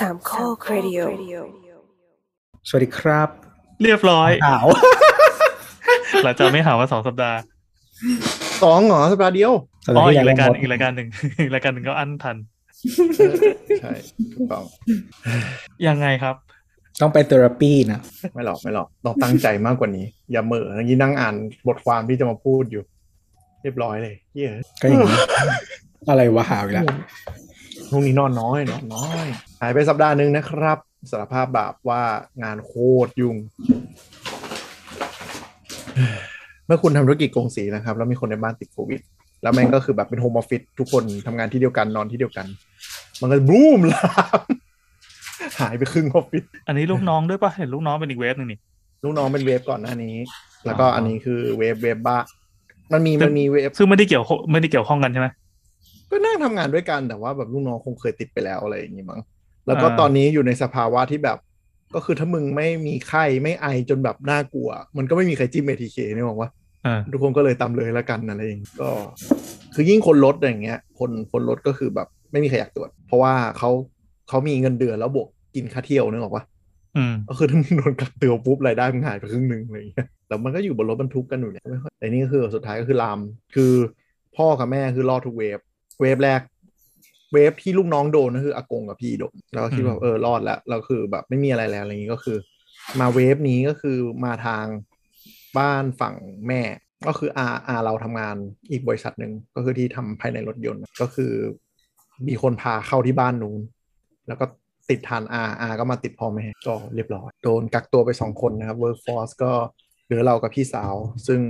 สามข้อครดิโอสวัสดีครับ เรียบร้อยข่าวหลังจากไม่หามาสองสัปดาห์สองเหรอสัปดาห์เดียวอ๋ออีกรายการอีกรายการหนึ่งอีกรายการหนึ่งก็อั้นทันใช่ถูกต้องยังไงครับ ต้องไปเทอราปีนะ ไม่หรอกไม่หรอกต้องตั้งใจมากกว่านี้ อย่าเหม่อเมื่อกี้นั่งอ่านบทความที่จะมาพูดอยู่ เรียบร้อยเลยเย้ยก็อย่างนี้อะไรวะหาอีกแล้วพรุ่งนี้นอนน้อยนอนน้อย หายไปสัปดาห์หนึ่งนะครับสารภาพบาปว่างานโคตรยุ่ง เมื่อคุณทำธุรกิจกงสีนะครับ แล้วมีคนในบ้านติดโควิด แล้วแม่งก็คือแบบเป็น home office ทุกคนทำงานที่เดียวกันนอนที่เดียวกัน มันก็บูมลามหายไปครึ่งออฟฟิศอันนี้ลูกน้องด้วยปะเห็นลูกน้องเป็นอีก wave หนึ่งนี่ลูกน้องเป็น wave ก่อนหน้านี้ แล้วก็อ๋ออันนี้คือ wave wave บ้ามันมีมันมีเวฟซึ่งไม่ได้เกี่ยวข้องไม่ได้เกี่ยวข้องกันใช่ไหมก็นั่งทำงานด้วยกันแต่ว่าแบบลูกน้องคงเคยติดไปแล้วอะไรอย่างงี้มั้ง แล้วก็อ่าตอนนี้อยู่ในสภาวะที่แบบ ก็คือถ้ามึงไม่มีไข้ไม่ไอจนแบบน่ากลัว มันก็ไม่มีใครจิ้มเอทีเคนี่บอกว่าอ่าทุกคนก็เลยตามเลยละกันอะไรอย่างงี้ก็ คือยิ่งคนลดอย่างเงี้ย คนคนลดก็คือแบบไม่มีใครอยากตรวจ เพราะว่าเขาเขามีเงินเดือนแล้วบวกกินค่าเที่ยวนึกออกปะอืมก็คือถ้ามึงโดนกักตัวปุ๊บรายได้มึงหายไปครึ่งหนึ่งอะไรอย่างเงี้ยแล้วมันก็อยู่บนรถบรรทุกกันอยู่เนี่ยไม่ค่อยแต่นี่ก็คือสุดท้ายก็คือลาม คือพ่อกับแม่คือรอดทุกเวฟ เวฟแรก เวฟที่ลูกน้องโดนก็คืออากงกับพี่โดนแล้วก็คิดว่าอืมเออรอดแล้วเราคือแบบไม่มีอะไรแล้วอะไรอย่างงี้ก็คือ มาเวฟนี้ก็คือมาทางบ้านฝั่งแม่ ก็คืออาอาเราทำงานอีกบริษัทหนึ่งก็คือที่ทำภายในรถยนต์ก็คือ มีคนพาเข้าที่บ้านนู้น แล้วก็ติดทานอาอาก็มาติดพ่อแม่ก็เรียบร้อยโดนกักตัวไปสองคนนะครับ workforce ก็เหลือเรากับพี่สาว ซึ่ง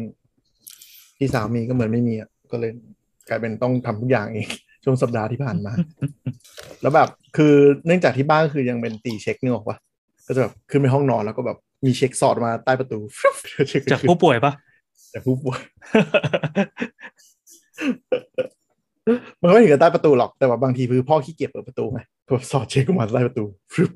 พี่สาวมีก็เหมือนไม่มีอะก็เลยกลายเป็นต้องทำทุกอย่างเอง ช่วงสัปดาห์ที่ผ่านมา แล้วแบบคือเนื่องจากที่บ้านคือยังเป็นตีเช็คนึกออกปะก็จะแบบขึ้นไปห้องนอนแล้วก็แบบมีเช็คสอดมาใต้ประตูเช็คจากผู้ป่วยปะจากผู้ป่วย มันก็ไม่ถึงกับใต้ประตูหรอกแต่ว่าบางทีคือพ่อขี้เกียจเปิดประตูไงแบบสอดเช็คออกมาใต้ประตูฟึบ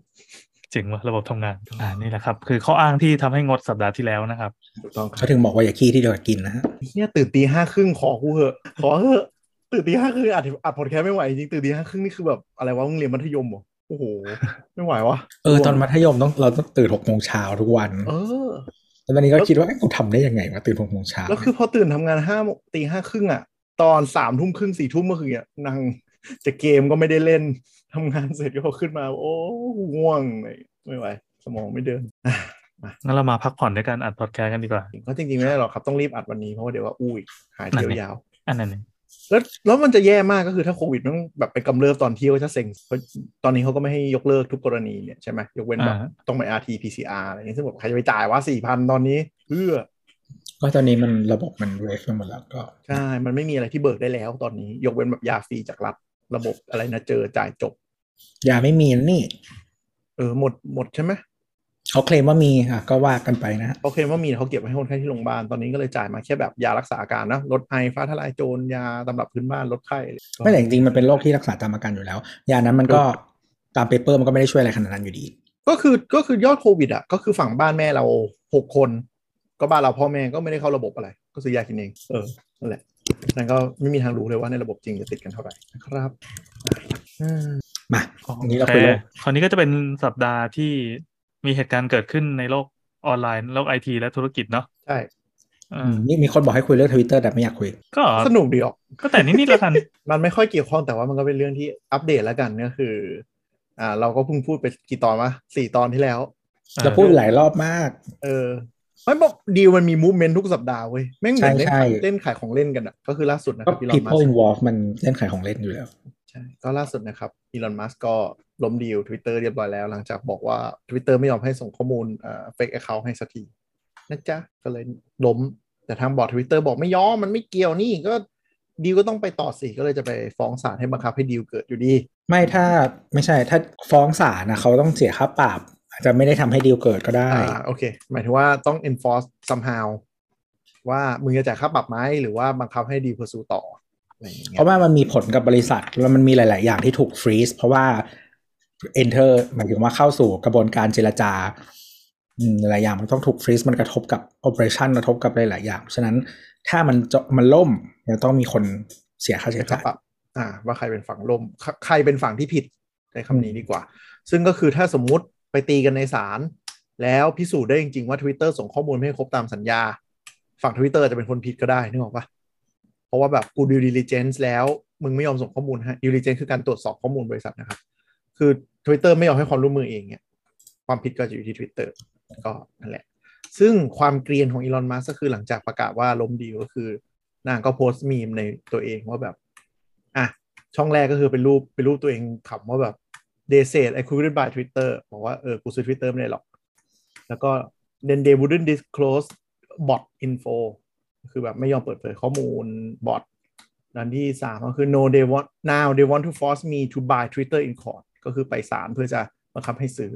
เจ๋งว่ะระบบทำงานอ่านี่แหละครับ คือข้ออ้างที่ทำให้งดสัปดาห์ที่แล้วนะครับถูกต้องคเขารับถึงบอกว่าอย่าขี้ที่เดียวกับกินนะฮะเฮียตื่นตีห้าครึ่งขอกูเหอะขอเหอะ ตื่นตีห้าครึ่งอัดอัดพอดแคสต์ไม่ไหวจริงตื่นตีห้าครึ่งนี่คือแบบอะไรวะมึงเรียนมัธยมเหรอโอ้โห ไม่ไหววะเออตอนมัธยมต้องเราต้องตื่นหกโมงเช้าทุกวัน เออแล้วตอนนี้ก็คิดว่าเอ๊ะกูทำได้ยังไงวะตื่นหกโมงเช้าแล้วคือพอตื่นทำงานห้าโมงตีห้าครึ่งอะ ตอนสามทุ่มครึ่งสี่ทุ่มเมื่อคืนเนี่ยนั่งจะเกมก็ไม่ได้เล่นทำงานเสร็จก็ขึ้นมา โอ้ง่วงไม่ไหว สมองไม่เดินอะงั้นเรามาพักผ่อนด้วยการอัดพอดแคสต์กันดีกว่าก็จริงๆไม่ได้หรอกครับต้องรีบอัดวันนี้เพราะว่าเดี๋ยวว่าอุ้ยหายเที่ยวยาว อันนั้นเอง แล้วแล้วมันจะแย่มากก็คือถ้าโควิดมันแบบไปกำเริบตอนเที่ยวจะเซ็งเพราะตอนนี้เขาก็ไม่ให้ยกเลิกทุกกรณีเนี่ยใช่ไหมยกเว้นแบบอ่าต้องไป rt pcr อะไรอย่างเงี้ยซึ่งแบบใครจะไปจ่ายว่าสี่พันตอนนี้เพื่อก็ตอนนี้มันระบบมันเวฟไปหมดแล้วกก็ใช่มันไม่มีอะไรที่เบิกได้แล้วตอนนี้ยกเว้นแบบยาฟรีจากรัฐระบบอะไรนะเจอจ่ายจบยาไม่มีนะนี่ เออหมดหมดใช่ไหม เขาเคลมว่ามีอะก็ว่ากันไปนะฮะเขาเคลมว่ามีเขาเก็บไว้ให้คนไข้ที่โรงพยาบาลตอนนี้ก็เลยจ่ายมาแค่แบบยารักษาอาการนะลดไอฟ้าทะลายโจรยาตำรับพื้นบ้านลดไข้ไม่แต่จริงๆมันเป็นโรคที่รักษาตามอาการอยู่แล้ว ยานั้นมันก็ตาม paper มันก็ไม่ได้ช่วยอะไรขนาดนั้นอยู่ดี ก็คือก็คือยอดโควิดอะก็คือฝั่งบ้านแม่เราหกคน ก็บ้านเราพ่อแม่ก็ไม่ได้เข้าระบบอะไร ก็ซื้อยากินเองเออนั่นแหละนั่นก็ไม่มีทางรู้เลยว่าในระบบจริงจะติดกันเท่าไหร่นะครับอืมมาอันนี้เราโอคุยเคโลกคราวนี้ก็จะเป็นสัปดาห์ที่ มีเหตุการณ์เกิดขึ้นในโลกออนไลน์โลกไอทีและธุรกิจเนาะใช่เออือมนี่มีคนบอกให้คุยเรื่องทวิตเตอร์แต่ไม่อยากคุย ก็สนุกดีออก ก็แต่นิดๆแล้วกัน มันไม่ค่อยเกี่ยวข้องแต่ว่ามันก็เป็นเรื่องที่อัปเดตแล้วกันก็คือ อ่า เราก็เพิ่งพูดไปกี่ตอนวะสี่ตอนที่แล้ว เราพูดหลายรอบมาก เออไม่บอกดีลมันมีมูฟเมนต์ทุกสัปดาห์เว้ยแม่งเหมือนเล่นใช่ขายใช่เล่นขายของเล่นกันอะ ก็คือล่าสุดนะคก็รับอีลอนมั people ส involved มันเล่นขายของเล่นอยู่แล้ว ใช่ก็ล่าสุดนะครับอีลอนมัสก็ล้มดีล Twitter เรียบร้อยแล้ว หลังจากบอกว่า Twitter ไม่ยอมให้ส่งข้อมูลเอ่อ fake account ให้สักทีนะจ๊ะ ก็เลยล้ม แต่ทางบอร์ด Twitter บอกไม่ยอม มันไม่เกี่ยวนี่ก็ดีลก็ต้องไปต่อสิ ก็เลยจะไปฟ้องศาลให้บังคับให้ดีลเกิดอยู่ดี ไม่ถ้าไม่ใช่ถ้าฟ้องศาลนะเขาต้องเสียค่าปรับ อาจจะไม่ได้ทำให้ดีลเกิดก็ได้อ่าโอเค หมายถึงว่าต้อง enforce somehow ว่ามึงจะจ่ายค่าปรับไหมหรือว่าบังคับให้ดีล pursue ต่ออะไรอย่าง เพเงี้ยราะว่ามันมีผลกับบริษัทแล้วมันมีหลาย ๆ อย่างที่ถูกฟรีซเพราะว่า enter หมายถึงว่าเข้าสู่กระบวนการเจรจาอืมหลายอย่างมันต้องถูกฟรีซมันกระทบกับ operation กระทบกับหลาย ๆ อย่างฉะนั้นถ้ามันจะมันล่มมันต้องมีคนเสียค่าใช้ค่าจ่ายปรับอ่า ว่าใครเป็นฝั่งล่ม ใครใครเป็นฝั่งที่ผิดใช้คำนี้ดีกว่า ซึ่งก็คือถ้าสมมุติไปตีกันในศาลแล้วพิสูจน์ได้จริง ๆ ว่า Twitter ส่งข้อมูลไม่ให้ครบตามสัญญา ฝั่ง Twitter จะเป็นคนผิดก็ได้นึกออกปะ เพราะว่าแบบกู due diligence แล้ว มึงไม่ยอมส่งข้อมูลให้ due diligence คือการตรวจสอบข้อมูลบริษัทนะครับ คือ Twitter ไม่ยอมให้ความร่วมมือเองเนี่ยความผิดก็จะอยู่ที่ Twitter ก็นั่นแหละ ซึ่งความเกรียนของอีลอนมัสก็คือหลังจากประกาศว่าล้มดีลก็คือนางก็โพสต์มีมในตัวเองว่าแบบอะช่องแรกก็คือเป็นรูปเป็นรูปตัวเองขำว่าแบบ they said I couldn't buy Twitter บอกว่าเออกูซื้อ Twitter ไม่ได้หรอก แล้วก็ then they wouldn't disclose bot info คือแบบไม่ยอมเปิดเผยข้อมูลบอทดันที่สามก็คือ no they want now they want to force me to buy Twitter in court ก็คือไปศาลเพื่อจะบังคับให้ซื้อ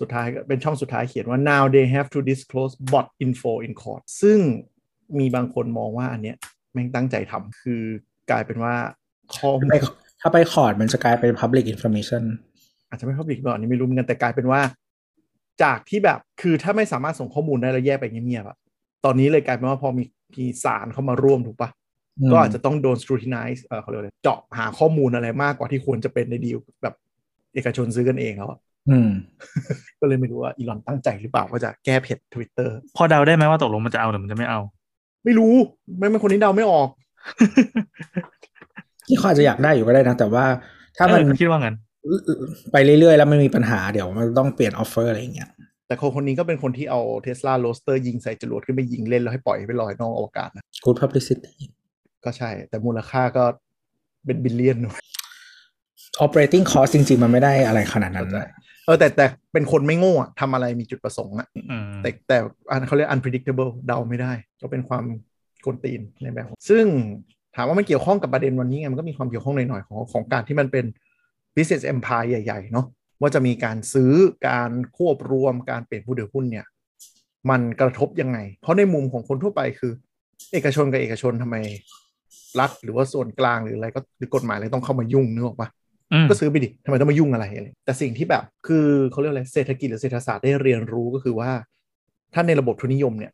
สุดท้ายก็เป็นช่องสุดท้ายเขียนว่า now they have to disclose bot info in court ซึ่งมีบางคนมองว่าอันเนี้ยแม่งตั้งใจทำคือกลายเป็นว่าข้อมูไปลถ้าไปคอร์ดมันจะกลายเป็น public information อาจจะไม่เข้าบิกหรอกอันนี้ไม่รู้เหมือนกันแต่กลายเป็นว่า จากที่แบบคือถ้าไม่สามารถส่งข้อมูลได้แล้วแยกไปเงียบๆอะตอนนี้เลยกลายเป็นว่าพอมี มีสารเข้ามาร่วมถูกปะอืมก็อาจจะต้องโดน scrutinize เออเขาเรียกอะไรเจาะหาข้อมูลอะไรมากกว่าที่ควรจะเป็นในดีลแบบเอกชนซื้อกันเองแล้วอะอืมก็เลยไม่รู้ว่าอีลอนตั้งใจหรือเปล่าว่าจะแก้เผ็ด Twitter พอเดาได้ไหมว่าตกลงมันจะเอาหรือมันจะไม่เอา ไม่รู้ไม่เป็นคนที่เดาไม่ออกที่เขาอาจจะอยากได้อยู่ก็ได้นะ แต่ว่าถ้ามันเออคิดว่างั้น ไปเรื่อยๆ แล้วมันมีปัญหาเดี๋ยวมันต้องเปลี่ยน offer อะไรอย่างเงี้ย แต่คนคนนี้ก็เป็นคนที่เอา Tesla Roadster ยิงใส่จรวดขึ้นไปยิงเล่น แล้วให้ปล่อยไปลอยนอกอวกาศนะ good publicity ก็ใช่ แต่มูลค่าก็เป็นบิลเลียน operating cost จริง ๆ มันไม่ได้อะไรขนาดนั้นนะเออแต่แต่เป็นคนไม่โง่อะทำอะไรมีจุดประสงค์อะอืมแต่แต่อันเขาเรียก unpredictable เดาไม่ได้ ก็เป็นความกวนตีนในแบบ ซึ่งถามว่ามันเกี่ยวข้องกับประเด็นวันนี้ไงมันก็มีความเกี่ยวข้องหน่อยๆของของการที่มันเป็น business empire ใหญ่ ๆ เนาะ ว่าจะมีการซื้อการควบรวมการเปลี่ยนผู้ถือหุ้นเนี่ยมันกระทบยังไง เพราะในมุมของคนทั่วไปคือ เอกชนกับเอกชนทำไมรัฐหรือว่าส่วนกลางหรืออะไรก็หรือกฎหมายอะไรต้องเข้ามายุ่งนึกออกปะอืมก็ซื้อไปดิทำไมต้องมายุ่งอะไรอะไร แต่สิ่งที่แบบคือเขาเรียกอะไรเศรษฐกิจหรือเศรษฐศาสตร์ได้เรียนรู้ก็คือว่า ถ้าในระบบทุนนิยมเนี่ย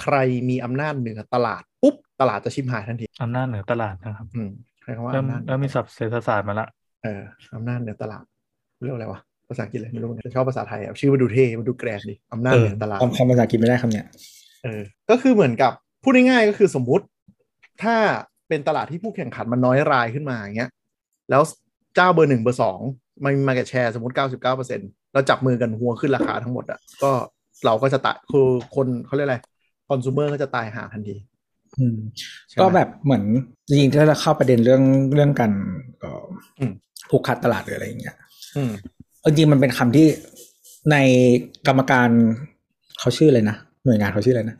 ใครมีอำนาจเหนือตลาดปุ๊บตลาดจะชิมหายทันทีอำนาจเหนือตลาดนะครับ อืมใช้คำว่าเริ่มอำนาจเหนืเริ่อมมีศัพท์เศรษฐศาสตร์มาละเอออำนาจเหนือตลาดเรียกว่าอะไรวะ ภาษาอังกฤษเลยไม่รู้เหมือนกันแต่ชอบภาษาไทยอะชื่อมันดูเท่มันดูแกรนด์ดิอำนาจเอเหอนือตลาดคำคำภาษาอังกฤษไม่ได้คำเนี้ยเออก็คือเหมือนกับพูดง่ายๆก็คือสมมุติ ถ้าเป็นตลาดที่ผู้แข่งขันมันน้อยรายขึ้นมาอย่างเงี้ยแล้วเจ้าเบอร์หนึ่งเบอร์สองมันมีมาเก็ตแชร์สมมติ99%แล้วจับมือกันหัวขึ้นราคาทั้งหมดอะก็เราก็จะตายคือคนเขาเรียกอะไรคอน sumer ก็จะตายหาทันทีอืมใช่ไหมก็แบบเหมือนจริงๆถ้าจะเข้าประเด็นเรื่องเรื่องการเอ่ออมผูกขาดตลาดหรืออะไรอย่างเงี้ยอืมเออ จริงๆมันเป็นคำที่ในกรรมการเขาชื่ออะไรนะหน่วยงานเขาชื่ออะไรนะ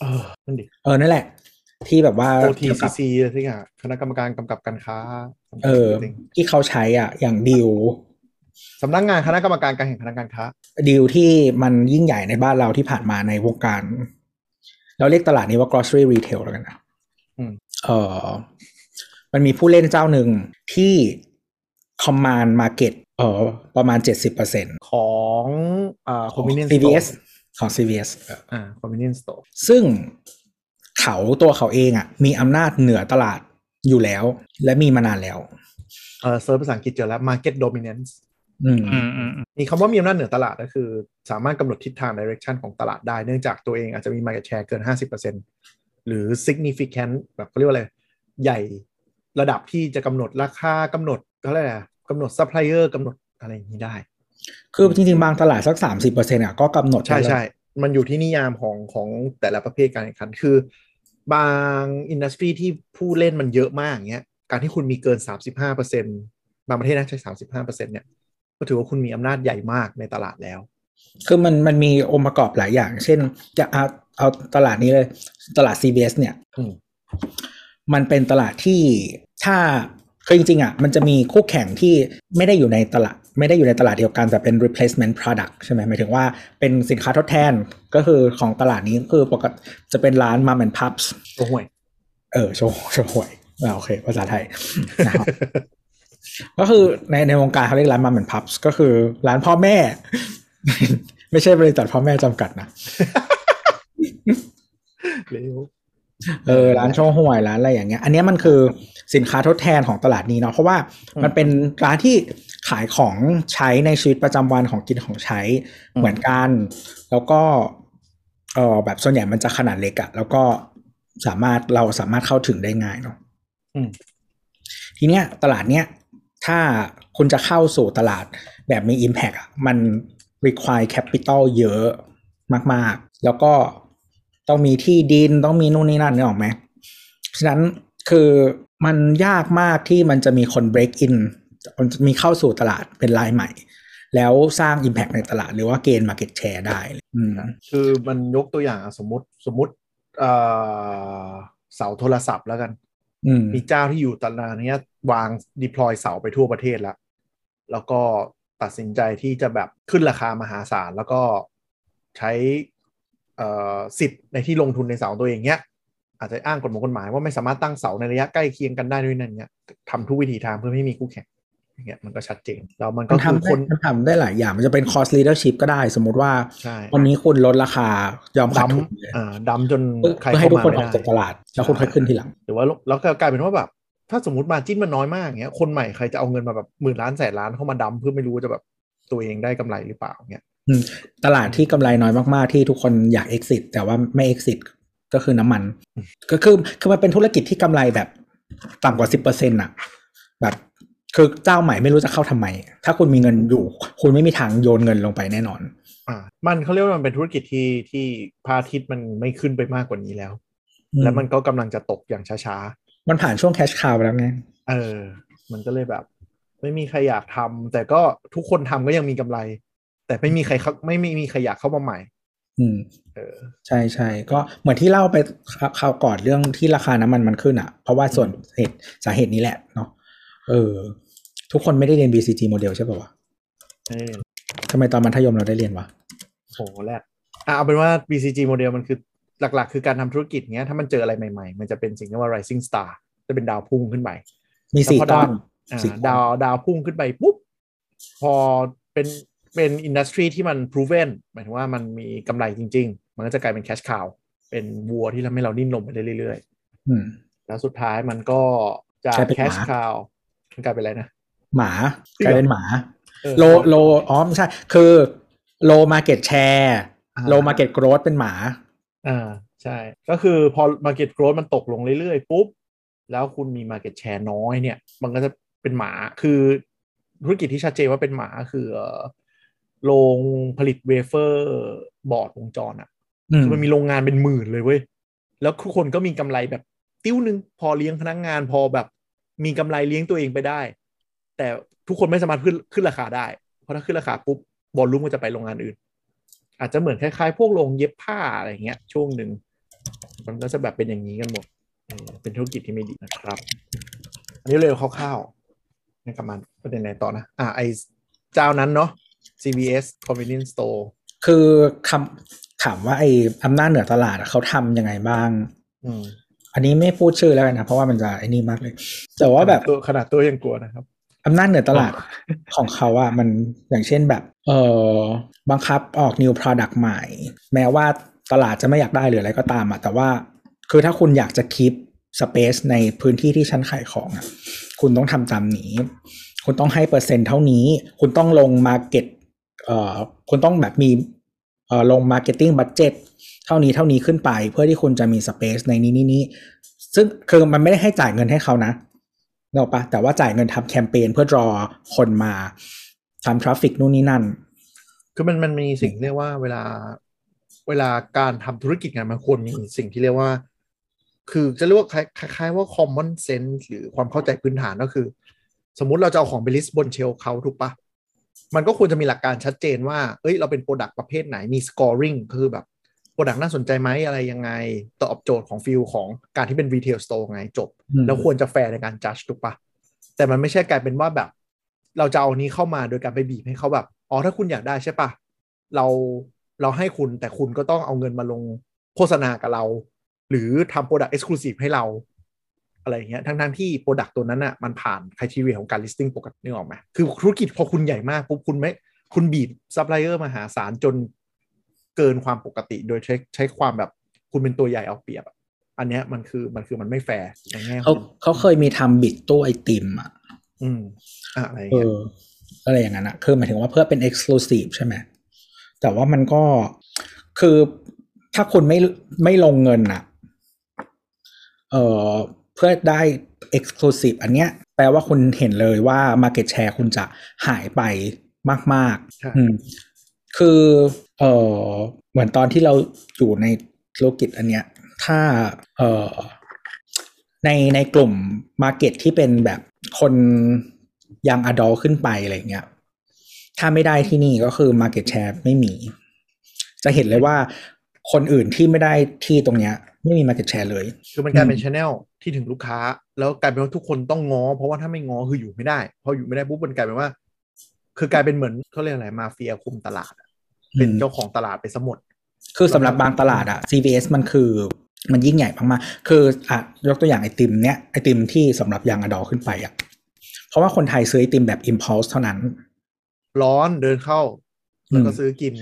เออนั่นดิเออนั่นแหละ ที่แบบว่า OTCC อะไรที่อะคณะกรรมการกำกับการค้า เออ ที่เขาใช้อะ อย่างดีลสำนักงานคณะกรรมการการแข่งขันทางการค้าดีลที่มันยิ่งใหญ่ในบ้านเราที่ผ่านมาในวงการ เราเรียกตลาดนี้ว่า grocery retail แล้วกันนะอืมเออมันมีผู้เล่นเจ้าหนึ่งที่ command market เออประมาณ 70%ของอ่าของ convenience CVS store ของ CVS อ่า convenience store ซึ่งเขาตัวเขาเองอะ มีอำนาจเหนือตลาดอยู่แล้ว และมีมานานแล้วเออเซิร์ชภาษาอังกฤษเจอแล้ว market dominance อืมอืมอืมอืมมีคำว่ามีอำนาจเหนือตลาดก็คือ สามารถกำหนดทิศทาง direction ของตลาดได้ เนื่องจากตัวเองอาจจะมี market share เกิน 50%หรือ significant แบบเขาเรียกว่าอะไร ใหญ่ระดับที่จะกำหนดราคากำหนดเขาเรียกอะไรอะ กำหนด supplier กำหนดอะไรอย่างนี้ได้ คือจริงๆ บางตลาดสักสามสิบเปอร์เซ็นต์อะก็กำหนดใช่ได้แล้วใช่มันอยู่ที่นิยามของของแต่ละประเภทการแข่งขัน คือบางอินดัสทรีที่ผู้เล่นมันเยอะมากอย่างเงี้ยการที่คุณมีเกิน35%บางประเทศนะใช้35%เนี่ยก็ถือว่าคุณมีอำนาจใหญ่มากในตลาดแล้ว คือมันมันมีองค์ประกอบหลายอย่าง เช่น จะเอาเอาตลาดนี้เลย ตลาด CBS เนี่ยอืมมันเป็นตลาดที่ถ้า คือจริงๆอะมันจะมีคู่แข่งที่ไม่ได้อยู่ในตลาด ไม่ได้อยู่ในตลาดเดียวกันแต่เป็น replacement product ใช่ไหมหมายถึงว่าเป็นสินค้าทดแทนก็คือของตลาดนี้คือปกติจะเป็นร้าน mom and pups โอ้ห่วย เออโชว์โชว์หวยอ่าโอเค ภาษาไทยนะครับก็คือในในวงการเขาเรียกร้าน mom and pups ก็คือร้านพ่อแม่ ไม่ใช่บริษัทพ่อแม่จำกัดนะเร็วเออร้านโชว์หวยร้านอะไรอย่างเงี้ย อันเนี้ยมันคือ สินค้าทดแทนของตลาดนี้เนาะเพราะว่าอืมมันเป็นร้านที่ขายของใช้ในชีวิตประจำวันของกินของใช้อืมเหมือนกัน แล้วก็เออแบบส่วนใหญ่มันจะขนาดเล็กอะแล้วก็สามารถเราสามารถเข้าถึงได้ง่ายเนาะอืมทีเนี้ยตลาดเนี้ยถ้าคุณจะเข้าสู่ตลาดแบบมี Impact อะมัน require capital เยอะมาก ๆ แล้วก็ต้องมีที่ดินต้องมีนู่นนี่นั่นนึกออกไหมฉะนั้นคือ มันยากมากที่มันจะมีคน break in มันจะมีเข้าสู่ตลาดเป็นรายใหม่ แล้วสร้าง Impact ในตลาดหรือว่าเกณฑ์ market share ได้อืมคือมันยกตัวอย่างอะสมมติสมมติเอ่อเสาโทรศัพท์แล้วกันอืมมีเจ้าที่อยู่ตลาดเนี้ยวาง deploy เสาไปทั่วประเทศแล้ว แล้วก็ตัดสินใจที่จะแบบขึ้นราคามหาศาล แล้วก็ใช้เอ่อสิทธิ์ในที่ลงทุนในเสาตัวเองเนี้ย อาจจะอ้างกฎหมายกฎหมายว่าไม่สามารถตั้งเสาในระยะใกล้เคียงกันได้ด้วยนั่นเนี้ยทำทุกวิธีทางเพื่อไม่ให้มีคู่แข่งอย่างเงี้ยมันก็ชัดเจนแล้วมันก็มันคือทำคได้นมันทำได้หลายอย่างมันจะเป็น cost leadership ก็ได้ สมมติว่าใช่วันนี้คุณลดราคายอมขาดดัมทุนเลยอ่าดัมจนเพื่อใครเพื่อให้เข้าทุกมาคนอไม่อกได้จากตลาด แล้วคุณค่อยขึ้นทีหลังหรือว่าแล้วก็กลายเป็นว่าแบบถ้าสมมติมาจิ้นมันน้อยมากอย่างเงี้ยคนใหม่ใครจะเอาเงินมาแบบหมื่นล้านแสนล้านเข้ามาดัมเพื่อไม่รู้ว่าจะแบบตัวเองได้กำไรหรือเปล่าเงี้ยอืมตลาดที่กำไรน้อยมากๆที่ทุกคนอยาก exit แต่ว่าไม่ exit ก็คือน้ำมัน ก็คือคือมันเป็นธุรกิจที่กำไรแบบต่ำกว่าสิบเปอร์เซ็นต์อะแบบคือเจ้าใหม่ไม่รู้จะเข้าทำไม ถ้าคุณมีเงินอยู่ คุณไม่มีทางโยนเงินลงไปแน่นอน อ่า มันเขาเรียกว่ามันเป็นธุรกิจที่ที่พระอาทิตย์มันไม่ขึ้นไปมากกว่านี้แล้วอืมแล้วมันก็กำลังจะตกอย่างช้ามันผ่านช่วง cash cow ไปแล้วไงๆเออ มันก็เลยแบบ ไม่มีใครอยากทำแต่ก็ทุกคนทำก็ยังมีกำไร แต่ไม่มีใครเข้าไม่ไม่มีใครอยากเข้ามาใหม่ อืมเออใช่ใช่ก็เหมือนที่เล่าไปคราวก่อนเรื่องที่ราคาน้ำมันมันขึ้นอะ เพราะว่าส่วนเหตุสาเหตุนี้แหละเนาะเออ ทุกคนไม่ได้เรียน BCG โมเดลใช่ป่าวะเออทำไมตอนมัธยมเราได้เรียนวะโหแรกอะเอาเป็นว่า BCG โมเดลมันคือหลักๆ คือการทำธุรกิจเงี้ยถ้ามันเจออะไรใหม่ๆ มันจะเป็นสิ่งที่ว่า rising star จะเป็นดาวพุ่งขึ้นไปมีสี่แล้วพอก้อนอ่าสี่ก้อนดาวดาวพุ่งขึ้นไปปุ๊บพอเป็น เป็น industry ที่มัน proven หมายถึงว่ามันมีกำไรจริง ๆ มันก็จะกลายเป็น cash cow เป็นวัวที่ทำให้เราดิ้นรนไปได้เรื่อยอืมๆแล้วสุดท้ายมันก็จากกลายเป็นหมา cash cow มันกลายเป็นอะไรนะ หมาจริงเหรอกลายเป็นหมาเออ low low อ๋อไม่ใช่ คือ low market share อ่า low market growth เป็นหมา อ่าใช่ ก็คือพอ Market Growth มันตกลงเรื่อยๆ ปุ๊บ แล้วคุณมี Market Share น้อยเนี่ย มันก็จะเป็นหมาคือธุรกิจที่ชัดเจนว่าเป็นหมาคือเอ่อ โรงผลิตเวเฟอร์บอร์ดวงจรอะอืมคือมันมีโรงงานเป็นหมื่นเลยเว้ย แล้วทุกคนก็มีกำไรแบบติ้วหนึ่งพอเลี้ยงพนักงานพอแบบ มีกำไรเลี้ยงตัวเองไปได้ แต่ทุกคนไม่สามารถขึ้นขึ้นราคาได้ เพราะถ้าขึ้นราคาปุ๊บบอลลุ่มก็จะไปโรงงานอื่น อาจจะเหมือนคล้ายๆ พวกโรงเย็บผ้าอะไรอย่างเงี้ย ช่วงหนึ่งมันก็จะแบบเป็นอย่างนี้กันหมดเออเป็นธุรกิจที่ไม่ดีนะครับ อันนี้เร็วคร่าวๆนี่กลับมาประเด็นไหนต่อนะ อ่าไอเจ้านั้นเนาะ CVS Convenience Store คือคำถามว่าไอ้อำนาจเหนือตลาดอะเขาทำยังไงบ้างอืมอันนี้ไม่พูดชื่อแล้วกันนะ เพราะว่ามันจะไอ้นี่มากเลย แต่ว่าแบบตัวขนาดตัวยังกลัวนะครับอำนาจเหนือตลาดของเขาอะมันอย่างเช่นแบบ เออบังคับออก new product ใหม่ แม้ว่าตลาดจะไม่อยากได้หรืออะไรก็ตามอะแต่ว่า คือถ้าคุณอยากจะ keep space ในพื้นที่ที่ชั้นขายของอะคุณต้องทำตามนี้ คุณต้องให้เปอร์เซ็นต์เท่านี้ คุณต้องลง market เอ่อ คุณต้องแบบมีเออลง marketing budget เท่านี้เท่านี้ขึ้นไป เพื่อที่คุณจะมี space ในนี้นี้นี้ซึ่งคือมันไม่ได้ให้จ่ายเงินให้เขานะเนกอะปะแต่ว่าจ่ายเงินทำแคมเปญเพื่อรอคนมาทำทราฟฟิกนู่นนี่นั่น คือมันมันมีสิ่งเรียกว่าเวลาเวลาการทำธุรกิจงานมันควรมีสิ่งที่เรียกว่า คือจะเรียกว่าคล้ายๆว่า common sense หรือความเข้าใจพื้นฐานก็คือ สมมุติเราจะเอาของไป list บน shelf เขาถูกปะ มันก็ควรจะมีหลักการชัดเจนว่า เอ้ย เราเป็น product ประเภทไหน มี scoring คือแบบ product น่าสนใจไหมอะไรยังไง ตอบโจทย์ของ feel ของการที่เป็น retail store ไงจบอืมแล้วควรจะแฟร์ในการจัดถูกปะแต่มันไม่ใช่กลายเป็นว่าแบบ เราจะเอานี้เข้ามาโดยการไปบีบให้เขาแบบ อ๋อถ้าคุณอยากได้ใช่ปะเราเราให้คุณแต่คุณก็ต้องเอาเงินมาลงโฆษณากับเรา หรือทำ product exclusive ให้เรา อะไรอย่างเงี้ยทั้งทั้งๆที่ product ตัวนั้นอะมันผ่าน criteria ของการ listing ปกตินึกออกไหมคือธุรกิจพอคุณใหญ่มากปุ๊บคุณไม่คุณบีบซัพพลายเออร์มหาศาลจนเกินความปกติโดยใช้ใช้ความแบบคุณเป็นตัวใหญ่เอาเปรียบอะอันเนี้ยมันคือมันคือมันไม่แฟร์ในแง่ของเขาเขาเคยมีทำ bid ตู้ไอติมอะอืมอะอะไรอย่างเอเงี้ยออะไรอย่างนั้นอะคือหมายถึงว่าเพื่อเป็น exclusive ใช่ไหมแต่ว่ามันก็คือถ้าคุณไม่ไม่ลงเงินอะเออ เพื่อได้ exclusive อันเนี้ยแปลว่าคุณเห็นเลยว่า market share คุณจะหายไปมากใช่ๆอืมคือเออเหมือนตอนที่เราอยู่ในธุรกิจอันเนี้ยถ้าเออในในกลุ่ม market ที่เป็นแบบคนยังอดอขึ้นไปอะไรเงี้ยถ้าไม่ได้ที่นี่ก็คือ market share ไม่มี จะเห็นเลยว่าคนอื่นที่ไม่ได้ที่ตรงเนี้ย ไม่มี market share เลย คือมันกลายเป็นอืมชแนลที่ถึงลูกค้า แล้วกลายเป็นว่าทุกคนต้องง้อ เพราะว่าถ้าไม่ง้อคืออยู่ไม่ได้พออยู่ไม่ได้ปุ๊บมันกลายเป็นว่า คือกลายเป็นเหมือนเขาเรียกอะไรมาเฟียคุมตลาดอะเป็นเจ้าของตลาดไปสมดคือสำหรับบางตลาดอะ CVS มันคือมันยิ่งใหญ่มากๆคืออะยกตัวอย่างไอติมเนี้ยไอติมที่สำหรับยังอดอขึ้นไปอะเพราะว่าคนไทยซื้อไอติมแบบ impulse เท่านั้น ร้อนเดินเข้าแล้วก็อืมซื้อกิน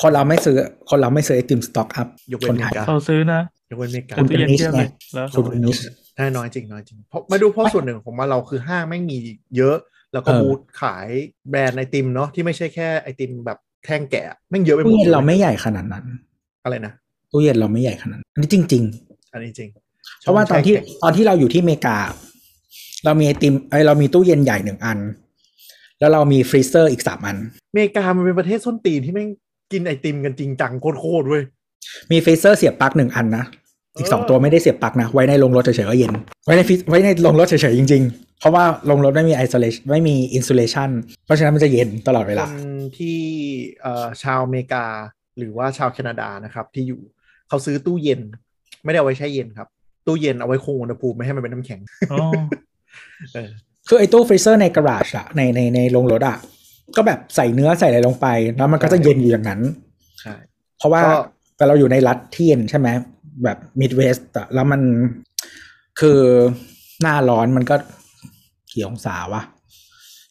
คนเราไม่ซื้อคนเราไม่ซื้อไอติมสต็อกอัพยกเว้คนนอเมไทยริกาเขาซื้อนะ ยกเว้นอเมริกาคุณตู้เย็นเป็นเทียบ niche เลยไงแล้วคุณเป็น niche ใช่น้อยจริงน้อยจริงเพราะมาดูเพราะส่วนหนึ่งของว่าเราคือห้างแม่งมีเยอะ แล้วก็เออบูธขายแบรนด์ไอติมเนาะที่ไม่ใช่แค่ไอติมแบบแท่งแกะแม่งเยอะไปหมดตู้เย็นเราไม่ใหญ่ขนาดนั้น อะไรนะตู้เย็นเราไม่ใหญ่ขนาดนั้นอันนี้จริง ๆ อันนี้จริง เพราะว่าตอนที่ตอนที่เราอยู่ที่อเมริกา เรามีไอติมไอยเรามีตู้เย็นใหญ่หนึ่งอัน แล้วเรามี freezer อีกสามอันอเมริกามันเป็นประเทศส้นตีนที่แม่งกินไอติมกันจริงจังโคตรๆเว้ยมี freezer เสียบปลั๊กหนึ่งอันนะ อีกสองเออตัวไม่ได้เสียบปลั๊กนะ ไว้ในโรงรถเฉยๆก็เย็น ไว้ในฟรีไว้ในโรงรถเฉยๆจริง ๆ เพราะว่าโรงรถไม่มี isolation ไม่มี insulationเพราะฉะนั้นมันจะเย็นตลอดเวลาคนที่เอ่อชาวอเมริกาหรือว่าชาวแคนาดานะครับ ที่อยู่เขาซื้อตู้เย็น ไม่ได้เอาไว้แช่เย็นครับ ตู้เย็นเอาไว้คงอุณหภูมิไม่ให้มันเป็นน้ำแข็งอ๋อเออคือไอตู้ freezer ในกระดาษอะในในในโรงรถอะก็แบบใส่เนื้อใส่อะไรลงไป แล้วมันก็จะเย็นอยู่อย่างนั้นใช่เพราะว่าก็แต่เราอยู่ในรัฐที่เย็นใช่ไหม แบบ Midwest แล้วมันคือหน้าร้อนมันก็กี่องศาวะ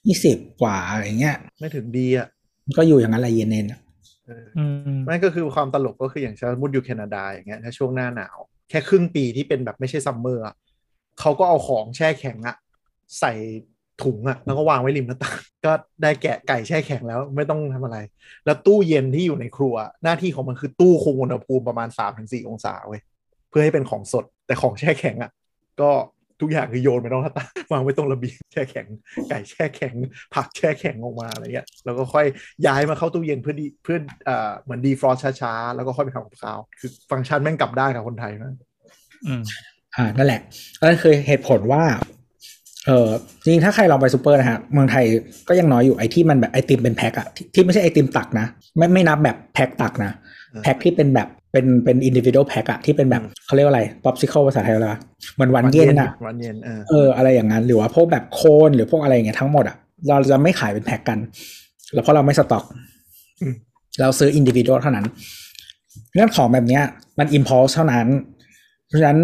ยี่สิบกว่าอะไรเงี้ย ไม่ถึงดีอะมันก็อยู่อย่างนั้นแหละเย็นเนนอะเอออืมนั่นก็คือความตลกก็คืออย่างเช่นมุดอยู่แคนาดาอย่างเงี้ยถ้าช่วงหน้าหนาว แค่ครึ่งปีที่เป็นแบบไม่ใช่ summer อะเขาก็เอาของแช่แข็งอะใส่ ถุงอะแล้วก็วางไว้ริมหน้าต่างก็ได้แกะไก่แช่แข็งแล้วไม่ต้องทำอะไร แล้วตู้เย็นที่อยู่ในครัว หน้าที่ของมันคือตู้คงอุณหภูมิประมาณ3-4องศาเว้ยเพื่อให้เป็นของสดแต่ของแช่แข็งอะก็ทุกอย่างคือโยนไปนอกหน้าต่างวางไว้ตรงระเบียงแช่แข็ง ไก่แช่แข็ง ผักแช่แข็งออกมาอะไรเงี้ยแล้วก็ค่อยย้ายมาเข้าตู้เย็นเพื่อดีเพื่อเอ่อเหมือน defrost ช้าๆแล้วก็ค่อยไปทำกับข้าวคือฟังก์ชันแม่งกลับได้กับคนไทยนะอืมอ่านั่นแหละนั่นคือเหตุผลว่า เออจริงๆถ้าใครลองไปซูเปอร์นะฮะเมืองไทยก็ยังน้อยอยู่ไอที่มันแบบไอติมเป็นแพ็คอะที่ที่ไม่ใช่ไอติมตักนะ ไม่ไม่นับแบบแพ็คตักนะแพ็คที่เป็นแบบเป็นเป็นอินดิวิ a l แพ็คอะที่เป็นแบบเขาเรียกว่าอะไร popsicle ภาษาไทยอะไรวะเหมือนหวานเย็นอะหวานเย็นเออเอออะไรอย่างนั้นหรือว่าพวกแบบโคนหรือพวกอะไรอย่างเงี้ยทั้งหมดอะเราจะไม่ขายเป็นแพ็คกันแล้วเพราะเราไม่สต็อกอืมเราซื้ออินดิวิ a l เท่านั้นเรื่องของแบบเนี้ยมัน impulse เท่านั้น เพราะฉะนั้น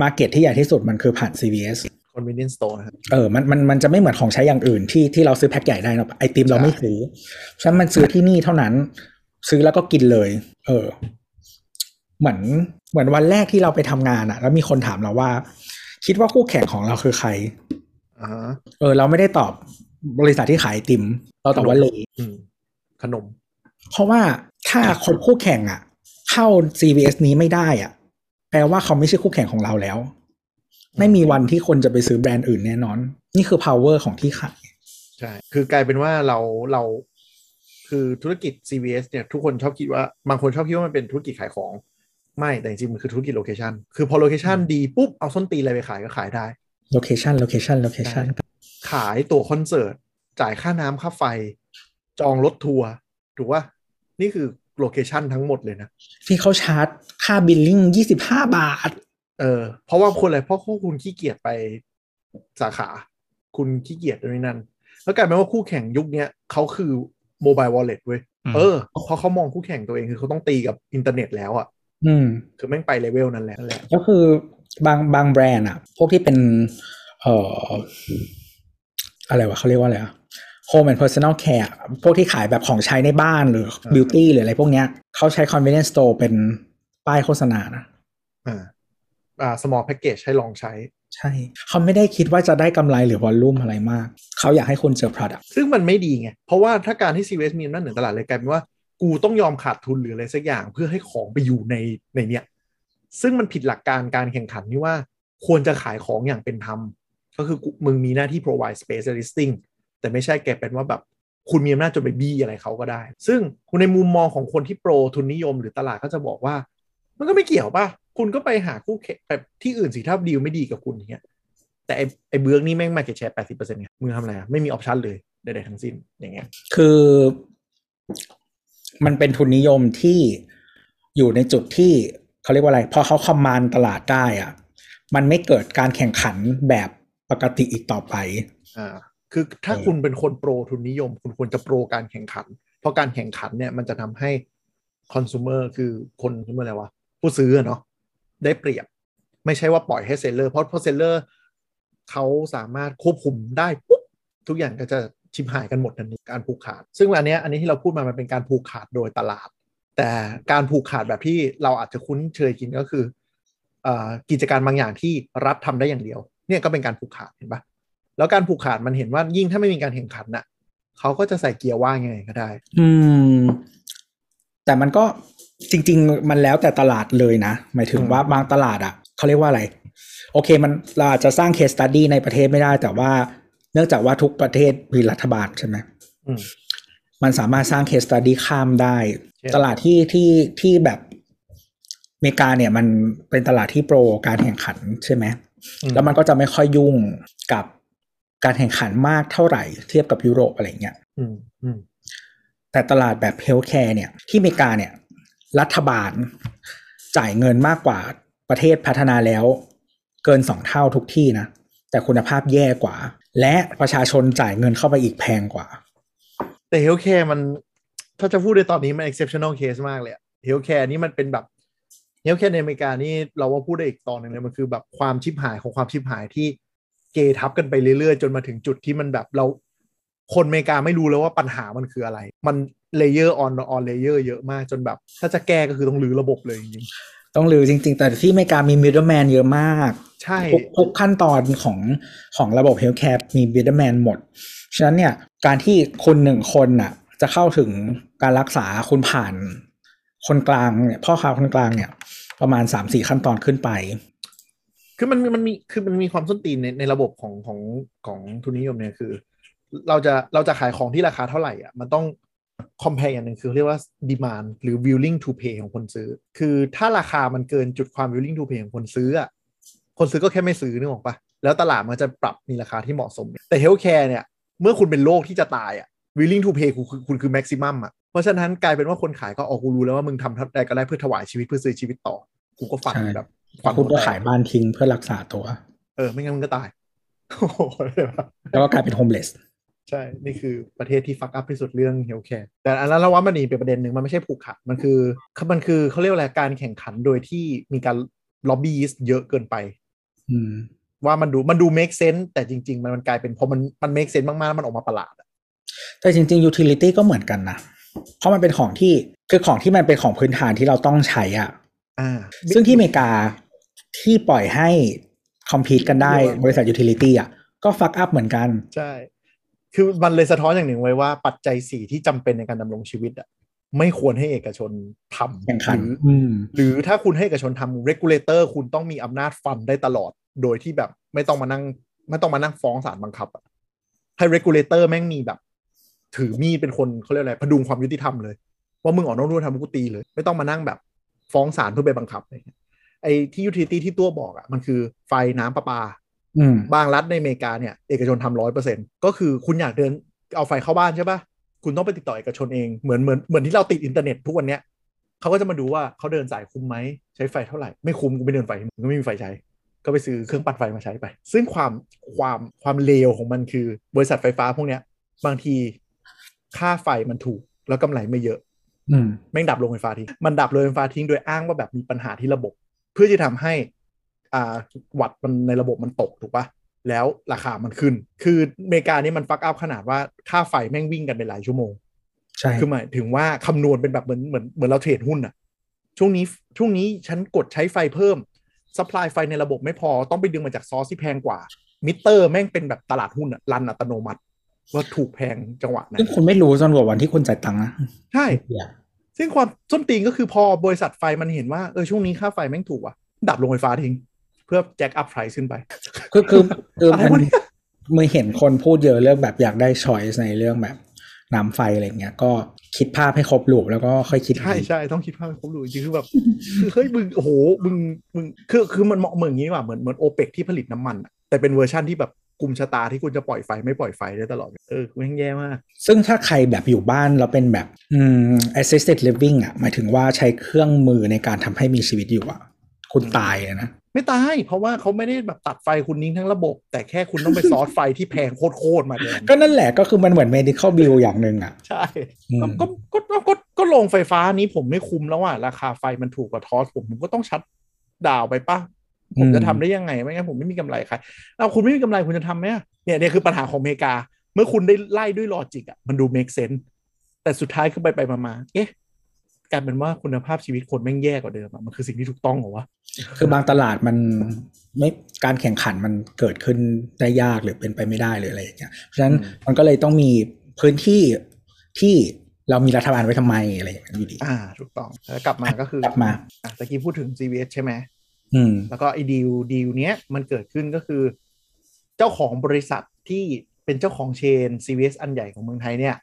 market ที่ใหญ่ที่สุดมันคือผ่าน CVS convenience store นะครับเออมันมันมันจะไม่เหมือนของใช้อย่างอื่นที่ที่เราซื้อแพ็คใหญ่ได้เนอะไอติมเราใช่ไม่ซื้อฉะนั้นมันซื้อที่นี่เท่านั้น ซื้อแล้วก็กินเลย เออ เหมือนเหมือนวันแรกที่เราไปทำงานอะแล้วมีคนถามเราว่า คิดว่าคู่แข่งของเราคือใครอ่าฮะเออ เราไม่ได้ตอบบริษัทที่ขายไอติม เราตอบว่าเลยอืมขนม เพราะว่าถ้าคนคู่แข่งอะเข้า CVS นี้ไม่ได้อะแปลว่าเขาไม่ใช่คู่แข่งของเราแล้ว ไม่มีวันที่คนจะไปซื้อแบรนด์อื่นแน่นอน นี่คือ power ของที่ขายใช่ คือกลายเป็นว่าเราเราคือธุรกิจ CVS เนี่ยทุกคนชอบคิดว่าบางคนชอบคิดว่ามันเป็นธุรกิจขายของ ไม่แต่จริงๆมันคือธุรกิจ location คือพอ location ดีปุ๊บเอาส้นตีนอะไรไปขายก็ขายได้ location location location ขายตั๋วคอนเสิร์ตจ่ายค่าน้ำค่าไฟ จองรถทัวร์ถูกปะนี่คือ location ทั้งหมดเลยนะ ที่เขาชาร์จค่า billing ยี่สิบห้าบาท เออเพราะว่าคนอะไรเพราะคุณขี้เกียจไปสาขา คุณขี้เกียจตรงนี้นั่นแล้วกลายเป็นว่าคู่แข่งยุคเนี้ยเขาคือ mobile wallet เว้ยอืมเออเพราะเขามองคู่แข่งตัวเองคือเขาต้องตีกับอินเทอร์เน็ตแล้วอะ่ะ อืม คือแม่งไปเลเวลนั้นแหละนั่นแหละ ก็คือบางบางแบรนด์อะพวกที่เป็น เอ่อ อะไรวะเขาเรียกว่าอะไรอะ home and personal care อะพวกที่ขายแบบของใช้ในบ้านหรือ beauty หรืออะไรพวกเนี้ยเขาใช้ convenience store เป็นป้ายโฆษณานะอ่า อ่า small package ให้ลองใช้ ใช่ เขาไม่ได้คิดว่าจะได้กำไรหรือวอลลุ่มอะไรมาก เขาอยากให้คนเจอ product ซึ่งมันไม่ดีไง เพราะว่าถ้าการที่ CVS มีอำนาจเหนือตลาดเลยกลายเป็นว่ากูต้องยอมขาดทุนหรืออะไรสักอย่างเพื่อให้ของไปอยู่ในในเนี้ยซึ่งมันผิดหลักการการแข่งขันที่ว่าควรจะขายของอย่างเป็นธรรม ก็คือกูมึงมีหน้าที่ provide space listing แต่ไม่ใช่แกเป็นว่าแบบคุณมีอำนาจจนไปบี้อะไรเขาก็ได้ ซึ่งคุณในมุมมองของคนที่โปรทุนนิยมหรือตลาดก็จะบอกว่า มันก็ไม่เกี่ยวป่ะ คุณก็ไปหาคู่แข่งแบบที่อื่นสิถ้าดีลไม่ดีกับคุณอย่างเงี้ยแต่ไอ้ไอ้เบือกนี่แม่งมาเก็ตแชร์แปดสิบเปอร์เซ็นต์ไงมึงทำอะไรอะไม่มีออปชันเลยใดๆทั้งสิ้นอย่างเงี้ย คือมันเป็นทุนนิยมที่อยู่ในจุดที่เขาเรียกว่าอะไร พอเขาคอมมานด์ตลาดได้อะมันไม่เกิดการแข่งขันแบบปกติอีกต่อไปอ่าคือถ้าเออคุณเป็นคน pro ทุนนิยม คุณควรจะ pro การแข่งขัน เพราะการแข่งขันเนี่ยมันจะทำให้ consumer คือคนเมื่ออะไรวะผู้ซื้ออะเนาะ ได้เปรียบ ไม่ใช่ว่าปล่อยให้ seller เพราะเพราะ seller เขาสามารถควบคุมได้ปุ๊บทุกอย่างก็จะชิบหายกันหมดทันทีการผูกขาด ซึ่งอันนี้อันนี้ที่เราพูดมามันเป็นการผูกขาดโดยตลาด แต่การผูกขาดแบบที่เราอาจจะคุ้นเคยกันก็คืออกิจการบางอย่างที่รัฐทำได้อย่างเดียว เนี่ยก็เป็นการผูกขาดเห็นปะแล้วการผูกขาดมันเห็นว่ายิ่งถ้าไม่มีการแข่งขันน่ะเขาก็จะใส่เกียร์ว่างยังไงก็ได้ อืม แต่มันก็ จริง ๆ มันแล้วแต่ตลาดเลยนะ หมายถึงอืมว่าบางตลาดอะเขาเรียกว่าอะไร โอเคมันเราอาจจะสร้าง case study ในประเทศไม่ได้ แต่ว่าเนื่องจากว่าทุกประเทศมีรัฐบาลใช่ไหมอืมมันสามารถสร้าง case study ข้ามได้เช่นตลาดที่ที่ที่แบบอเมริกาเนี่ยมันเป็นตลาดที่ pro การแข่งขันใช่ไหมอืมแล้วมันก็จะไม่ค่อยยุ่งกับการแข่งขันมากเท่าไหร่เทียบกับยุโรปอะไรเงี้ยอืมอืมแต่ตลาดแบบ healthcare เนี่ยที่อเมริกาเนี่ย รัฐบาล จ่ายเงินมากกว่าประเทศพัฒนาแล้วเกินสองเท่าทุกที่นะ แต่คุณภาพแย่กว่า และประชาชนจ่ายเงินเข้าไปอีกแพงกว่า แต่เฮ healthcare มัน ถ้าจะพูดในตอนนี้มัน exceptional case มากเลย healthcare นี่มันเป็นแบบ healthcare ในอเมริกานี่เราว่าพูดได้อีกตอนหนึ่งเลย มันคือแบบความชิบหายของความชิบหายที่เกทับกันไปเรื่อยๆ จนมาถึงจุดที่มันแบบเราคนอเมริกาไม่รู้แล้วว่าปัญหามันคืออะไร มัน layer on on layer เยอะมากจนแบบ ถ้าจะแก้ก็คือต้องรื้อระบบเลยจริงต้องรื้อจริง ๆ แต่ที่อเมริกามี middleman เยอะมากๆใช่ทุกทุกขั้นตอนของของระบบเฮลท์แคร์มี middleman หมด ฉะนั้นเนี่ยการที่คุณหนึ่งคนน่ะจะเข้าถึงการรักษาคุณผ่านคนกลางเนี่ยพ่อค้าคนกลางเนี่ย ประมาณสามสี่ขั้นตอนขึ้นไป คือมันมันมีคือมันมีความส้นตีนในในระบบของของของทุนนิยมเนี่ยคือ เราจะเราจะขายของที่ราคาเท่าไหร่อะมันต้อง compare อย่างหนึ่งคือเรียกว่า demand หรือ willing to pay ของคนซื้อ คือถ้าราคามันเกินจุดความ willing to pay ของคนซื้ออะคนซื้อก็แค่ไม่ซื้อนึกออกปะแล้วตลาดมันจะปรับมีราคาที่เหมาะสม แต่ healthcare เนี่ย เมื่อคุณเป็นโรคที่จะตายอะ willing to pay คุณคือคุณคือ maximum อะเพราะฉะนั้นกลายเป็นว่าคนขายก็อ๋อกูรู้แล้วว่ามึงทำเท่าใดก็ได้เพื่อถวายชีวิตเพื่อซื้อชีวิตต่อกูก็ฟันใช่แบแบบฟันคุณก็หัวแตกขายบ้านทิ้งเพื่อรักษาตัว เออไม่งั้นมึงก็ตายโอ้โหเลยว่ะแล้วก็กลายเป็น homelessใช่ นี่คือประเทศที่ fuck up ที่สุดเรื่อง healthcare แต่อันนั้นเราว่ามันนี่เป็นประเด็นหนึ่งมันไม่ใช่ผูกขาดมันคือมันคือเขาเรียกว่าอะไรการแข่งขันโดยที่มีการล็อบบี้เยอะเกินไปอืมว่ามันดูมันดู make sense แต่จริง ๆ มันมันกลายเป็นพอมันมัน make sense มากๆแล้วมันออกมาประหลาดอะแต่จริง ๆ utility ก็เหมือนกันนะเพราะมันเป็นของที่คือของที่มันเป็นของพื้นฐานที่เราต้องใช้อะอ่าซึ่งที่อเมริกาที่ปล่อยให้คอมพีตกันได้เยอะบริษัท utility อะก็ฟักอัพเหมือนกัน ใช่ คือมันเลยสะท้อนอย่างหนึ่งไว้ว่าปัจจัยสี่ที่จำเป็นในการดำรงชีวิตอะไม่ควรให้เอกชนทำแข่งขันหรืออืมหรือถ้าคุณให้เอกชนทำ regulator คุณต้องมีอำนาจฟันได้ตลอด โดยที่แบบไม่ต้องมานั่ง ไม่ต้องมานั่งฟ้องศาลบังคับอะให้ regulator แม่งมีแบบ ถือมีดเป็นคนเขาเรียกอะไรพดุงความยุติธรรมเลย ว่ามึงออกนอกรูทำกูตีเลย ไม่ต้องมานั่งแบบฟ้องศาลเพื่อไปบังคับอะไรเงี้ยไอ้ที่ utility ที่ตัวบอกอะมันคือไฟน้ำประปาอืม บางรัฐในอเมริกาเนี่ยเอกชนทำร้อยเปอร์เซ็นก็คือคุณอยากเดินเอาไฟเข้าบ้านใช่ปะคุณต้องไปติดต่อเอกชนเองเหมือนเหมือนเหมือนที่เราติดอินเทอร์เน็ตทุกวันเนี้ยเขาก็จะมาดูว่าเขาเดินสายคุ้มไหมใช้ไฟเท่าไหร่ ไม่คุ้มกูไม่เดินไฟมึงก็ไม่มีไฟใช้ ก็ไปซื้อเครื่องปั่นไฟมาใช้ไป ซึ่งความความความเลวของมันคือบริษัทไฟฟ้าพวกเนี้ยบางทีค่าไฟมันถูกแล้วกำไรไม่เยอะอืมแม่งดับโรงไฟฟ้าทิ้งมันดับโรงไฟฟ้าทิ้งโดยอ้างว่าแบบมีปัญหาที่ระบบ เพื่อจะทำให้ อ่าวัตต์มันในระบบมันตกถูกปะแล้วราคามันขึ้น คืออเมริกานี่มัน fuck up ขนาดว่าค่าไฟแม่งวิ่งกันเป็นรายชั่วโมง ใช่ คือหมายถึงว่าคำนวณเป็นแบบเหมือนเหมือนเหมือนเรา trade หุ้นอะช่วงนี้ช่วงนี้ฉันกดใช้ไฟเพิ่ม supply ไฟในระบบไม่พอต้องไปดึงมาจากซอสที่แพงกว่า มิเตอร์แม่งเป็นแบบตลาดหุ้นอะ run อัตโนมัติ ว่าถูกแพงจังหวะนั้นซึ่งคุณไม่รู้จนกว่าวันที่คุณจ่ายตังค์นะใช่เหี้ยซึ่งความส้นตีนก็คือพอบริษัทไฟมันเห็นว่าเออช่วงนี้ค่าไฟแม่งถูกว่ะดับโรงไฟฟ้าทิ้ง เพื่อ jack up price ขึ้นไปคือคือคืออะไรมันวะเนี่ยมึงเห็นคนพูดเยอะเรื่องแบบอยากได้ choice ในเรื่องแบบน้ำไฟอะไรเงี้ยก็คิดภาพให้ครบ loop แล้วก็ค่อยคิดใช่ใช่ต้องคิดภาพให้ครบดูจริงๆคือแบบคือเฮ้ยมึงโอ้โหมึงมึงคือคือมันเหมาะเหมือนอย่างนี้ว่ะเหมือนเหมือนโอเปกที่ผลิตน้ำมันอะแต่เป็นเวอร์ชั่นที่แบบกลุ่มชะตาที่คุณจะปล่อยไฟไม่ปล่อยไฟได้ตลอด เออแม่งแย่มาก ซึ่งถ้าใครแบบอยู่บ้านแล้วเป็นแบบอืม assisted living อะหมายถึงว่าใช้เครื่องมือในการทำให้มีชีวิตอยู่อะ คุณตายเลยนะ ไม่ตายเพราะว่าเขาไม่ได้แบบตัดไฟคุณนิ้งทั้งระบบ แต่แค่คุณต้องไปซอสไฟที่แพงโคตรๆมาแทนก็นั่นแหละก็คือมันเหมือน medical bill อย่างหนึ่งอะ ใช่อืมก็ก็ก็ก็ก็โรงไฟฟ้านี้ผมไม่คุ้มแล้วอะราคาไฟมันถูกกว่าทอสผมผมก็ต้องชัดดาวน์ไปปะผมจะทำได้ยังไงไม่งั้นผมไม่มีกำไรใครเอาคุณไม่มีกำไรคุณจะทำไหมอะเนี่ยเนี่ยคือปัญหาของอเมริกา เมื่อคุณได้ไล่ด้วยลอจิกอะมันดู make sense แต่สุดท้ายคือไปไปมามาเอ๊ะกลายเป็นว่าคุณภาพชีวิตคนแม่งแย่กว่าเดิมอะมันคือสิ่งที่ถูกต้องเหรอวะ คือบางตลาดมันไม่การแข่งขันมันเกิดขึ้นได้ยากหรือเป็นไปไม่ได้หรืออะไรอย่างเงี้ยเพราะฉะนั้นอืมมันก็เลยต้องมีพื้นที่ที่เรามีรัฐบาลไว้ทำไมอะไรอย่างเงี้ยอยู่ดี อ่า ถูกต้อง แล้วกลับมาก็คือกลับมาอะตะกี้พูดถึง CVS ใช่ไหมอืม แล้วก็ไอ้ดีลดีลเนี้ยมันเกิดขึ้นก็คือ เจ้าของบริษัทที่เป็นเจ้าของ chain CVS อันใหญ่ของเมืองไทยเนี่ย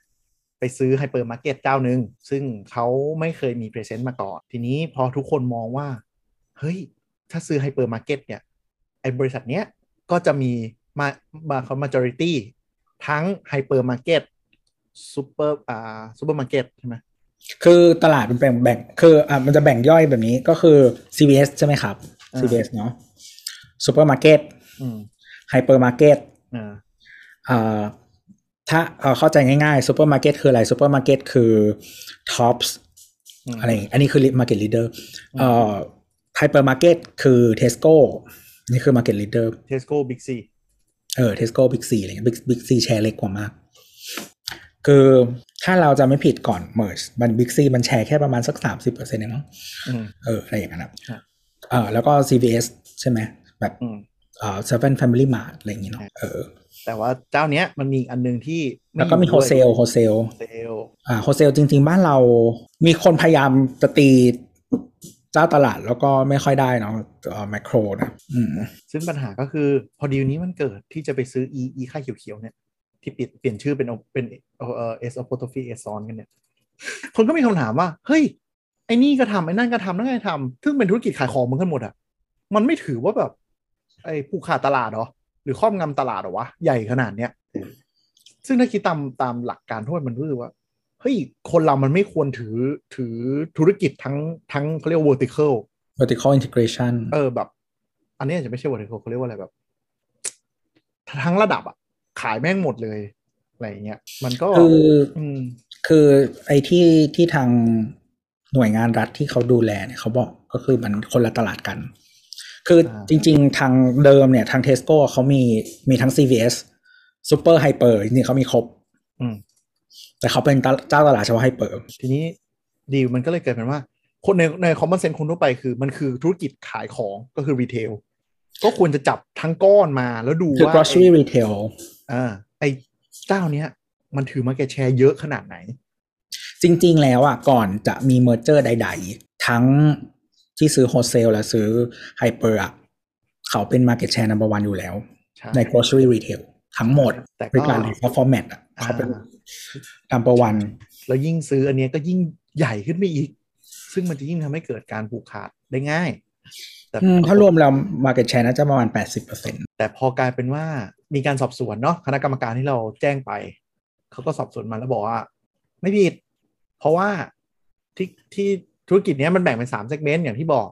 ไปซื้อไฮเปอร์มาร์เก็ตเจ้าหนึ่ง ซึ่งเขาไม่เคยมี presence มาก่อน ทีนี้พอทุกคนมองว่า เฮ้ย ถ้าซื้อไฮเปอร์มาร์เก็ตเนี่ยไอ้บริษัทเนี้ยก็จะมีมามาเขา majority ทั้งไฮเปอร์มาร์เก็ตซูเปอร์อ่าซูเปอร์มาร์เก็ตใช่ไหมคือตลาดมันแบ่งแบ่งคืออะมันจะแบ่งย่อยแบบนี้ก็คือ CVS ใช่ไหมครับอ่า CVS เนาะซูเปอร์มาร์เก็ตอืมไฮเปอร์มาร์เก็ตอ่าอ่าถ้าเอ่อเข้าใจง่ายๆซูเปอร์มาร์เก็ตคืออะไรซูเปอร์มาร์เก็ตคือท็อปส์อืมอะไรอย่างงี้อันนี้คือ market leader อืมเอ่อ ไฮเปอร์มาร์เก็ตคือ Tesco นี่คือ market leader เทสโก้บิ๊กซีเออ Tesco Big C อะไรเงี้ย Big Big C share เล็กกว่ามาก คือถ้าเราจะไม่ผิดก่อน merge มัน Big C มันแชร์แค่ประมาณสักสามสิบเปอร์เซ็นต์เองเนาะอืมเอออะไรอย่างนั้นนะครับเออแล้วก็ CVS ใช่ไหมแบบอืมเอ่อ Seven Family Mart อะไรอย่างงี้เนาะเออ แต่ว่าเจ้าเนี้ยมันมีอีกอันหนึ่งที่ไแล้วก็มีอยู่โฮด้วยเซลโฮเซลเซลอ่าโฮเซลจริง ๆ บ้านเรามีคนพยายามจะตี เจ้าตลาดแล้วก็ไม่ค่อยได้เนาะแมคโครนะซึ่งปัญหาก็คือพอดีลนี้มันเกิดที่จะไปซื้อ e e ค่าเขียวๆเนี่ยที่เปลี่ยนเปลี่ยนชื่อเป็นเป็นเอ่อ s apostrophe s ซ้อนกันเนี่ย คนก็มีคำถามว่า เฮ้ย ไอ้นี่ก็ทำไอ้นั่นก็ทำนั่นก็ทำซึ่งเป็นธุรกิจขายของมือนกันหมดอะมันไม่ถือว่าแบบ ไอ้ผู้ขาดตลาดหรอ หรือครอบงำตลาดหรอวะ ใหญ่ขนาดเนี้ยซึ่งถ้าคิดตามตามหลักการทั่วไปมันรู้สึกว่า เฮ้ยคนเรามันไม่ควรถือถือธุรกิจทั้งทั้งเขาเรียกว่า vertical vertical integration เออแบบ อันนี้อาจจะไม่ใช่ vertical เขาเรียกว่าอะไรแบบ ทั้งระดับอะขายแม่งหมดเลยอะไรอย่างเงี้ยมันก็คืออืมคือไอ้ที่ที่ทางหน่วยงานรัฐที่เขาดูแลเนี่ยเขาบอกก็คือมันคนละตลาดกัน คืออาจริง ๆ ทางเดิมเนี่ย ทางเทสโก้เขามีมีทั้ง CVS Super Hyper จริงๆเขามีครบอืม แต่เขาเป็นเจ้าตลาดเฉพาะ hyper ทีนี้ดีลมันก็เลยเกิดเป็นว่า คนในใน common sense คนทั่วไปคือมันคือธุรกิจขายของก็คือ retailก็ควรจะจับทั้งก้อนมาแล้วดูคือว่า grocery retail อ่าไอ้เจ้าเนี้ย มันถือ market share เยอะขนาดไหน จริง ๆ แล้วอะก่อนจะมี merger ใด ๆ ทั้งที่ซื้อ wholesale และซื้อ hyper อะเขาเป็น market share number one อยู่แล้วใช่ใน grocery retail ทั้งหมดแต่บริก็การของ format อะเขาเป็น number one แล้วยิ่งซื้ออันเนี้ยก็ยิ่งใหญ่ขึ้นไปอีก ซึ่งมันจะยิ่งทำให้เกิดการผูกขาดได้ง่าย แต่อืมถ้ารวมแล้ว market share น่าจะประมาณ 80%แต่พอกลายเป็นว่ามีการสอบสวนเนาะคณะกรรมการที่เราแจ้งไป เขาก็สอบสวนมาแล้วบอกว่า ไม่ผิด เพราะว่าที่ที่ธุรกิจเนี้ยมันแบ่งเป็นสาม segment อย่างที่บอก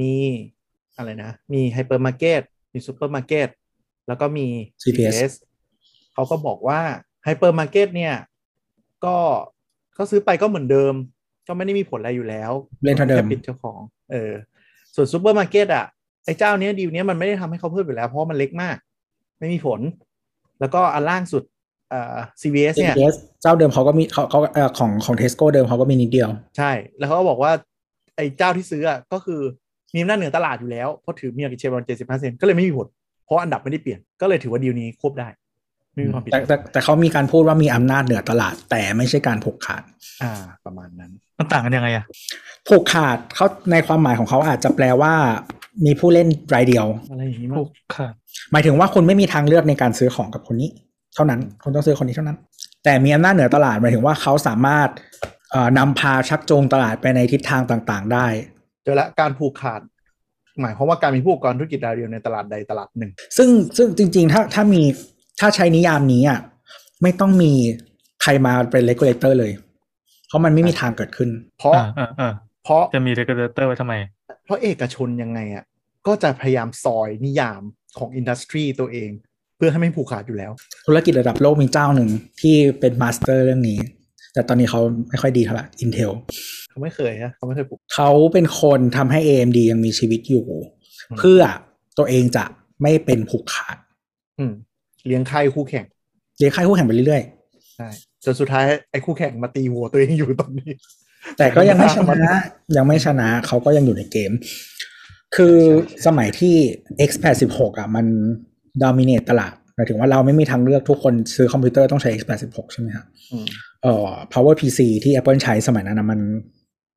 มีอะไรนะ มีไฮเปอร์มาร์เก็ตมีซูเปอร์มาร์เก็ตแล้วก็มี CVS เขาก็บอกว่า ไฮเปอร์มาร์เก็ตเนี่ยก็ก็ซื้อไปก็เหมือนเดิม ก็ไม่ได้มีผลอะไรอยู่แล้วเล่นเท่าเดิมแค่เปลี่ยนเจ้าของ เออ ส่วนซูเปอร์มาร์เก็ตอะไอ้เจ้าเนี้ยดีลเนี้ยมันไม่ได้ทำให้เขาเพิ่มอยู่แล้ว เพราะมันเล็กมาก ไม่มีผล แล้วก็อันล่างสุดเอ่อ CVS เนี่ย CVS เจ้าเดิมเขาก็มีเขาเขาเอ่อของของ Tesco เดิมเขาก็มีนิดเดียว ใช่ แล้วเขาก็บอกว่า ไอ้เจ้าที่ซื้ออะก็คือมีอำนาจเหนือตลาดอยู่แล้วเพราะถือ market share ประมาณเจ็ดสิบห้าเปอร์เซ็นต์ก็เลยไม่มีผล เพราะอันดับไม่ได้เปลี่ยนก็เลยถือว่าดีลนี้ควบได้ ไม่มีความผิดแต่แต่แต่เขามีการพูดว่ามีอำนาจเหนือตลาด แต่ไม่ใช่การผูกขาด อ่า ประมาณนั้น มันต่างกันยังไงอะผูกขาดเขาในความหมายของเขาอาจจะแปลว่า มีผู้เล่นรายเดียว อะไรอย่างนี้มั้ผูงกขาดหมายถึงว่าคุณไม่มีทางเลือกในการซื้อของกับคนนี้ เท่านั้นคุณต้องซื้อคนนี้เท่านั้น แต่มีอำนาจเหนือตลาดหมายถึงว่าเขาสามารถเอ่อนำพาชักจูงตลาดไปในทิศทางต่างๆ ได้ เจอละการผูกขาด หมายความว่าการมีผู้ประกอบการธุรกิจรายเดียวในตลาดใดตลาดหนึ่ง ซึ่งซึ่งจริงๆ ถ้าถ้ามี ถ้าใช้นิยามนี้อะไม่ต้องมีใครมาเป็น regulator เลย เพราะมันไม่มีทางเกิดขึ้น เพราะอ่าอ่าอ่าเพราะจะมี regulator ไว้ทำไม เพราะเอกชนยังไงอะก็จะพยายามซอยนิยามของ industry ตัวเอง เพื่อให้ไม่ผูกขาดอยู่แล้ว ธุรกิจระดับโลกมีเจ้าหนึ่งที่เป็น master เรื่องนี้ แต่ตอนนี้เขาไม่ค่อยดีเท่าไหร่ Intel เขาไม่เคยฮะเขาไม่เคยผูกเขาเป็นคนทำให้ AMD ยังมีชีวิตอยู่อืมเพื่อตัวเองจะไม่เป็นผูกขาดอืม เลี้ยงไข่คู่แข่ง เลี้ยงค่ายคู่แข่งไปเรื่อยใช่จนสุดท้ายไอ้คู่แข่งมาตีหัวตัวเองอยู่ตอนนี้ๆแต่ก็ยังไม่ชนะยังไม่ชนะเขาก็ยังอยู่ในเกม คือสมัยที่ X86 อะ มันด o มิเนตตลาดหมายถึงว่าเราไม่มีทางเลือกทุกคนซื้อคอมพิวเตอร์ต้องใช้ X86 ใช่ไหมฮะอืมเอ่อ power PC ที่ Apple ใช้สมัยนั้นนะมัน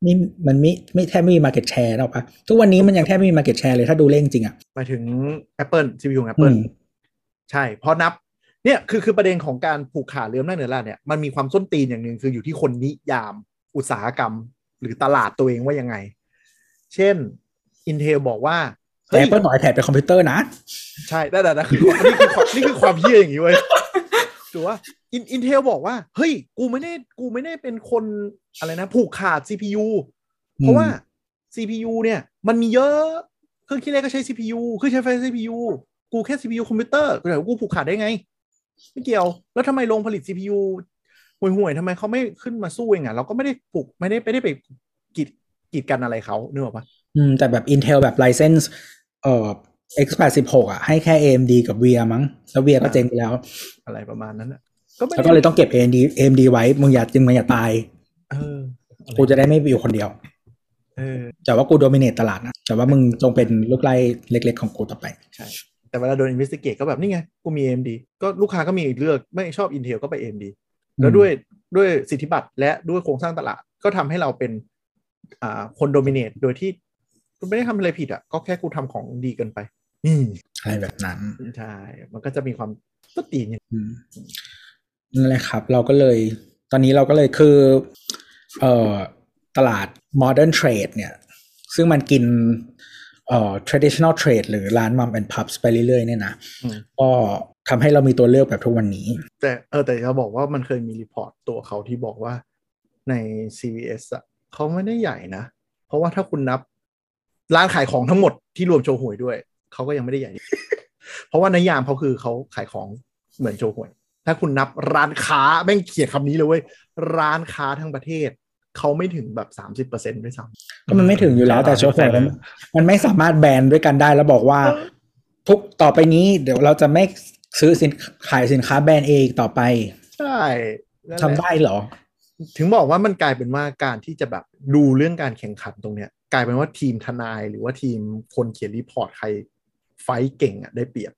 ไม่มันไม่ไม่แทบไม่มี market share หรอกปะทุกวันนี้มันยังแทบไม่มี market share เลยถ้าดูเลขจริงอะหมายถึง Apple CPU ของ Apple อืม ใช่เพราะนับเนี่ยคือคือประเด็นของการผูกขาดเรื่องหน้าเหนือตลาดเนี่ยมันมีความส้นตีนอย่างหนึ่งคืออยู่ที่คนนิยามอุตสาหกรรม หรือตลาดตัวเองว่ายังไง เช่น Intel บอกว่าแต่ Apple บอก iPad เป็นคอมพิวเตอร์นะ ใช่แต่แต่แต่คือนี่คือความนี่คือความเหี้ยอย่างนี้เว้ยถือว่าอิน Intel บอกว่า เฮ้ย กูไม่ได้กูไม่ได้เป็นคนอะไรนะ ผูกขาด CPU เพราะว่า CPU เนี่ย มันมีเยอะ เครื่องคิดเลขก็ใช้ CPU เครื่องใช้ไฟ CPU กูแค่ CPU คอมพิวเตอร์กูถามว่ากูผูกขาดได้ไง ไม่เกี่ยว แล้วทำไมโรงผลิต CPU ห่วยๆทำไมเขาไม่ขึ้นมาสู้เองอะเราก็ไม่ได้ผูกไม่ได้ไม่ได้ไปกีดกีดกันอะไรเขานึกออกปะอืม แต่แบบ Intel แบบ license เอ่อ X86 อะ ให้แค่ AMD กับ VIA มั้ง แล้ว VIA ก็เจ๊งไปแล้ว อะไรประมาณนั้นอะก็ไม่แล้วได้ก็เลยต้องเก็บ AMD AMD ไว้ มึงอย่าจึงมึงอย่าตาย เอออรกูจะได้ไม่ไปอยู่คนเดียว เออแต่ว่ากูโดมิเนตตลาดนะ แต่ว่ามึงจงเป็นลูกไล่เล็ก ๆ ของกูต่อไป ใช่ แต่เวลาโดน investigate ก็แบบนี่ไง กูมี AMD ก็ลูกค้าก็มีเลือกไม่ชอบ Intel ก็ไป AMD แล้วด้วยด้วยสิทธิบัตรและด้วยโครงสร้างตลาดก็ทำให้เราเป็นอ่าคน dominate โดยที่กูไม่ได้ทำอะไรผิดอะ ก็แค่กูทำของดีเกินไปนี่อะไรแบบนั้น ใช่ มันก็จะมีความส้นตีนอย่างอืมนั่นแหละครับ เราก็เลย ตอนนี้เราก็เลยคือ เอ่อตลาด modern trade เนี่ย ซึ่งมันกิน เอ่อ traditional trade หรือร้าน mom and pops ไปเรื่อยๆเนี่ยนะอืมก็ทำให้เรามีตัวเลือกแบบทุกวันนี้ แต่เออแต่จะบอกว่ามันเคยมี report ตัวเขาที่บอกว่าใน CVS อะเขาไม่ได้ใหญ่นะ เพราะว่าถ้าคุณนับร้านขายของทั้งหมดที่รวมโชว์หวยด้วย เขาก็ยังไม่ได้ใหญ่ เพราะว่าในยามเขาคือเขาขายของเหมือนโชว์หวย ถ้าคุณนับร้านค้าแม่งเขียนคำนี้เลยเว้ยร้านค้าทั้งประเทศ เขาไม่ถึงแบบสามสิบเปอร์เซ็นต์ด้วยซ้ก็มันไม่ถึงอยู่แล้วแต่โชว์หวยมันมันไม่สามารถแบนด้วยกันได้แล้วบอกว่า ทุกต่อไปนี้เดี๋ยวเราจะไม่ซื้อสินขายสินค้าแบรนด์เองต่อไปำใช่นั่นแหทำละได้เหรอ ถึงบอกว่ามันกลายเป็นว่าการที่จะแบบดูเรื่องการแข่งขันตรงเนี้ย กลายเป็นว่าทีมทนายหรือว่าทีมคนเขียนรีพอร์ตใครไฟท์เก่งอะได้เปรียบ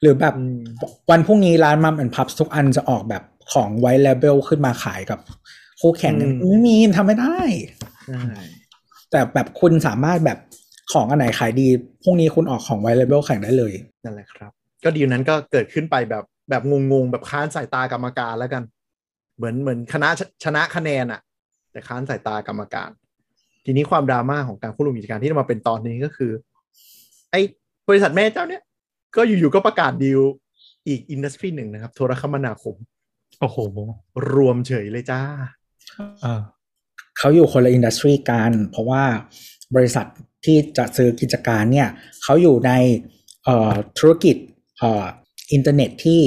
หรือแบบอืมวันพรุ่งนี้ร้านมัมแอนพับทุกอันจะออกแบบของไว t ์ a เลเบลขึ้นมาขายกับ คู่แข่งเนี่ยไม่มีมันทำไม่ได้ใช่แต่แบบคุณสามารถแบบของอันไหนขายดีพรุ่งนี้คุณออกของไว t ์ a เลเบลแข่งได้เลยนั่นแหละครับ ก็ดีลนั้นก็เกิดขึ้นไปแบบแบบงงๆ แบบค้านสายตากรรมการแล้วกัน เหมือนเหมือนคณะชชนะคะแนนอะแต่ค้านสายตากรรมการ ทีนี้ความดราม่าของการควบรวมกิจการที่มาเป็นตอนนี้ก็คือ ไอ้บริษัทแม่เจ้าเนี้ยก็อยู่ๆก็ประกาศดีลอีกอินดัสทรีหนึ่งนะครับ โทรคมนาคม โอ้โห รวมเฉยเลยจ้าอ่า เขาอยู่คนละ industry กัน เพราะว่าบริษัทที่จะซื้อกิจการเนี่ยเขาอยู่ในเอ่อธุรกิจเอ่ออินเทอร์เน็ตที่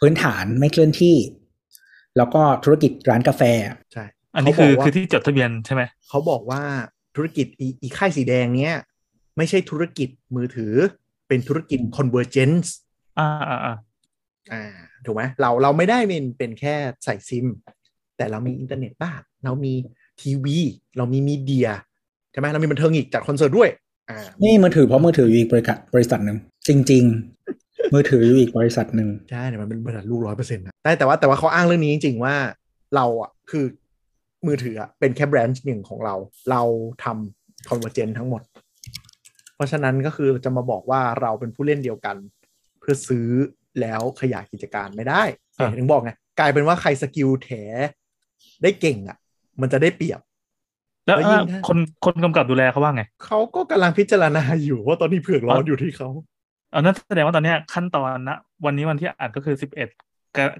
พื้นฐานไม่เคลื่อนที่ แล้วก็ธุรกิจร้านกาแฟใช่อันนี้เขาคือบอกว่าคือที่จดทะเบียนใช่ไหมเขาบอกว่าธุรกิจอีอีค่ายสีแดงเนี้ยไม่ใช่ธุรกิจมือถือเป็นธุรกิจ convergence อ่าอ่าอ่าอ่าถูกไหมเราเราไม่ได้เป็นเป็นแค่ใส่ซิม แต่เรามีอินเทอร์เน็ตบ้างเรามีทีวี เรามี media ใช่ไหมเรามีบันเทิงอีกจัดคอนเสิร์ตด้วยอ่านี่มือถือเพราะมือถืออยู่อีกบริษัทบริษัทหนึ่งจริง ๆ มือถืออยู่อีกบริษัทหนึ่งใช่เนี่ยมันเป็นบริษัทลูกร้อยเปอร์เซ็นต์นะแต่แต่ว่าแต่ว่าเขาอ้างเรื่องนี้จริง ๆ ว่าเราอะคือมือถืออะเป็นแค่แบรนด์หนึ่งของเรา เราทำ convergence ทั้งหมด เพราะฉะนั้นก็คือจะมาบอกว่าเราเป็นผู้เล่นเดียวกัน เพื่อซื้อแล้วขยายกิจการไม่ได้อะถึงบอกไงกลายเป็นว่าใครสกิลแถ ได้เก่งอะ มันจะได้เปรียบ แล้วแล้วยิ่งอะถ้าคนคนกำกับดูแลเขาว่าไงเขาก็กำลังพิจารณาอยู่ว่าตอนนี้เผือกร้อนอะอยู่ที่เขาเอานั่นแสดงว่าตอนเนี้ยขั้นตอนนะวันนี้วันที่อัดก็คือสิบเอ็ด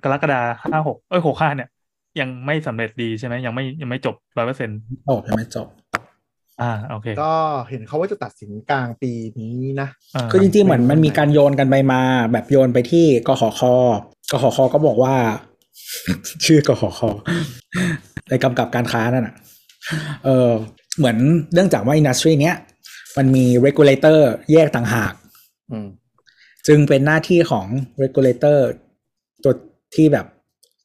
กรกฎาห้าหกเอ้ยหกห้าเนี่ย ยังไม่สำเร็จดีใช่ไหมยังไม่ยังไม่จบร้อยเปอร์เซ็นต์จบยังไม่จบ อ่าโอเค ก็เห็นเขาว่าจะตัดสินกลางปีนี้นะอ่าคือจริงๆเหมือนมันมีการโยนกันไปมา แบบโยนไปที่กขคกขคก็บอกว่า ชื่อกขคในกำกับการค้านั่นน่ะเออเหมือนเนื่องจากว่าอินดัสทรีเนี้ยมันมี regulator แยกต่างหากอืมจึงเป็นหน้าที่ของ regulator ตัวที่แบบ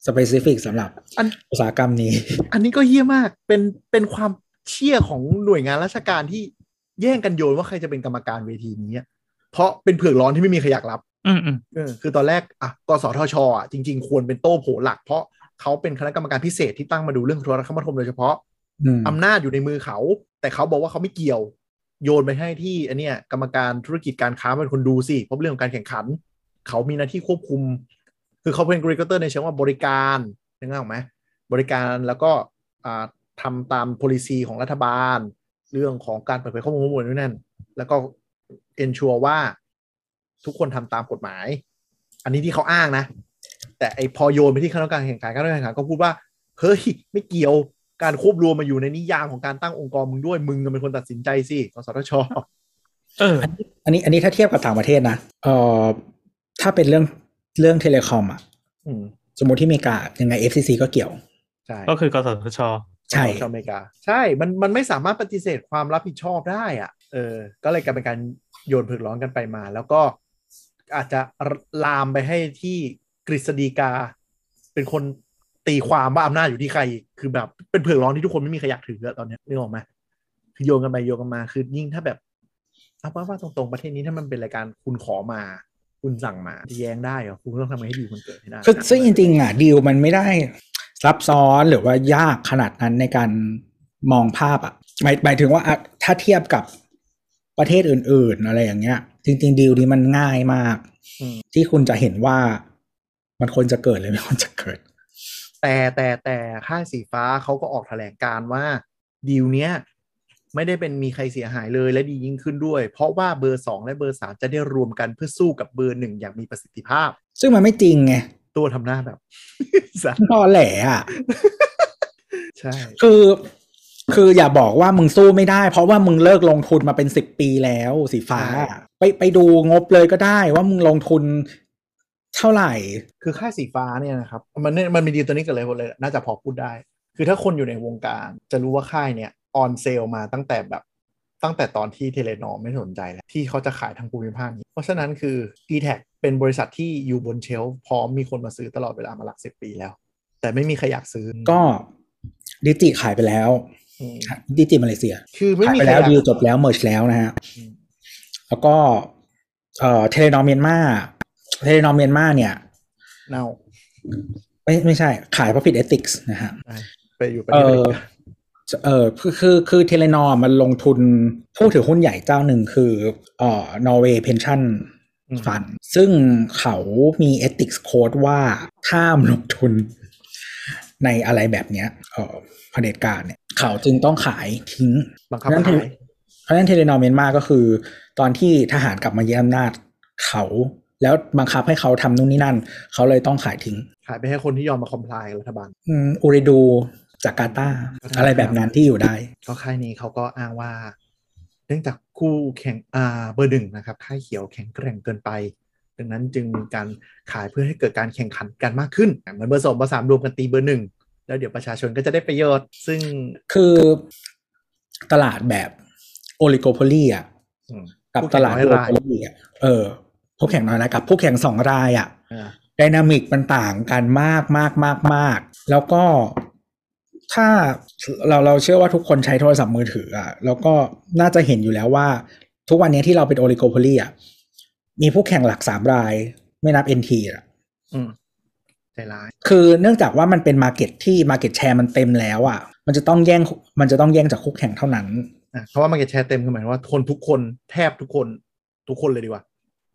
specific สำหรับอันอุตสาหกรรมนี้ อันนี้ก็เฮี้ยมากเป็นเป็นความเชี่ยของหน่วยงานราชการที่แย่งกันโยนว่าใครจะเป็นกรรมการเวทีนี้อะเพราะเป็นเผือกร้อนที่ไม่มีใครอยากรับ อืมอืมเออคือตอนแรกอะกสทชอะจริง ๆ ควรเป็นโต้โผหลัก เพราะเขาเป็นคณะกรรมการพิเศษที่ตั้งมาดูเรื่องโทรคมนาคมโดยเฉพาะอืมอำนาจอยู่ในมือเขา แต่เขาบอกว่าเขาไม่เกี่ยว โยนไปให้ที่อันเนี้ยกรรมการธุรกิจการค้าเป็นคนดูสิเพราะเรื่องของการแข่งขัน เขามีหน้าที่ควบคุม คือเขาเป็น regulator ในเชิงว่าบริการนึกออกไหมบริการแล้วก็อ่าทำตาม policy ของรัฐบาล เรื่องของการเปิดเผยข้อมูลข้อมูลนู่นนั่น แล้วก็ ensure ว่า ทุกคนทำตามกฎหมาย อันนี้ที่เขาอ้างนะ แต่ไอพอโยนไปที่คณะกรรมการแข่งขันคณะกรรมการแข่งขันก็พูดว่าเฮ้ยไม่เกี่ยวการควบรวมมาอยู่ในนิยามของการตั้งองค์กรมึงด้วยมึงเป็นคนตัดสินใจสิกสทชเอออันนี้อันนี้ถ้าเทียบกับต่างประเทศนะเอ่อถ้าเป็นเรื่องเรื่องเทเลคอมอะอืมสมมติที่อเมริกายังไง FCC ก็เกี่ยวใช่ก็คือกสทชใช่ของชาวอเมริกา ใช่มันมันไม่สามารถปฏิเสธความรับผิดชอบได้อะเออ ก็เลยกลายเป็นการโยนเผือกร้อนกันไปมา แล้วก็ อาจจะลามไปให้ที่กฤษฎีกา เป็นคนตีความว่าอำนาจอยู่ที่ใคร คือแบบเป็นเผือกร้อนที่ทุกคนไม่มีใครอยากถืออะตอนเนี้ยนึกออกไหมคือโยนกันไปโยนกันมา คือยิ่งถ้าแบบเอาว่าว่าตรงๆประเทศนี้ถ้ามันเป็นรายการคุณขอมา คุณสั่งมาจะแย้งได้เหรอคุณก็ต้องทำให้ดีลมันเกิดให้ได้คือซึ่งจริงๆอะดีลมันไม่ได้ซับซ้อนหรือว่ายากขนาดนั้นในการมองภาพอะหมายหมายถึงว่าอะถ้าเทียบกับประเทศอื่น ๆ อะไรอย่างเงี้ย จริงๆดีลนี้มันง่ายมากอืมที่คุณจะเห็นว่ามันควรจะเกิดหรือไม่ควรจะเกิด แต่แต่แต่ค่ายสีฟ้าเขาก็ออกแถลงการณ์ว่าดีลเนี้ยไม่ได้เป็นมีใครเสียหายเลยและดียิ่งขึ้นด้วย เพราะว่าเบอร์สองและเบอร์สามจะได้รวมกันเพื่อสู้กับเบอร์หนึ่งอย่างมีประสิทธิภาพ ซึ่งมันไม่จริงไง ตัวทำหน้าแบบสัสตอแหลอะ ใช่ คือ คืออย่าบอกว่ามึงสู้ไม่ได้ เพราะว่ามึงเลิกลงทุนมาเป็นสิบปีแล้วสีฟ้า ไปไปดูงบเลยก็ได้ว่ามึงลงทุนเท่าไหร่ คือค่ายสีฟ้าเนี่ยนะครับ มันเนี่ยมันมีดีลตัวนี้กันเลยหมดเลย น่าจะพอพูดได้ คือถ้าคนอยู่ในวงการ จะรู้ว่าค่ายเนี่ย on sale มาตั้งแต่แบบตั้งแต่ตอนที่ Telenor ไม่สนใจแล้ว ที่เขาจะขายทางภูมิภาคนี้ เพราะฉะนั้นคือ d t แทเป็นบริษัทที่อยู่บน shelf พร้อมมีคนมาซื้อตลอดเวลามาหลักสิบปีแล้ว แต่ไม่มีใครอยากซื้อ ก็ Digi ขายไปแล้วอืม Digi มาเลเซียคือไม่ขายมีไปใครแล้วอยากดีลจบแล้ว merge แล้วนะฮะอืม แล้วก็เอ่อ Telenor เมียนมา Telenor เมียนมาเนี่ยเน่าไม่ไม่ใช่ ขายเพราะผิด ethics นะฮะไปอยู่ประเอเทศอเมอริกาเออคือคือคือ Telenor มันลงทุนผู้ถือหุ้นใหญ่เจ้าหนึ่งคือเอ่อนอร์เวย์ pension อืม fund ซึ่งเขามี ethics code ว่าห้ามลงทุนในอะไรแบบเนี้ยเอ่อเผด็จการเนี่ย เขาจึงต้องขายทิ้งบังคับเพราะฉะนั้นขาย เพราะฉะนั้น Telenor เมียนมาก็คือ ตอนที่ทหารกลับมายึดอำนาจเขาแล้วบังคับให้เขาทำนู่นนี่นั่น เขาเลยต้องขายทิ้ง ขายไปให้คนที่ยอมมา comply กับรัฐบาลอืมอูริดูจาการ์ตาอะไรแบบนั้นที่อยู่ได้ ก็ค่ายนี้เขาก็อ้างว่า เนื่องจากคู่แข่งอ่าเบอร์หนึ่งนะครับ ค่ายเขียวแข็งแกร่งเกินไป ดังนั้นจึงมีการขายเพื่อให้เกิดการแข่งขันกันมากขึ้น เหมือนเบอร์สองเบอร์สามรวมกันตีเบอร์หนึ่งแล้วเดี๋ยวประชาชนก็จะได้ประโยชน์ ซึ่งคือตลาดแบบ oligopoly อะอืมกับคู่แข่งน้อยราย ตลาด oligopoly อะเออผู้แข่งน้อยรายกับผู้แข่งสองรายอะอ่า dynamic มันต่างกันมากมากมากมากแล้วก็ถ้าเราเราเชื่อว่าทุกคนใช้โทรศัพท์มือถืออะแล้วก็น่าจะเห็นอยู่แล้วว่า ทุกวันนี้ที่เราเป็น oligopoly อะมีผู้แข่งหลักสามราย ไม่นับ NT อะอืมใจร้ายคือเนื่องจากว่ามันเป็น market ที่ market share มันเต็มแล้วอะ มันจะต้องแย่งมันจะต้องแย่งจากคู่แข่งเท่านั้น อะเพราะว่ามันจะแชร์เต็มคือหมายความว่าคนทุกคนแทบทุกคนทุกคนเลยดีกว่า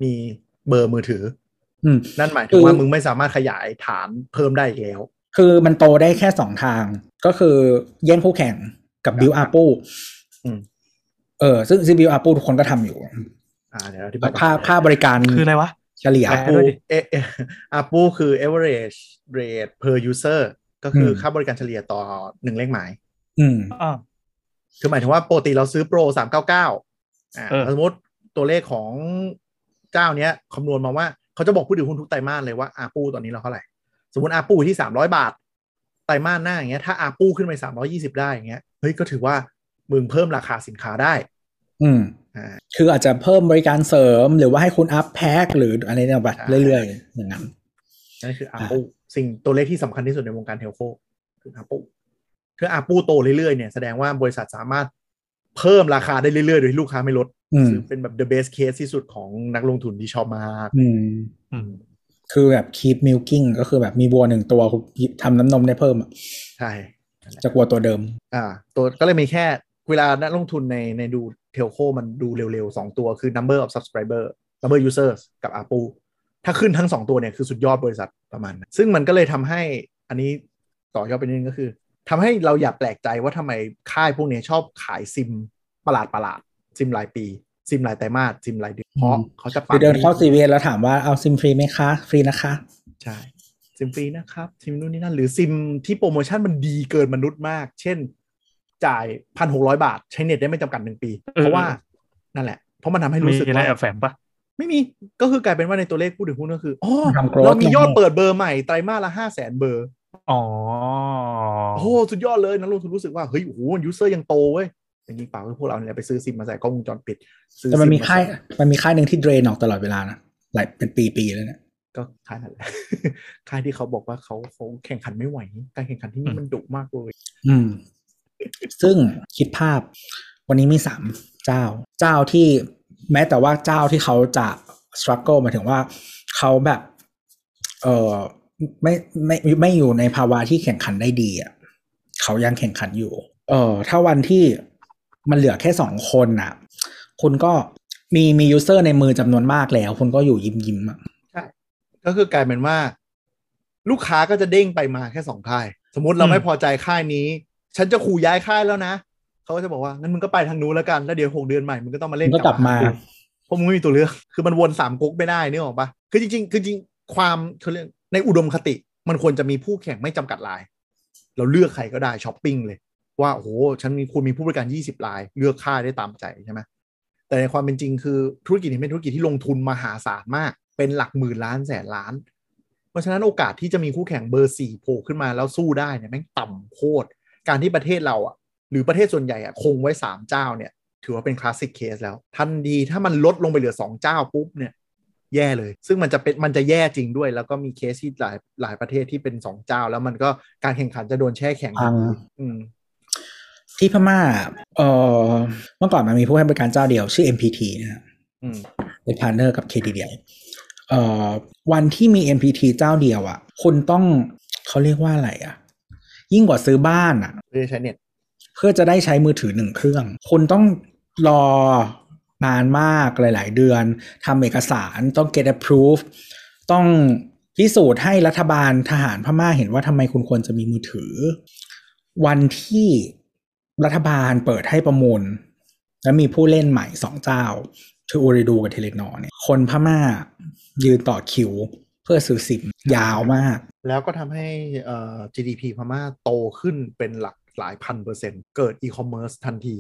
มีเบอร์มือถือ อืมนั่นหมายถึง คือว่ามึงไม่สามารถขยายฐานเพิ่มได้อีกแล้ว คือมันโตได้แค่สองทาง ก็คือแย่งคู่แข่งกับบิวอาปูอืมเออซึ่งซึ่งบิวอาปูทุกคนก็ทำอยู่ อ่าเดี๋ยวอธิบายก่อนค่าค่าบริการคืออะไรวะ เฉลี่ยแปลอาปูด้วยดิเอเออาปูคือ average rate per user ก็คืออมค่าบริการเฉลี่ยต่อหนึ่งเลขหมาย อืมอ่า คือหมายถึงว่าปกติเราซื้อโปรสามเก้าเก้าอ่าเออสมมติตัวเลขของเจ้าเนี้ยคำนวณมาว่าเขาจะบอกผู้ถือหุ้นทุกไตรมาสเลยว่าอาปูตอนนี้เราเท่าไหร่ สมมติอาปูที่สามร้อยบาท ไตรมาสหน้าอย่างเงี้ยถ้าอาปูขึ้นไปสามร้อยี่สิบได้อย่างเงี้ยเฮ้ยก็ถือว่ามึงเพิ่มราคาสินค้าได้ อืมอ่าคืออาจจะเพิ่มบริการเสริมหรือว่าให้คุณอัพแพ็คหรืออะไรเนี่ยแบบใช่เรื่อยๆอย่างนั้นนั่นคืออาปูสิ่งตัวเลขที่สำคัญที่สุดในวงการเทลโคคืออาปู คืออาปูโตเรื่อยๆเนี่ยแสดงว่าบริษัทสามารถเพิ่มราคาได้เรื่อยๆ โดยที่ลูกค้าไม่ลดอืมซึ่งเป็นแบบ the best case ที่สุดของนักลงทุนที่ชอบมากอืมอืมคือแบบ keep milking ก็คือแบบมีวัวหนึ่งตัวทำน้ำนมได้เพิ่มอะใช่จากวัวตัวเดิม อ่า ตัวก็เลยมีแค่เวลานักลงทุนในในดูเทลโคมันดูเร็วๆ 2 ตัวคือ number of subscriber number users กับ ARPU ถ้าขึ้นทั้ง 2 ตัวเนี่ยคือสุดยอดบริษัทประมาณนั้นซึ่งมันก็เลยทำให้อันนี้ต่อยอดไปนิดนึงก็คือ ทำให้เราอย่าแปลกใจว่าทำไมค่ายพวกนี้ชอบขายซิมประหลาดประหลาดๆซิมรายปี ซิมรายไตรมาสซิมรายเดือนเพราะอืมเขาจะคือเดินเข้าซีเวีแล้วถามว่าเอาซิมฟรีไหมคะ ฟรีนะคะ ใช่ ซิมฟรีนะครับซิมนู่นนี่นั่นหรือซิมที่โปรโมชั่นมันดีเกินมนุษย์มาก เช่น จ่ายพันหกร้อยบาท ใช้เน็ตได้ไม่จำกัดหนึ่งปี เพราะว่านั่นแหละ เพราะมันทำให้มีรู้สึกอะไรว่าแอบแฝงปะไม่มีก็คือกลายเป็นว่าในตัวเลขผู้ถือหุ้นก็คืออ๋อทำ growth เรามียอดแน่ๆเปิดเบอร์ใหม่ไตรมาสละห้าแสนเบอร์ อ๋อโอ้โหสุดยอดเลยนักลงทุนรู้สึกว่า เฮ้ยโอ้โห user ยังโตเว้ยอย่างนี้เปล่าคือพวกเราเนี่ยไปซื้อซิมมาใส่กล้องวงจรปิดซื้อแต่มันมีซิค่ายใส่มันมีค่ายหนึ่งที่เดรนออกตลอดเวลานะหลายเป็นปีๆแล้วเนี่ยก็ค่ายนั่นแหละค่ายที่เขาบอกว่าเขาเขาแข่งขันไม่ไหว การแข่งขันที่นี่มันดุมากเลย อืม ซึ่งคิดภาพ วันนี้มีสามเจ้า เจ้าที่แม้แต่ว่าเจ้าที่เขาจะ struggle หมายถึงว่าเขาแบบ เออ ไม่ไม่ไม่ไม่อยู่ในภาวะที่แข่งขันได้ดีอะเขายังแข่งขันอยู่ เออถ้าวันที่มันเหลือแค่สองคนน่ะ คุณก็มีมียูเซอร์ในมือจำนวนมากแล้ว คุณก็อยู่ยิ้มยิ้มๆอะใช่ก็คือกลายเป็นว่า ลูกค้าก็จะเด้งไปมาแค่สองค่าย สมมติเราอืมไม่พอใจค่ายนี้ ฉันจะขู่ย้ายค่ายแล้วนะเขาก็จะบอกว่างั้นมึงก็ไปทางนู้นแล้วกันแล้วเดี๋ยวหกเดือนใหม่มึงก็ต้องมาเล่นมึงก็กลับมาหเพราะมึงไม่มีตัวเลือกคือมันวนสามก๊กไม่ได้นึกออกปะคือจริงๆคือจริงความเขาเรียก ในอุดมคติมันควรจะมีผู้แข่งไม่จำกัดราย เราเลือกใครก็ได้ช้อปปิ้งเลย ว่าโอ้โหฉันมีคุณมีผู้บริการ 20ราย เลือกค่ายได้ตามใจใช่ไหมแต่ในความเป็นจริงคือธุรกิจนี้เป็นธุรกิจที่ลงทุนมหาศาลมาก เป็นหลักหมื่นล้านแสนล้าน เพราะฉะนั้นโอกาสที่จะมีคู่แข่งเบอร์สี่โผล่ขึ้นมาแล้วสู้ได้เนี่ยแม่งต่ำโคตรการที่ประเทศเราอะหรือประเทศส่วนใหญ่อะคงไว้สามเจ้าเนี่ย ถือว่าเป็น classic case แล้ว ทันทีถ้ามันลดลงไปเหลือสองเจ้าปุ๊บเนี่ย แย่เลย ซึ่งมันจะเป็นมันจะแย่จริงด้วย แล้วก็มีเคสที่หลายหลายประเทศที่เป็นสองเจ้า แล้วมันก็การแข่งขันจะโดนแช่แข็งพังอืมที่พม่าเออเมื่อก่อนมันมีผู้ให้บริการเจ้าเดียวชื่อ MPT นะฮะอืมเป็น partner กับ KDDI เอ่อวันที่มี MPT เจ้าเดียวอะ่ะ คุณต้องเขาเรียกว่าอะไรอะ่ะ ยิ่งกว่าซื้อบ้านอะเพื่อใช้เน็ต เพื่อจะได้ใช้มือถือหนึ่งเครื่อง คุณต้องรอ นานมากหลาย ๆ เดือนทำเอกสารต้อง get approved ต้องพิสูจน์ให้รัฐบาลทหารพม่าเห็นว่าทำไมคุณควรจะมีมือถือ วันที่รัฐบาลเปิดให้ประมูล แล้วมีผู้เล่นใหม่สองเจ้าคือ Ooredoo กับ Telenor เนี่ยคนพม่ายืนต่อคิวเพื่อซื้อซิมยาวมาก แล้วก็ทำให้ GDP พม่าโตขึ้นเป็นหลักหลายพันเปอร์เซ็นต์ เกิดอีคอมเมิร์ซทันที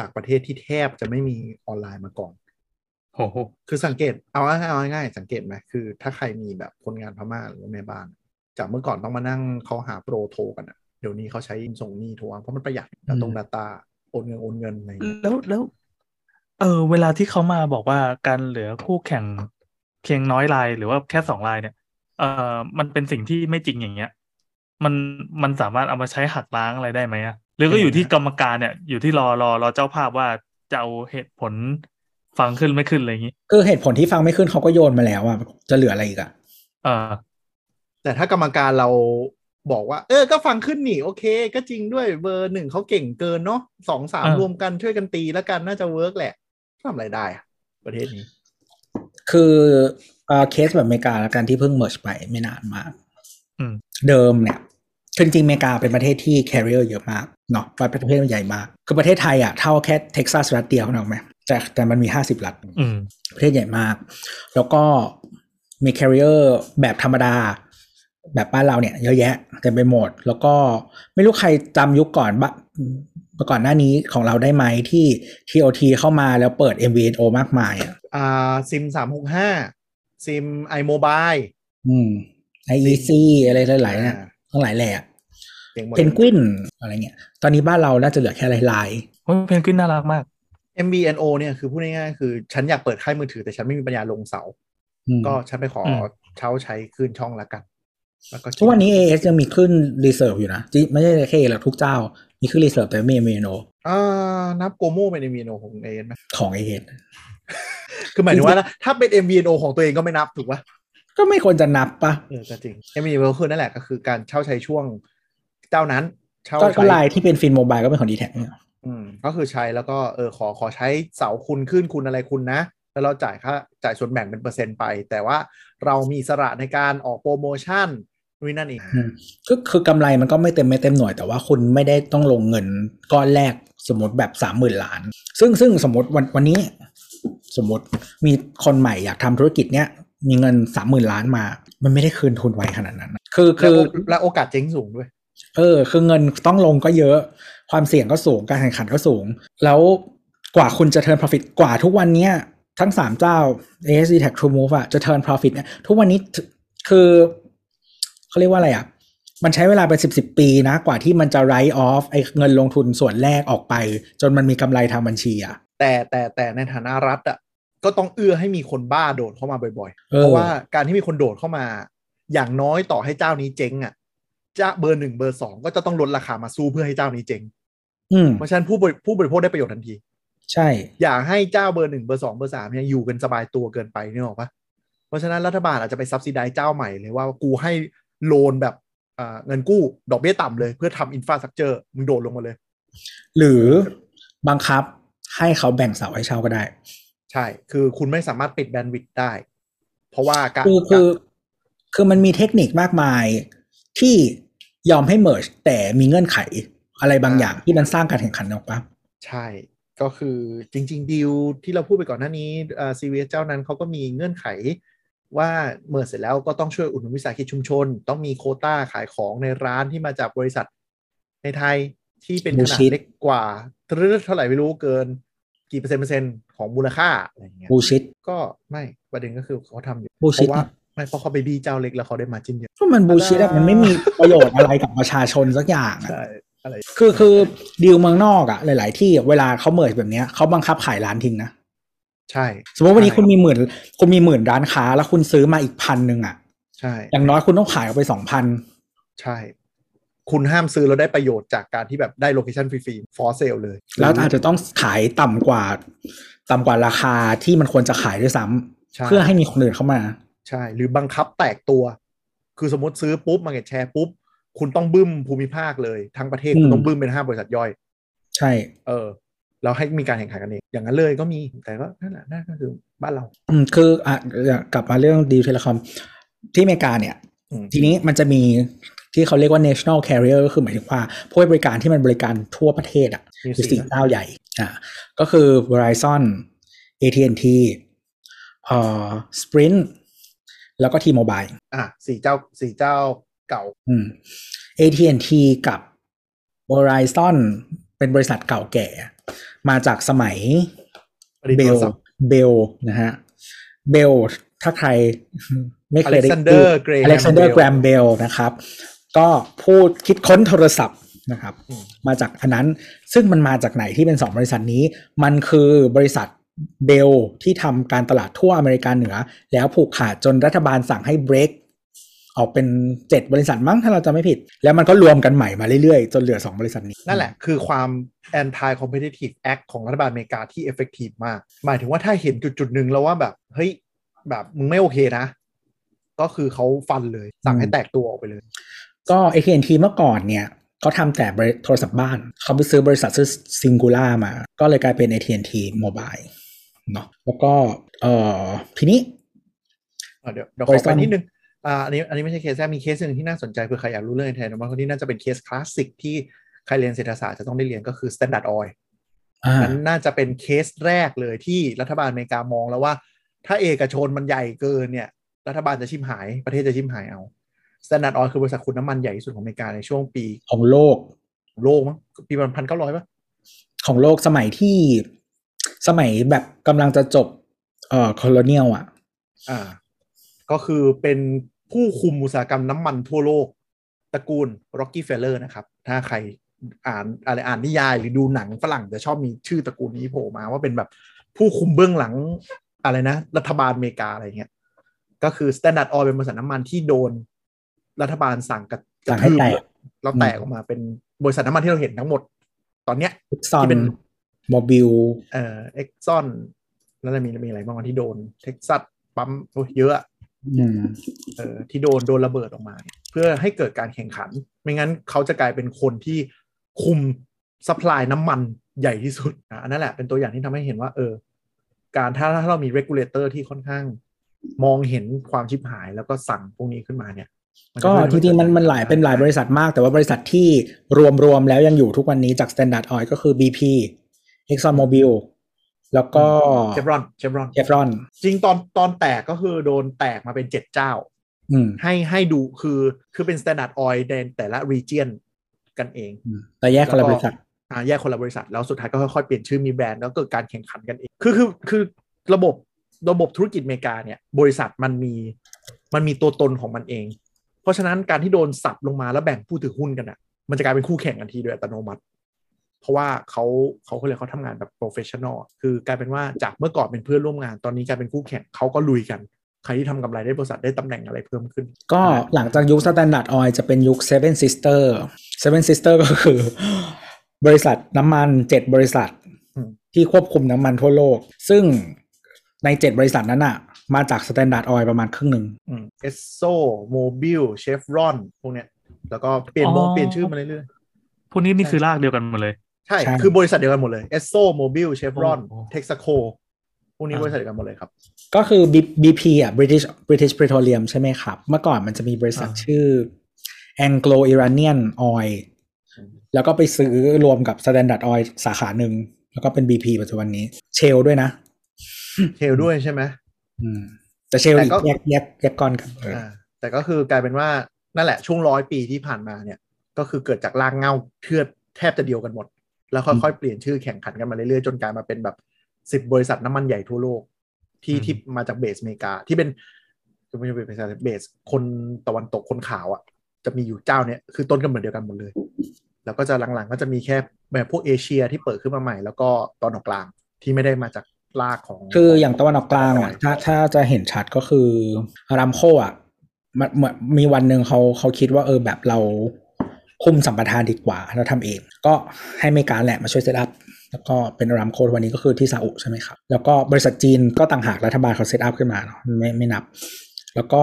จากประเทศที่แทบจะไม่มีออนไลน์มาก่อนโอ้โหคือสังเกตเอาง่ายๆเอาง่ายๆสังเกตไหมคือ ถ้าใครมีแบบคนงานพม่าหรือว่าแม่บ้าน จากเมื่อก่อนต้องมานั่งเขาหาโปรโทรกันอะเดี๋ยวนี้เขาใช้ส่งหนี้โทรเพราะมันประหยัดแต่ตรง Data โอนเงินโอนเงินอะไรอย่างเงี้ยแล้วแล้วเออเวลาที่เขามาบอกว่าการเหลือคู่แข่งเพียงน้อยรายหรือว่าแค่สองรายเนี่ย เออมันเป็นสิ่งที่ไม่จริงอย่างเงี้ย มันมันสามารถเอามาใช้หักล้างอะไรได้ไหมอะห รือก็อยู่ที่กรรมการเนี่ย อยู่ที่รอรอรอเจ้าภาพว่าจะเอาเหตุผลฟังขึ้นไม่ขึ้นอะไรอย่างนี้คือเหตุผลที่ฟังไม่ขึ้นเขาก็โยนมาแล้วอะจะเหลืออะไรอีกอะเออแต่ถ้ากรรมการเราบอกว่า เออ ก็ฟังขึ้นนี่โอเค ก็จริงด้วยเบอร์หนึ่งเขาเก่งเกินเนาะสองสามอ่ารรวมกันช่วยกันตีแล้วกันน่าจะ work แหละทำอะไรได้อะประเทศนี้ คือเอ่อเคสแบบอเมริกาแล้วกันที่เพิ่งเมิร์ชไปไม่นานมากอืมเดิมเนี่ยคือ จริงๆอเมริกาเป็นประเทศที่ carrier เยอะมากเนาะประเทศมันใหญ่มาก คือประเทศไทยอะเท่าแค่เท็กซัสรัฐเดียวนะไหมแต่แต่มันมีห้าสิบรัฐอืมประเทศใหญ่มาก แล้วก็มี carrier แบบธรรมดา แบบบ้านเราเนี่ย เยอะแยะเต็มไปหมด แล้วก็ไม่รู้ใครจำยุคก่อนบะก่อนหน้านี้ของเราได้ไหมที่ TOT เข้ามาแล้วเปิด MVNO มากมายอะอ่าซิมสามหกห้าซิมไอโมบายอืม IEC อะไรหลายๆเนี่ยทั้งหลายแหละ เก่งหมดเพนกวินอะไรเงี้ย ตอนนี้บ้านเราน่าจะเหลือแค่ลายโอ้ยเพนกวินน่ารักมาก MVNO เนี่ยคือพูดง่ายๆคือ ฉันอยากเปิดค่ายมือถือแต่ฉันไม่มีปัญญาลงเสาๆอืมก็ฉันไปขออมเช่าใช้คลื่นช่องละกัน แล้วก็ทุกวันนี้ AS ยังมีขึ้นรีเซิร์ฟอยู่นะจิไม่ใช่แค่หรอกทุกเจ้า มีขึ้นรีเซิร์ฟแต่ไม่มี MVNO อ่านับโกโมเป็น MVNO ของเอ็นไหมของ AS คือหมายถึงว่าถ้าเป็น MVNO ของตัวเองก็ไม่นับถูกปะก็ไม่ควรจะนับปะเออก็จริง MVNO คือนั่นแหละก็คือการเช่าใช้ช่วง เจ้านั้นเช่าก็ใช้ก็ไลน์ที่เป็นฟินโมบายก็เป็นของดีแท็กเนี่ยอืมก็คือใช้แล้วก็เออขอขอใช้เสาคุณขึ้นคุณอะไรคุณนะ แล้วเราจ่ายค่าจ่ายส่วนแบ่งเป็นเปอร์เซ็นต์ไป แต่ว่าเรามีอิสระในการออกโปรโมชั่นนู่นนนั่นเองอืมคือคือกำไรมันก็ไม่เต็มไม่เต็มหน่วยแต่ว่าคุณไม่ได้ต้องลงเงินก้อนแรกสมมติแบบสามหมื่นล้าน ซึ่งซึ่งสมมติวันวันนี้ สมมติมีคนใหม่อยากทำธุรกิจเนี้ยมีเงินสามหมื่นล้านมา มันไม่ได้คืนทุนไวขนาดนั้นนะคือแล้คืวอและโอกาสเจ๊งสูงด้วย เออ คือเงินต้องลงก็เยอะ ความเสี่ยงก็สูงการแข่งขันก็สูง แล้วกว่าคุณจะ turn profit กว่าทุกวันเนี้ยทั้งสามเจ้า ASD Tech True Move อะจะ turn profit เนี่ยทุกวันนี้ถึคือเขาเรียกว่าอะไรอะมันใช้เวลาเป็นสิบสิบปีนะ กว่าที่มันจะ write off ไอ้เงินลงทุนส่วนแรกออกไป จนมันมีกำไรทางบัญชีอะแต่แต่แต่ในฐานะรัฐอะก็ต้องเอื้อให้มีคนบ้าโดดเข้ามาบ่อยเอๆอเพราะว่าการที่มีคนโดดเข้ามา อย่างน้อยต่อให้เจ้านี้เจ๊งอะ เจ้าเบอร์หนึ่งเบอร์สองก็จะต้องลดราคามาสู้เพื่อให้เจ้านี้เจ๊งอืมเพราะฉะนั้นผู้บริผู้บริโภคได้ประโยชน์ทันที ใช่ อย่าให้เจ้าเบอร์หนึ่งเบอร์สองเบอร์สามเนี่ยอยู่กันสบายตัวเกินไปนี่หรอกปะเพราะฉะนั้นรัฐบาลอาจจะไป subsidize เจ้าใหม่เลยว่ากูให้ loan แบบอ่าเงินกู้ดอกเบี้ยต่ำเลย เพื่อทำ infrastructure มึงโดดลงมาเลย หรือบังคับให้เขาแบ่งเสาให้เช่าก็ได้ ใช่ คือคุณไม่สามารถปิด bandwidth ได้ เพราะว่าการคือคือคือมันมีเทคนิคมากมาย ที่ยอมให้ merge แต่มีเงื่อนไขอะไรบางอย่างที่มันสร้างการแข่งขันออกปะใช่ก็คือจริง ๆ ดีลที่เราพูดไปก่อนหน้านี้อ่าซีเวสเจ้านั้นเขาก็มีเงื่อนไขว่าเมื่อเสร็จแล้วก็ต้องช่วยอุดหนุนวิสาหกิจชุมชน ต้องมีโควต้าขายของในร้านที่มาจากบริษัทในไทยที่เป็นขนาดเล็กกว่าเท่าไหร่ไม่รู้เกิน กี่เปอร์เซ็นต์เปอร์เซ็นต์ของมูลค่าอะไรอย่างเงี้ย bullshit ก็ไม่ประเด็นก็คือเขาทำอยู่ bullshit เพราะว่า ไม่เพราะเขาไปบี้เจ้าเล็กแล้วเขาได้มาจิ้นเยอะก็มัน bullshit อะมันไม่มีประโยชน์อะไรกับประชาชนสักอย่างอะใช่อะไรคือคือดีลเมืองนอกอะหลาย ๆ ที่เวลาเขา merge แบบเนี้ยเขาบังคับขายร้านทิ้งนะใช่ สมมติวันนี้ใช่คุณมีหมื่นคุณมีหมื่นร้านค้า แล้วคุณซื้อมาอีกพันหนึ่งอะใช่ อย่างน้อยคุณต้องขายออกไปสองพันใช่ คุณห้ามซื้อแล้วได้ประโยชน์จากการที่แบบได้ location ฟรีๆ for sale เลย แล้วอาจจะต้องขายต่ำกว่า ต่ำกว่าราคาที่มันควรจะขายด้วยซ้ำใช่เพื่อให้มีคนอื่นเข้ามา ใช่ หรือบังคับแตกตัว คือสมมติซื้อปุ๊บ market share ปุ๊บ คุณต้องบึ้มภูมิภาคเลย ทั้งประเทศอืมคุณต้องบึ้มเป็นห้าบริษัทย่อย ใช่ เออแล้วให้มีการแข่งขันกันเองอย่างนั้นเลยก็มีแต่ก็นั่นแหละนั่นก็คือบ้านเรา อืมคืออะกลับมาเรื่องดีล telecom ที่อเมริกาเนี่ยอืมทีนี้มันจะมีที่เขาเรียกว่า national carrier ก็คือหมายถึงว่าผู้ให้บริการที่มันบริการทั่วประเทศอะมีคือสี่สี่เจ้าใหญ่อ่าก็คือ Verizon AT&T เอ่อ Sprint แล้วก็ T-Mobile อะสี่เจ้าสี่เจ้าเก่า อืม AT&T กับ Verizon เป็นบริษัทเก่าแก่ มาจากสมัยผลิตโทรศัพท์ Bell นะฮะ Bell ถ้าใครไม่เคยได้ Alexander Graham Bell Alexander Graham Bell นะครับ ก็พูดคิดค้นโทรศัพท์นะครับอืมมาจากอันนั้นซึ่งมันมาจากไหนที่เป็นสองบริษัทนี้ มันคือบริษัท เบลที่ทำการตลาดทั่วอเมริกาเหนือ แล้วผูกขาดจนรัฐบาลสั่งให้ break ออกเป็นเจ็ดบริษัทมั้งถ้าเราจะไม่ผิด แล้วมันก็รวมกันใหม่มาเรื่อยๆ จนเหลือสองบริษัทนี้ นั่นแหละคือความ anti competitive act ของรัฐบาลอเมริกาที่ effective มาก หมายถึงว่าถ้าเห็นจุดๆหนึ่งแล้วว่าแบบ เฮ้ย แบบมึงไม่โอเคนะ ก็คือเขาฟันเลย สั่งให้แตกตัวออกไปเลย ก็ AT&T เมื่อก่อนเนี่ยเขาทำแต่บริโทรศัพท์บ้าน เขาไปซื้อบริษัทชื่อ Cingular มา ก็เลยกลายเป็น AT&T Mobile เนาะแล้วก็เอ่อทีนี้อะเดี๋ยวเดี๋ยวขอไปนิดนึงอ่าอันนี้อันนี้ไม่ใช่เคสแรกมีเคสหนึ่งที่น่าสนใจเผื่อใครอยากรู้เรื่องแทนว่าคนที่น่าจะเป็นเคสคลาสสิกที่ใครเรียนเศรษฐศาสตร์จะต้องได้เรียนก็คือ Standard Oil อ่านั้นน่าจะเป็นเคสแรกเลยที่รัฐบาลอเมริกามองแล้วว่า ถ้าเอกชนมันใหญ่เกินเนี่ย รัฐบาลจะชิบหายประเทศจะชิบหายเอา Standard Oil คือบริษัทขุดน้ำมันใหญ่ที่สุดของอเมริกาในช่วงปี ของโลก โลกมั้งปีประมาณพันเก้าร้อยป่ะ ของโลกสมัยที่ สมัยแบบกำลังจะจบเอ่อ colonial อะ อ่า ก็คือเป็นผู้คุมอุตสาหกรรมน้ำมันทั่วโลก ตระกูล Rockefeller นะครับ ถ้าใครอ่านอะไรอ่านนิยายหรือดูหนังฝรั่งจะชอบมีชื่อตระกูลนี้โผล่มาว่าเป็นแบบผู้คุมเบื้องหลังอะไรนะ รัฐบาลอเมริกาอะไรเงี้ย ก็คือ Standard Oil เป็นบริษัทน้ำมันที่โดน รัฐบาลสั่งกระกสั่ระงให้ทืบแตกแล้วแตกออกมาเป็นบริษัทน้ำมันที่เราเห็นทั้งหมด ตอนเนี้ยทุกซอนที่เป็น Mobil เอ่อ Exxon แล้วจะมีมีอะไรบ้างวะที่โดนเท็กซัสปั๊มโอ้ยเยอะอะอืมเออที่โดนโดนระเบิดออกมาเนี่ยเพื่อให้เกิดการแข่งขัน ไม่งั้นเขาจะกลายเป็นคนที่คุมสป라이น้ำมันใหญ่ที่สุดอะอันนั่นแหละเป็นตัวอย่างที่ทำให้เห็นว่าเออการถ้าถ้าเรามี regulator ที่ค่อนข้าง มองเห็นความชิบหายแล้วก็สั่งพวกนี้ขึ้นมาเนี่ยนจะก็ช่วยจริงๆมันให้มันหลายเป็นหลายบริษัทมาก แต่ว่าบริษัทที่รวมรวมแล้วยังอยู่ทุกวันนี้จาก Standard Oil ก็คือ BP Exxon Mobil แล้วก็เชฟรอนเชฟรอน Chevron จริงตอนตอนแตกก็คือโดนแตกมาเป็นเจ็ดเจ้าอืมให้ให้ดูคือคือเป็น standard oil ในแต่ละ region กันเองอืมแต่แยกคนละบริษัทอ่าแยกคนละบริษัท แล้วสุดท้ายก็ค่อยๆเปลี่ยนชื่อมีแบรนด์แล้วเกิดการแข่งขันกันเอง คือคือคือระบบระบบธุรกิจอเมริกาเนี่ย บริษัทมันมีมันมีตัวตนของมันเอง เพราะฉะนั้นการที่โดนสับลงมาแล้วแบ่งผู้ถือหุ้นกันอะ มันจะกลายเป็นคู่แข่งกันทีโดยอัตโนมัติ เพราะว่าเขาเขาเขาเลยกเขาทำงานแบบ professional อะคือกลายเป็นว่าจากเมื่อก่อนเป็นเพื่อนร่วมงานตอนนี้กลายเป็นคู่แข่งเขาก็ลุยกันใครที่ทำกำไรได้บริษัทได้ตำแหน่งอะไรเพิ่มขึ้น ก็หลังจากยุค Standard Oil จะเป็นยุค Seven Sister Seven Sister ก็คือบริษัทน้ำมันเจ็ดบริษัทอืมที่ควบคุมน้ำมันทั่วโลก ซึ่งในเจ็ดบริษัทนั้นอะมาจาก Standard Oil ประมาณครึ่งหนึ่ง Esso Mobil Chevron พวกเนี้ย แล้วก็เปลี่ยนวงอ๋อเปลี่ยนชื่อมาเรื่อยพวกนี้นี่คือรากเดียวกันหมดเลยๆ ใช่ใช่ คือบริษัทเดียวกันหมดเลย Esso Mobil Chevron โอ้ Texaco พวกนี้อ่าบริษัทเดียวกันหมดเลยครับ ก็คือ B- BP อะ British British Petroleum ใช่ไหมครับ เมื่อก่อนมันจะมีบริษัทอ่าชื่อ Anglo Iranian Oil อืมแล้วก็ไปซื้อรวมกับ Standard Oil สาขาหนึ่ง แล้วก็เป็น BP ปัจจุบันนี้ Shell ด้วยนะ Shell ด้วยใช่ไหมอืมแต่เชลแต่อีกก็แยกแยกแยกก้อนกันเออออ่าแต่ก็คือกลายเป็นว่านั่นแหละช่วงร้อยปีที่ผ่านมาเนี่ย ก็คือเกิดจากรากเหง้าเทือดแทบจะเดียวกันหมด แล้วค่อยๆเปลี่ยนชื่อแข่งขันกันมาเรื่อยๆจนกลายมาเป็นแบบสิบบริษัทน้ำมันใหญ่ทั่วโลกที่อืมที่มาจากเบสอเมริกา ที่เป็นจะไม่ใช่เป็นบริษัทเบสคนตะวันตกคนขาวอะ จะมีอยู่เจ้าเนี่ยคือต้นกำเนิดเดียวกันหมดเลย แล้วก็จะหลังๆ ก็จะมีแค่แบบพวกเอเชียที่เปิดขึ้นมาใหม่ แล้วก็ตอนออกกลางที่ไม่ได้มาจากรากของ คืออย่างตะวันออกกลางอะถ้าถ้าจะเห็นชัดก็คืออารามโคอะมันเหมือนมีวันหนึ่งเขาเขาคิดว่าเออแบบเรา คุมสัมปทานดีกว่าเราทำเอง ก็ให้เมกาแหละมาช่วยเซตอัพแล้วก็เป็นอารามโควันนี้ก็คือที่ซาอุใช่ไหมครับ แล้วก็บริษัทจีนก็ต่างหากรัฐบาลเขาเซตอัพขึ้นมาเนาะไม่ไม่นับ แล้วก็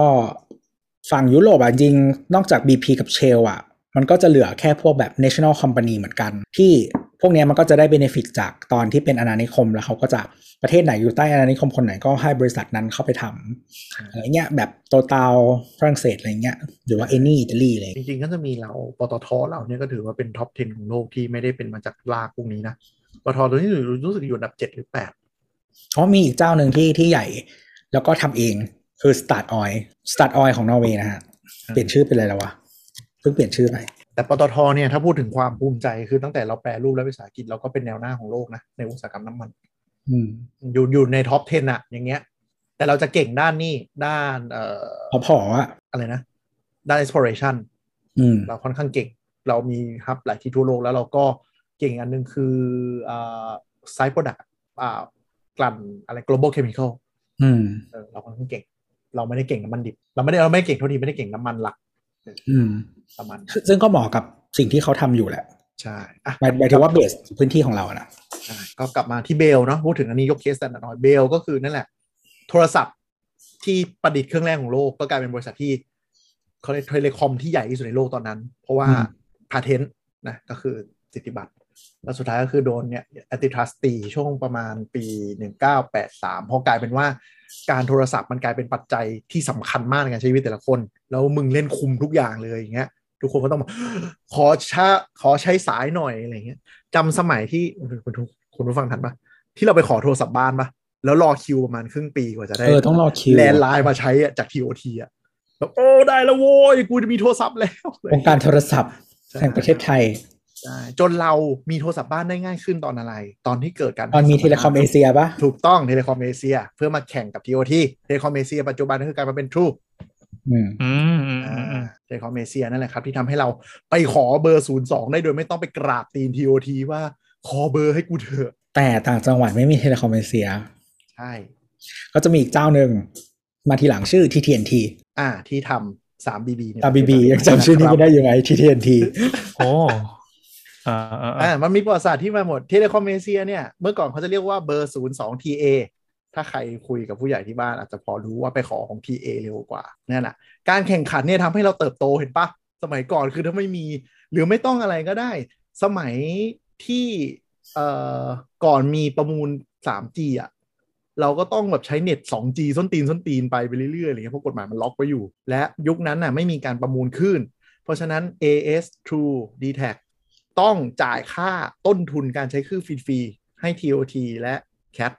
ฝั่งยุโรปอะจริงนอกจาก BP กับเชลอะ มันก็จะเหลือแค่พวกแบบ national company เหมือนกัน ที่ พวกเนี้ยมันก็จะได้ benefit จากตอนที่เป็นอาณานิคม แล้วเขาก็จะประเทศไหนอยู่ใต้อาณานิคมคนไหนก็ให้บริษัทนั้นเข้าไปทำอะไรเงี้ยแบบ Total ฝรั่งเศสอะไรเงี้ยหรือว่า Eni อิตาลีอะไรจริงๆก็จะมีเราปตทเราเนี่ยก็ถือว่าเป็น top 10 ของโลกที่ไม่ได้เป็นมาจากรากพวกนี้นะปตทตัวนี้รู้สึกอยู่อันดับเจ็ดหรือแปดเพราะมีอีกเจ้าหนึ่งที่ที่ใหญ่ แล้วก็ทำเองคือ Statoil Statoil ของนอร์เวย์นะฮะเปลี่ยนชื่อเป็นอะไรแล้ววะเพิ่งเปลี่ยนชื่อไป แต่ปตทเนี่ยถ้าพูดถึงความภูมิใจคือตั้งแต่เราแปลรูปและวิสาหกิจเราก็เป็นแนวหน้าของโลกนะในอุตสาหกรรมน้ำมันอืมอยู่อยู่ในท็อป 10อะอย่างเงี้ย แต่เราจะเก่งด้านนี้ด้านเอ่อพอพออะอะไรนะ ด้าน exploration อืมเราค่อนข้างเก่ง เรามีฮับหลายที่ทั่วโลกแล้วเราก็เก่งอันหนึงคืออ่า side product อ่ากลั่นอะไร global chemical อืมเออเราค่อนข้างเก่ง เราไม่ได้เก่งน้ำมันดิบ เราไม่ได้เราไม่ได้เก่งเท่าทีไม่ได้เก่งน้ำมันหลัก อืม ประมาณนั้นซึ่งก็เหมาะกับสิ่งที่เขาทำอยู่แหละใช่อะหมายหมายถึงว่าเบสพื้นที่ของเราอะนะใช่ก็กลับมาที่เบลเนาะพูดถึงอันนี้ยกเคสแต่น้อยเบลก็คือนั่นแหละ โทรศัพท์ที่ประดิษฐ์เครื่องแรกของโลก ก็กลายเป็นบริษัทที่เขาเรียกเทเลคอมที่ใหญ่ที่สุดในโลกตอนนั้น เพราะว่าพาเทนต์นะก็คือสิทธิบัตรแล้วสุดท้ายก็คือโดนเนี่ยแอติทรัสตีช่วงประมาณปี 1983 พอกลายเป็นว่าการโทรศัพท์มันกลายเป็นปัจจัยที่สำคัญมากในการใช้ชีวิตแต่ละคน แล้วมึงเล่นคุมทุกอย่างเลยอย่างเงี้ย ทุกคนก็ต้องบอกขอชาขอใช้สายหน่อยอะไรเงี้ยจำสมัยที่คุณทุกคุณผู้ฟังทันปะที่เราไปขอโทรศัพท์บ้านปะแล้วรอคิวประมาณครึ่งปีกว่าจะได้เออต้องรอคิว landlineมาใช้อะจาก TOT อะแบบโอ้ได้แล้วโว้ยกูจะมีโทรศัพท์แล้วองค์การโทรศัพท์ใช่แห่งประเทศไทยใช่จนเรามีโทรศัพท์บ้านได้ง่ายขึ้นตอนอะไร ตอนที่เกิดการตอนมี Telecom Asia ปะถูกต้อง Telecom Asia เพื่อมาแข่งกับ TOT Telecom Asia ปัจจุบันก็คือกลายมาเป็น True อืม อืมอืมอืมอืม Telecom Asia นั่นแหละครับ ที่ทำให้เราไปขอเบอร์02ได้โดยไม่ต้องไปกราบตีน TOT ว่าขอเบอร์ให้กูเถอะ แต่ต่างจังหวัดไม่มี Telecom Asia ใช่ ก็จะมีอีกเจ้าหนึ่งมาทีหลังชื่อ TT&T อ่า ที่ทำ 3BB เนี่ย 3BB ยังจำชื่อนี้ไม่ได้ยังไง TT&T โอ้อ่าอ่าอ่าอ่ามันมีประวัติศาสตร์ที่มาหมด Telecom Asia เนี่ย เมื่อก่อนเขาจะเรียกว่าเบอร์02 TA ถ้าใครคุยกับผู้ใหญ่ที่บ้านอาจจะพอรู้ว่าไปขอของ TA เร็วกว่านั่นแหละการแข่งขันเนี่ยทำให้เราเติบโตเห็นปะสมัยก่อนคือถ้าไม่มี หรือไม่ต้องอะไรก็ได้ สมัยที่เอ่อก่อนมีประมูล 3G อะเราก็ต้องแบบใช้เน็ต 2G ส้นตีนส้นตีนไปไปเรื่อยๆอะไรเงี้ยเพราะกฎหมายมันล็อกไว้อยู่ และยุคนั้นน่ะไม่มีการประมูลคลื่น เพราะฉะนั้น AS True d t a c ต้องจ่ายค่าต้นทุนการใช้คลื่นฟรีๆให้ TOT และ CAT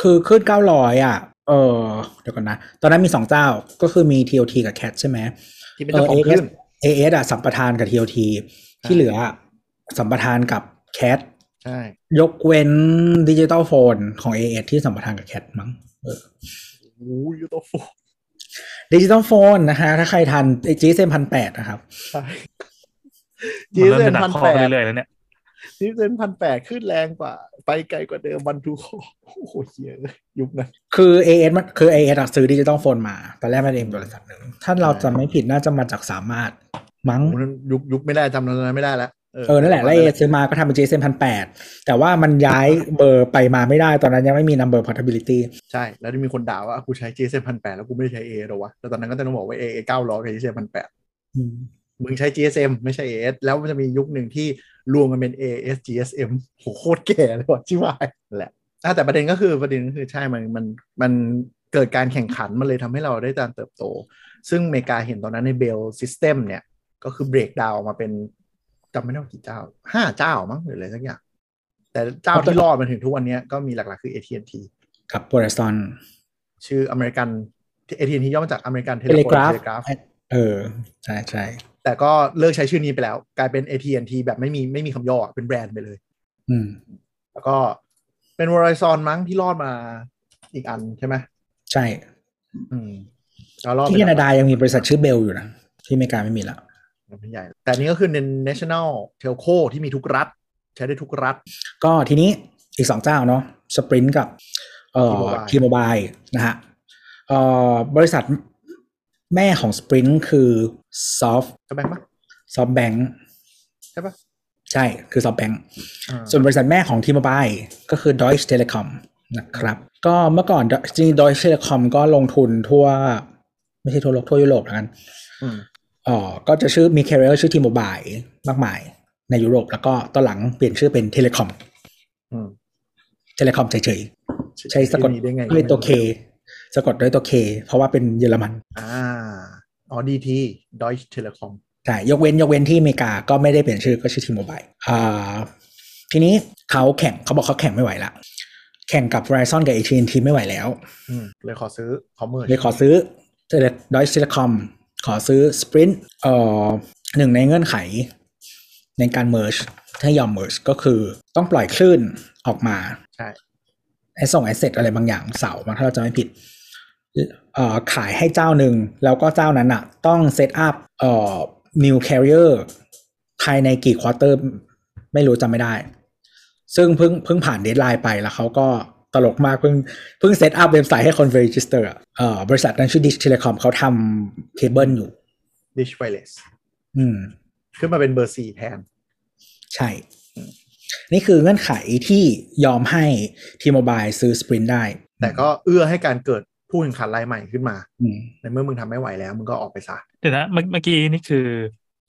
คือคลื่น900อะ เออเดี๋ยวก่อนนะ ตอนนั้นมีสองเจ้าก็คือมี TOT กับ CAT ใช่ไหมที่เป็นเจ้าของคลื่น AS อะสัมปทานกับ TOT ที่เหลือสัมปทานกับ CAT ใช่ยกเว้น Digital Phone ของ AIS ที่สัมปทานกับ CAT มั้งเออโอ้ยยูโตโฟดิจิตอลโฟนนะฮะ ถ้าใครทัน g s m พันแปดนะครับ ใช่มันเริ่ม GSM จะหนักพันข้อแปไปดเรื่อยๆแล้วเนี่ย GSM พันแปดขึ้นแรงกว่า ไปไกลกว่าเดิมวันทูโคโอ้โหเฮียเลยยุคนั้นคือ AS มันคือ AS อะซื้อดิจิตอลโฟนมาตอนแรกมันเองบริษัทหนึ่งถ้าเราจำไม่ผิดน่าจะมาจากสามารถมั้งโอ้นั้นยุคยุคไม่ได้จำนั้นไม่ได้แล้วเออ นั่นแหละแล้ว AS ซื้อมาก็ทำเป็น GSM พันแปดแต่ว่ามันย้ายเบอร์ไปมาไม่ได้ตอนนั้นยังไม่มี number portability ใช่ แล้วที่มีคนด่าว่ากูใช้ GSM พันแปดแล้วกูไม่ได้ใช้ AIS หรอวะ แล้วตอนนั้นก็ต้องบอกว่า A เก้าร้อยกับ GSM พันแปดอืมมึงใช้ GSM ไม่ใช่ AIS แล้วมันจะมียุคหนึ่งที่ รวมกันเป็น AS GSM โหโคตรแก่เลยว่ะชิบหายแหละอะแต่ประเด็นก็คือประเด็นก็คือใช่มันมันมันเกิดการแข่งขันมันเลยทำให้เราได้การเติบโต ซึ่งอเมริกาเห็นตอนนั้นใน Bell System เนี่ย ก็คือเบรกดาวมาเป็นจำไม่ได้ว่ากี่เจ้าห้าเจ้ามั้งหรืออะไรสักอย่าง แต่เจ้าที่รอดมาถึงทุกวันนี้ก็มีหลักๆคือ AT&T กับ Verizon ชื่ออเมริกัน AT&T ย่อมาจากอเมริกันเทเล Telegraph กราฟ เออใช่ใช่แต่ก็เลิกใช้ชื่อนี้ไปแล้ว กลายเป็น AT&T แบบไม่มีไม่มีคำย่ออะเป็นแบรนด์ไปเลย อืม แล้วก็เป็น Verizon มั้งที่รอดมาอีกอันใช่ไหมใช่ อืมแล้วรอดที่ไปแคแล้วนาดายังมีบริษัทชื่อเบลอยู่นะ ที่อเมริกาไม่มีแล้วไม่ใหญ่ แต่อันนี้ก็คือใน national telco ที่มีทุกรัฐ ใช้ได้ทุกรัฐ ก็ทีนี้อีกสองเจ้าเนาะสปรินกับเอ่อ T-Mobile ทีโมบายนะฮะเอ่อบริษัท แม่ของ Sprint คือ Soft จะแบ่งปะ SoftBank ใช่ปะใช่คือ SoftBank อ่าส่วนบริษัทแม่ของ T-Mobile ก็คือ Deutsche Telekom นะครับ ก็เมื่อก่อนจริงๆ Deutsche Telekom ก็ลงทุนทั่ว ไม่ใช่ทั่วโลกทั่วยุโรปแล้วกันอืมเอ่อก็จะชื่อมี carrier ชื่อ T-Mobile มากมายในยุโรป แล้วก็ตอนหลังเปลี่ยนชื่อเป็น Telecom อืม Telecom เฉยๆ ใช้สะกดชื่อนี้ได้ไงด้วยตัว K สะกดด้วยตัว K เพราะว่าเป็นเยอรมัน อ่าอ๋อ DT Deutsche Telekom ใช่ยกเว้นยกเว้นที่อเมริกาก็ไม่ได้เปลี่ยนชื่อก็ชื่อ T-Mobile อ่าทีนี้เขาแข่งเขาบอกเขาแข่งไม่ไหวละแข่งกับ Verizon กับ AT&T ไม่ไหวแล้วอืมเลยขอซื้อคอมเมอร์เลยขอซื้อ Deutsche Telekom ขอซื้อ Sprint เอ่อหนึ่งในเงื่อนไข ในการ merge ถ้ายอม merge ก็คือต้องปล่อยคลื่นออกมา ใช่ไอ้ส่ง asset อะไรบางอย่างเสาร์มาถ้าเราจะไม่ผิดเอ่อ ขายให้เจ้าหนึ่ง แล้วก็เจ้านั้นอะต้อง set upเอ่อ new carrier ภายในกี่ quarter ไม่รู้จำไม่ได้ ซึ่งเพิ่งเพิ่งผ่าน deadline ไปแล้วเขาก็ตลกมากเพิ่งเพิ่ง set up เว็บไซต์ให้คน register อะเอ่อบริษัทนั้นชื่อ Dish Telecom เขาทำเคเบิลอยู่ Dish Wireless อืม ขึ้นมาเป็นเบอร์สี่แทน ใช่ นี่คือเงื่อนไขที่ยอมให้ T-Mobile ซื้อ Sprint ได้ แต่ก็เอื้อให้การเกิด ผู้แข่งขันรายใหม่ขึ้นมาอืมในเมื่อมึงทำไม่ไหวแล้วมึงก็ออกไปซะเดี๋ยวนะเมื่อเมื่อกี้นี่คือ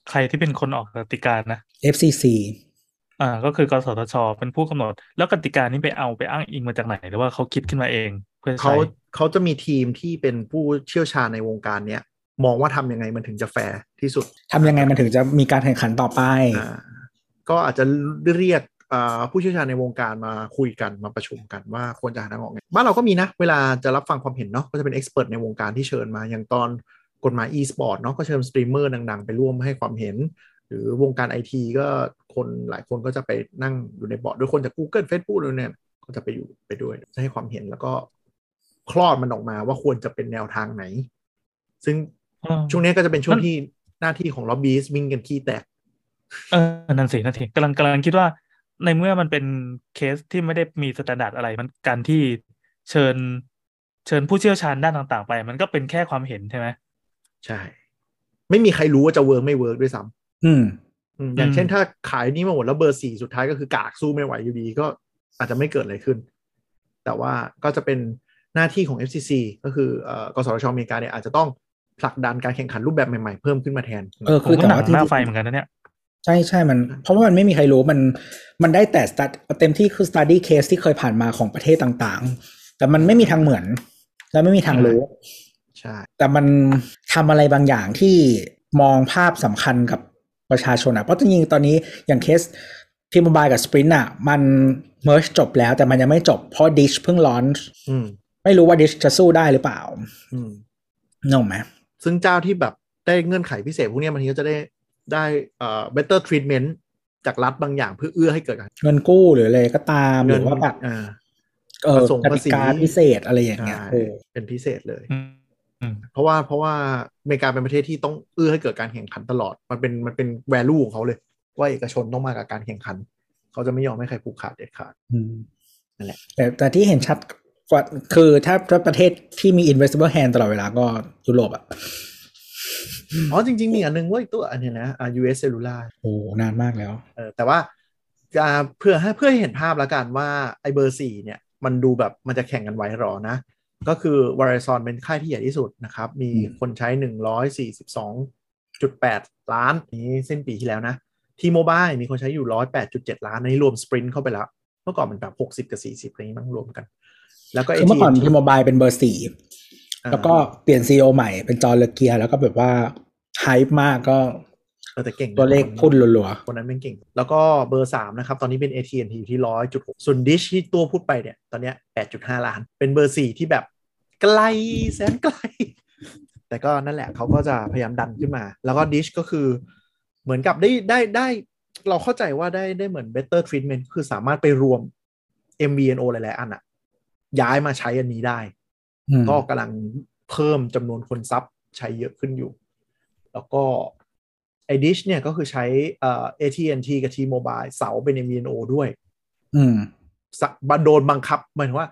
ใครที่เป็นคนออกกติกานะ FCC อ่าก็คือกสทช เป็นผู้กำหนด แล้วกติกานี้ไปเอาไปอ้างอิงมาจากไหนหรือว่าเขาคิดขึ้นมาเองเพื่อเขาใช้เขาจะมีทีมที่เป็นผู้เชี่ยวชาญในวงการเนี้ยมองว่าทำยังไงมันถึงจะแฟร์ที่สุดทำยังไงมันถึงจะมีการแข่งขันต่อไปอ่าก็อาจจะเรียกอ่า ผู้เชี่ยวชาญในวงการมาคุยกันมาประชุมกันว่าควรจะหาทางออกไงบ้านเราก็มีนะ เวลาจะรับฟังความเห็นเนาะก็จะเป็น expert ในวงการที่เชิญมาอย่างตอนกฎหมาย e-sport เนาะก็เชิญสตรีมเมอร์ดัง ๆ ไปร่วมให้ความเห็น หรือวงการไอทีก็คนหลายคนก็จะไปนั่งอยู่ในบอร์ดด้วยคนจาก Google Facebook เลยเนี่ยก็จะไปอยู่ไปด้วยจะให้ความเห็นแล้วก็คลอดมันออกมาว่าควรจะเป็นแนวทางไหน ซึ่งอ่าช่วงนี้ก็จะเป็นช่วงมันที่หน้าที่ของล็อบบี้วิ่งกันขี้แตกเออนั่นสินั่นสิกำลังกำลังคิดว่า ในเมื่อมันเป็นเคสที่ไม่ได้มี standard อะไร มันการที่เชิญเชิญผู้เชี่ยวชาญด้านต่าง ๆ ไป มันก็เป็นแค่ความเห็นใช่ไหมใช่ ไม่มีใครรู้ว่าจะ work ไม่ work ด้วยซ้ำอืมอืมอย่างอืมเช่นถ้าค่ายนี้มาหมดแล้วเบอร์สี่สุดท้ายก็คือกากสู้ไม่ไหวอยู่ดีก็อาจจะไม่เกิดอะไรขึ้น แต่ว่าก็จะเป็นหน้าที่ของ FCC ก็คือเอ่อกสทชอเมริกาเนี่ยอาจจะต้องผลักดันการแข่งขันรูปแบบใหม่ๆ เพิ่มขึ้นมาแทน เออผมก็คือก็แต่หนักว่าที่หน้าไฟเหมือนกันนะเนี่ย ใช่ใช่มัน เพราะว่ามันไม่มีใครรู้มันมันได้แต่ stud- เต็มที่คือ study case ที่เคยผ่านมาของประเทศต่างๆ แต่มันไม่มีทางเหมือน และไม่มีทางรู้ใช่แต่มันทำอะไรบางอย่างที่มองภาพสำคัญกับประชาชนอะเพราะจริงๆตอนนี้อย่างเคสทีมบายกับ Sprint อะมัน merge จบแล้วแต่มันยังไม่จบเพราะ Dish เพิ่ง launch อืมไม่รู้ว่า Dish จะสู้ได้หรือเปล่าอืมนึกออกไหมซึ่งเจ้าที่แบบได้เงื่อนไขพิเศษพวกเนี้ยบางทีก็จะได้ ได้เอ่อ better treatment จากรัฐบางอย่างเพื่อเอื้อให้เกิดการเงินกู้หรืออะไรก็ตามหรือว่าแบบอ่าเออประสงค์กภาติษีกาพิเศษอะไรอย่างเงี้ยใช่เออเป็นพิเศษเลยอืมอืมเพราะว่าเพราะว่าอเมริกาเป็นประเทศที่ต้องเอื้อให้เกิดการแข่งขันตลอด มันเป็นมันเป็น value ของเขาเลย ว่าเอกชนต้องมากับการแข่งขัน เขาจะไม่ยอมให้ใครผูกขาดเด็ดขาดอืมนั่นแหละแต่แต่ที่เห็นชัดกว่าคือถ้าถ้าประเทศที่มี investable hand ตลอดเวลาก็ยุโรปอะ อ๋อจริง ๆ มีอันหนึงเว้ยตัวอันเนี้ยนะอ่า US Cellular โอ้นานมากแล้วเออแต่ว่าอ่าเพื่อให้เพื่อให้เห็นภาพแล้วกันว่าไอเบอร์สี่เนี่ย มันดูแบบมันจะแข่งกันไว้หรอนะ ก็คือ Verizon เป็นค่ายที่ใหญ่ที่สุดนะครับ มีอืมคนใช้ 142.8 ล้านนี้สิ้นปีที่แล้วนะทีโมบายมีคนใช้อยู่ 108.7 ล้านอันนี้รวม Sprint เข้าไปแล้ว เมื่อก่อนมันแบบ 60 กับ 40อะไรนี้มั้งรวมกัน แล้วก็คือเมื่อก่อน AT&T ทีโมบายเป็นเบอร์สี่อ่า แล้วก็เปลี่ยน CEO ใหม่เป็น John Legere แล้วก็แบบว่า hype มากก็เออแต่เก่งนะตัวเลขพุ่งรัวคนนั้นเป็นเก่ง แล้วก็เบอร์3นะครับ ตอนนี้เป็น AT&T อยู่ที่100.6ส่วน Dish ที่ตัวพูดไปเนี่ย ตอนเนี้ย8.5ล้าน เป็นเบอร์4ที่แบบไกลแสนไกล แต่ก็นั่นแหละเขาก็จะพยายามดันขึ้นมา แล้วก็ Dish ก็คือ เหมือนกับได้ได้ได้ เราเข้าใจว่าได้ได้เหมือน better treatment คือสามารถไปรวม MVNO หลายๆอันอะย้ายมาใช้อันนี้ได้ๆอืม ก็กำลังเพิ่มจำนวนคนซับใช้เยอะขึ้นอยู่ แล้วก็ไอดิชเนี่ยก็คือใช้เอ่อ AT&T กับ T-Mobile เสาเป็น MVNO ด้วย อืมสะบันโดนบังคับหมายถึงว่า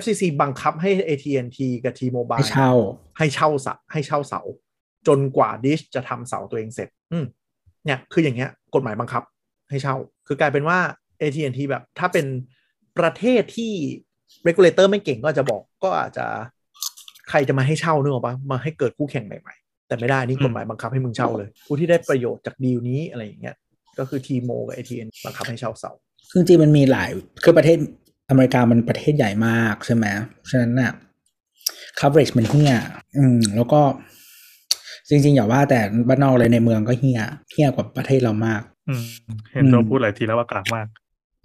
FCC บังคับให้ AT&T กับให้ T-Mobile เช่า ให้เช่าเสาให้เช่าเสา จนกว่าดิชจะทำเสาตัวเองเสร็จ อืมเนี่ยคืออย่างเงี้ย กฎหมายบังคับ ให้เช่า คือกลายเป็นว่า AT&T แบบถ้าเป็นประเทศที่ regulator ไม่เก่งก็อาจจะบอกก็อาจจะใครจะมาให้เช่าเนกอะปะมาให้เกิดคู่แข่งใหม่ๆ แต่ไม่ได้นี่กฎหมายบังคับให้มึงเช่าเลย ผู้ที่ได้ประโยชน์จากดีลนี้อะไรอย่างเงี้ยก็คือ T-Mo กับ AT&T บังคับให้เช่าเสาคือจริงๆมันมีหลายคือประเทศอเมริกามันประเทศใหญ่มากใช่ไหมฉะนั้นน่ะ coverage มันเฮี้ยอืม แล้วก็ จริง ๆ อย่าว่าแต่บ้านนอกเลยในเมืองก็เฮี้ยเฮี้ยกว่าประเทศเรามาก อืม เห็นอืมเราพูดหลายทีแล้วว่ากลางมาก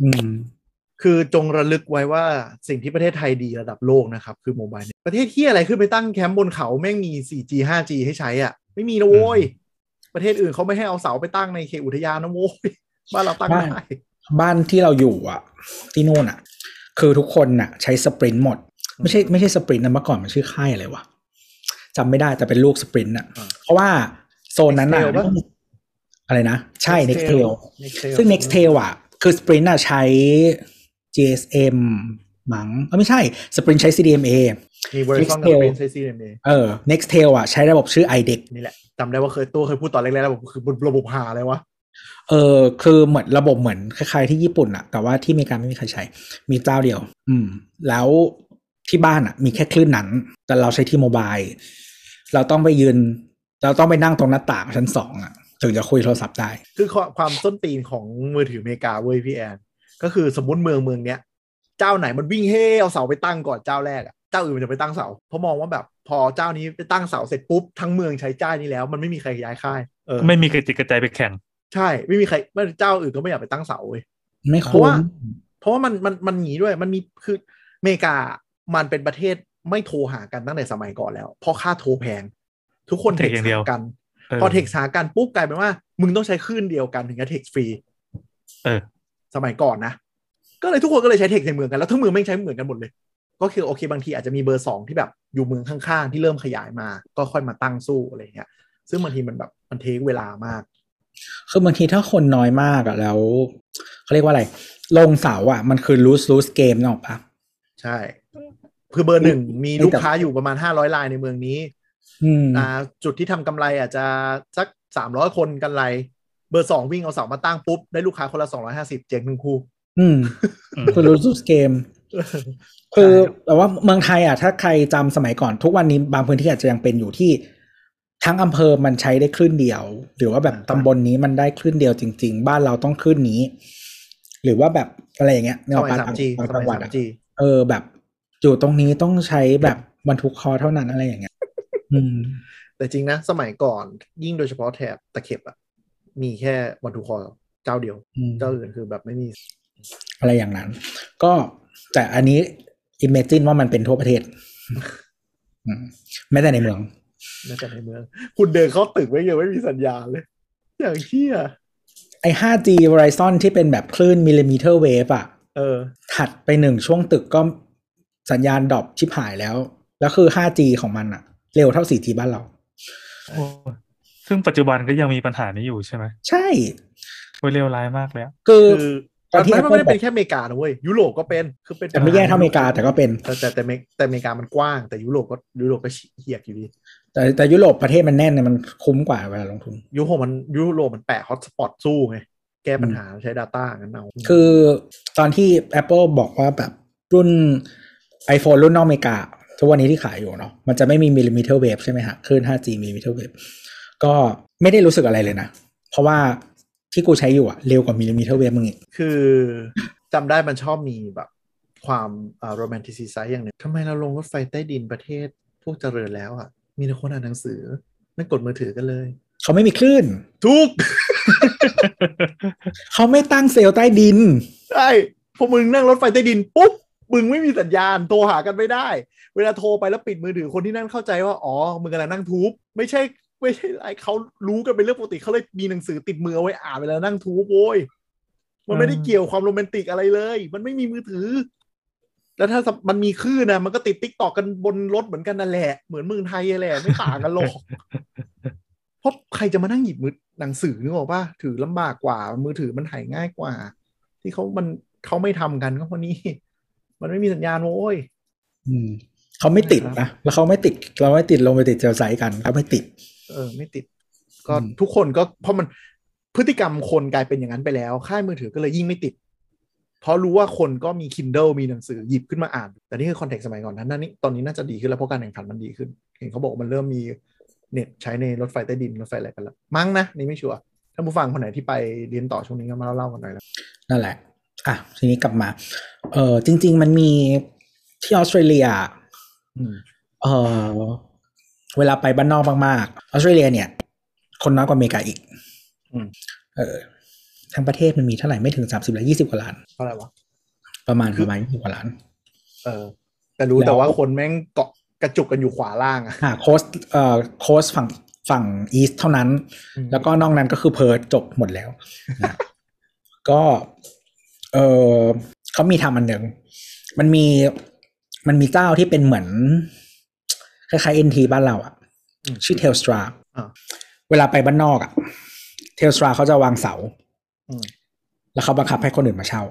อืม คือจงระลึกไว้ว่าสิ่งที่ประเทศไทยดีระดับโลกนะครับ คือโมบายประเทศที่อะไรขึ้นไปตั้งแคมป์บนเขาแม่งมี 4G 5G ให้ใช้อะ ไม่มีนะโว้ย ประเทศอื่นเขาไม่ให้เอาเสาไปตั้งในเขตอุทยานนะโว้ย บ้านเราตั้งบ้านได้บ้านที่เราอยู่อะ ที่นู่นอะ คือทุกคนน่ะ ใช้สปรินต์หมด ไม่ใช่ไม่ใช่สปรินต์นะเมื่อก่อนมันชื่อค่ายอะไรวะจำไม่ได้แต่เป็นลูกสปรินต์อะอ่าเพราะว่าโซนนั้นน่ะ Nextel ปะอะไรนะ ใช่ Nextel Nextel ซึ่ง Nextel อะ คือ Sprint อะใช้ GSM มั้งเออไม่ใช่ Sprint ใช้ CDMA มีบริษัท Nextel กับเป็นใช้ CDMA เออ Nextel อะใช้ระบบชื่อ iDeck นี่แหละจำได้ว่าเคยตัวเคยพูดตอนแรกๆแล้วบอกคือบนระบบหาอะไรวะเออคือเหมือนระบบเหมือนคล้ายๆที่ญี่ปุ่นอะแต่ว่าที่อเมริกาไม่มีใครใช้ มีเจ้าเดียว อืม แล้วที่บ้านอะมีแค่คลื่นนั้น แต่เราใช้ที่โมบายเราต้องไปยืน เราต้องไปนั่งตรงหน้าต่างชั้นสองอะถึงจะคุยโทรศัพท์ได้ คือความความส้นตีนของมือถืออเมริกาเว้ยพี่แอน ก็คือสมมติเมืองเมืองเนี้ยเจ้าไหนมันวิ่งเฮ่เอาเสาไปตั้งก่อนเจ้าแรกอะเจ้าอื่นมันจะไปตั้งเสาเพราะมองว่าแบบพอเจ้านี้ไปตั้งเสาเสร็จปุ๊บทั้งเมืองใช้เจ้านี้แล้ว มันไม่มีใครย้ายค่ายเออไม่มีกระจิกกระจายไปแข่งใช่ไม่มีใครไม่เจ้าอื่นก็ไม่อยากไปตั้งเสาเว้ยไม่คุ้ราะว่าเพราะว่ามันมันมันหนีด้วยมันมีคืออเมริกามันเป็นประเทศไม่โทรหากันตั้งแต่สมัยก่อนแล้ว เพราะค่าโทรแพง ทุกคน text อย่างเดียวกันเออพอเทคหากันปุ๊บกลายเป็นว่า มึงต้องใช้คลื่นเดียวกันถึงจะเทคฟรีเออ สมัยก่อนนะ ก็เลยทุกคนก็เลยใช้เทคในเมืองกัน แล้วทั้งเมืองแม่งใช้เหมือนกันหมดเลย ก็คือโอเคบางทีอาจจะมีเบอร์สองที่แบบอยู่เมืองข้างๆ ที่เริ่มขยายมา ก็ค่อยมาตั้งสู้อะไรเงี้ย ซึ่งบางทีมันแบบมันเทคเวลามาก คือบางทีถ้าคนน้อยมากอะแล้วเขาเรียกว่าอะไร ลงเสาอะมันคือ lose lose game นึกออกปะใช่ คือเบอร์หนึ่งมีเอ้ยลูกแต่ค้าอยู่ประมาณห้าร้อยรายในเมืองนี้อืมอ่าจุดที่ทำกำไรอาจจะสักสามร้อยคนกันไร เบอร์สองวิ่งเอาเสามาตั้งปุ๊บ ได้ลูกค้าคนละสองร้อยห้าสิบเจ๊งทั้งคู่ อืมอืมคือ lose lose game คือแต่ว่าเมืองไทยอะ ถ้าใครจำสมัยก่อน ทุกวันนี้บางพื้นที่อาจจะยังเป็นอยู่ที่ทั้งอำเภอมันใช้ได้คลื่นเดียว หรือว่าแบบตำบลนี้มันได้คลื่นเดียวจริง ๆ บ้านเราต้องคลื่นนี้ หรือว่าแบบอะไรอย่างเงี้ยสเนาะมัยปะสามจีบางสจัมังยหวัดสามอะจีเออแบบ อยู่ตรงนี้ต้องใช้แบบบรรทุกคอเท่านั้นอะไรอย่างเงี้ย อืม แต่จริงนะ สมัยก่อนยิ่งโดยเฉพาะแถบตะเข็บอะ มีแค่วันทุกคอเจ้าเดียวอืมเจ้าอื่นคือแบบไม่มี อะไรอย่างนั้น ก็แต่อันนี้ imagine ว่ามันเป็นทั่วประเทศอืมแม้แต่ในเมืองน่าจะในเมือง คุณเดินเข้าตึกไม่ยังไม่มีสัญญาณเลย อย่างเชี่ยไอ้ 5G Verizon ที่เป็นแบบคลื่น millimeter wave อะเออ ถัดไปหนึ่งช่วงตึกก็สัญญาณ drop ชิบหายแล้ว แล้วคือ 5G ของมันอะเร็วเท่า 4G บ้านเราโอ้ ซึ่งปัจจุบันก็ยังมีปัญหานี้อยู่ใช่ไหมใช่โอ้ยเลวร้ายมากเลยอะคือคือตอนที่มันไม่ได้ Apple เป็นแค่อเมริกานะเว้ยยุโรปก็เป็นคือเป็นแต่ไม่แย่เท่าอเมริกาแต่ก็เป็น แต่แต่แต่เมกแต่อเมริกามันกว้าง แต่ยุโรปก็ยุโรปก็เหียกอยู่ดีแต่แต่ยุโรปประเทศมันแน่นเนี่ยมันคุ้มกว่าเวลาลงทุน ยุโรปมันยุโรปมันแปะฮอตสปอตสู้ไงแก้ปัญหาใช้ Data งั้นเอาคือตอนที่ Apple บอกว่าแบบรุ่น iPhone รุ่นนอกอเมริกา ทุกวันนี้ที่ขายอยู่เนาะมันจะไม่มี millimeter wave ใช่ไหมฮะคลื่น 5G millimeter wave ก็ไม่ได้รู้สึกอะไรเลยนะ เพราะว่าที่กูใช้อยู่อะเร็วกว่า millimeter wave มึงอีก คือจำได้มันชอบมีแบบความอ่า romanticize อย่างหนึ่งทำไมเราลงรถไฟใต้ดินประเทศพวกเจริญแล้วอะมีแต่คนอ่านหนังสือไม่กดมือถือกันเลย เขาไม่มีคลื่น ทุก เขาไม่ตั้งเซลล์ใต้ดินใช่พอมึงนั่งรถไฟใต้ดินปุ๊บมึงไม่มีสัญญาณโทรหากันไม่ได้ เวลาโทรไปแล้วปิดมือถือคนที่นั่นเข้าใจว่า อ๋อ มึงกำลังนั่ง tube ไม่ใช่ ไม่ใช่อะไรเขารู้กันเป็นเรื่องปกติเขาเลยมีหนังสือติดมือเอาไว้อ่านเวลานั่ง tube โว้ยมันไม่ได้เกี่ยวความโรแมนติกอะไรเลย มันไม่มีมือถือ แล้วถ้ามันมีคลื่นนะมันก็ติด TikTok กันบนรถเหมือนกันนั่นแหละ เหมือนเมืองไทยแหละไม่ต่างกันหรอกเพราะใครจะมานั่งหยิบมือหนังสือนึกออกป่ะถือลำบากกว่า มือถือมันถ่ายง่ายกว่า ที่เขามันเขาไม่ทำกันก็เพราะนี้ มันไม่มีสัญญาณโว้ยอืมเขาไม่ติดนะแล้วเขาไม่ติด เราไม่ติดลงไปติดเจลไซกันเขาไม่ติด เออ ไม่ติด ก็อืมทุกคนก็เพราะมันพฤติกรรมคนกลายเป็นอย่างนั้นไปแล้ว ค่ายมือถือก็เลยยิ่งไม่ติด เพราะรู้ว่าคนก็มี Kindle มีหนังสือหยิบขึ้นมาอ่าน แต่นี่คือคอนเทกต์สมัยก่อนนั้นนั่นนี่ตอนนี้น่าจะดีขึ้นแล้วเพราะการแข่งขันมันดีขึ้น เห็นเขาบอกว่ามันเริ่มมีเน็ตใช้ในรถไฟใต้ดินรถไฟอะไรกันแล้วมั้งนะนี่ไม่ชัวร์ถ้าผู้ฟังคนไหนที่ไปเรียนต่อช่วงนี้ก็มาเล่าๆกันหน่อยแล้วนั่นแหละอะทีนี้กลับมา เออจริง ๆ มันมีที่ออสเตรเลียอืมเออ เวลาไปบ้านนอกมากๆออสเตรเลียเนี่ย คนน้อยกว่าอเมริกาอีกอืมเออทั้งประเทศมันมีเท่าไหร่ไม่ถึงสามสิบหรือยี่สิบกว่าล้านเท่าไหร่วะประมาณคือประมาณยี่สิบกว่าล้าน เออ แต่รู้แล้วแต่ว่าคนแม่งเกาะกระจุกกันอยู่ขวาล่างอะอ่า coast เอ่อ coast ฝั่งฝั่ง east เท่านั้นอืมแล้วก็นอกนั้นก็คือ Perth จบหมดแล้วนะก็เออเขามีทำอันหนึ่งมันมีมันมีเจ้าที่เป็นเหมือน คล้ายๆ NT บ้านเราอะอืมชื่อ Telstra อ่าเวลาไปบ้านนอกอะ Telstra เขาจะวางเสาอืมแล้วเขาบังคับให้คนอื่นมาเช่า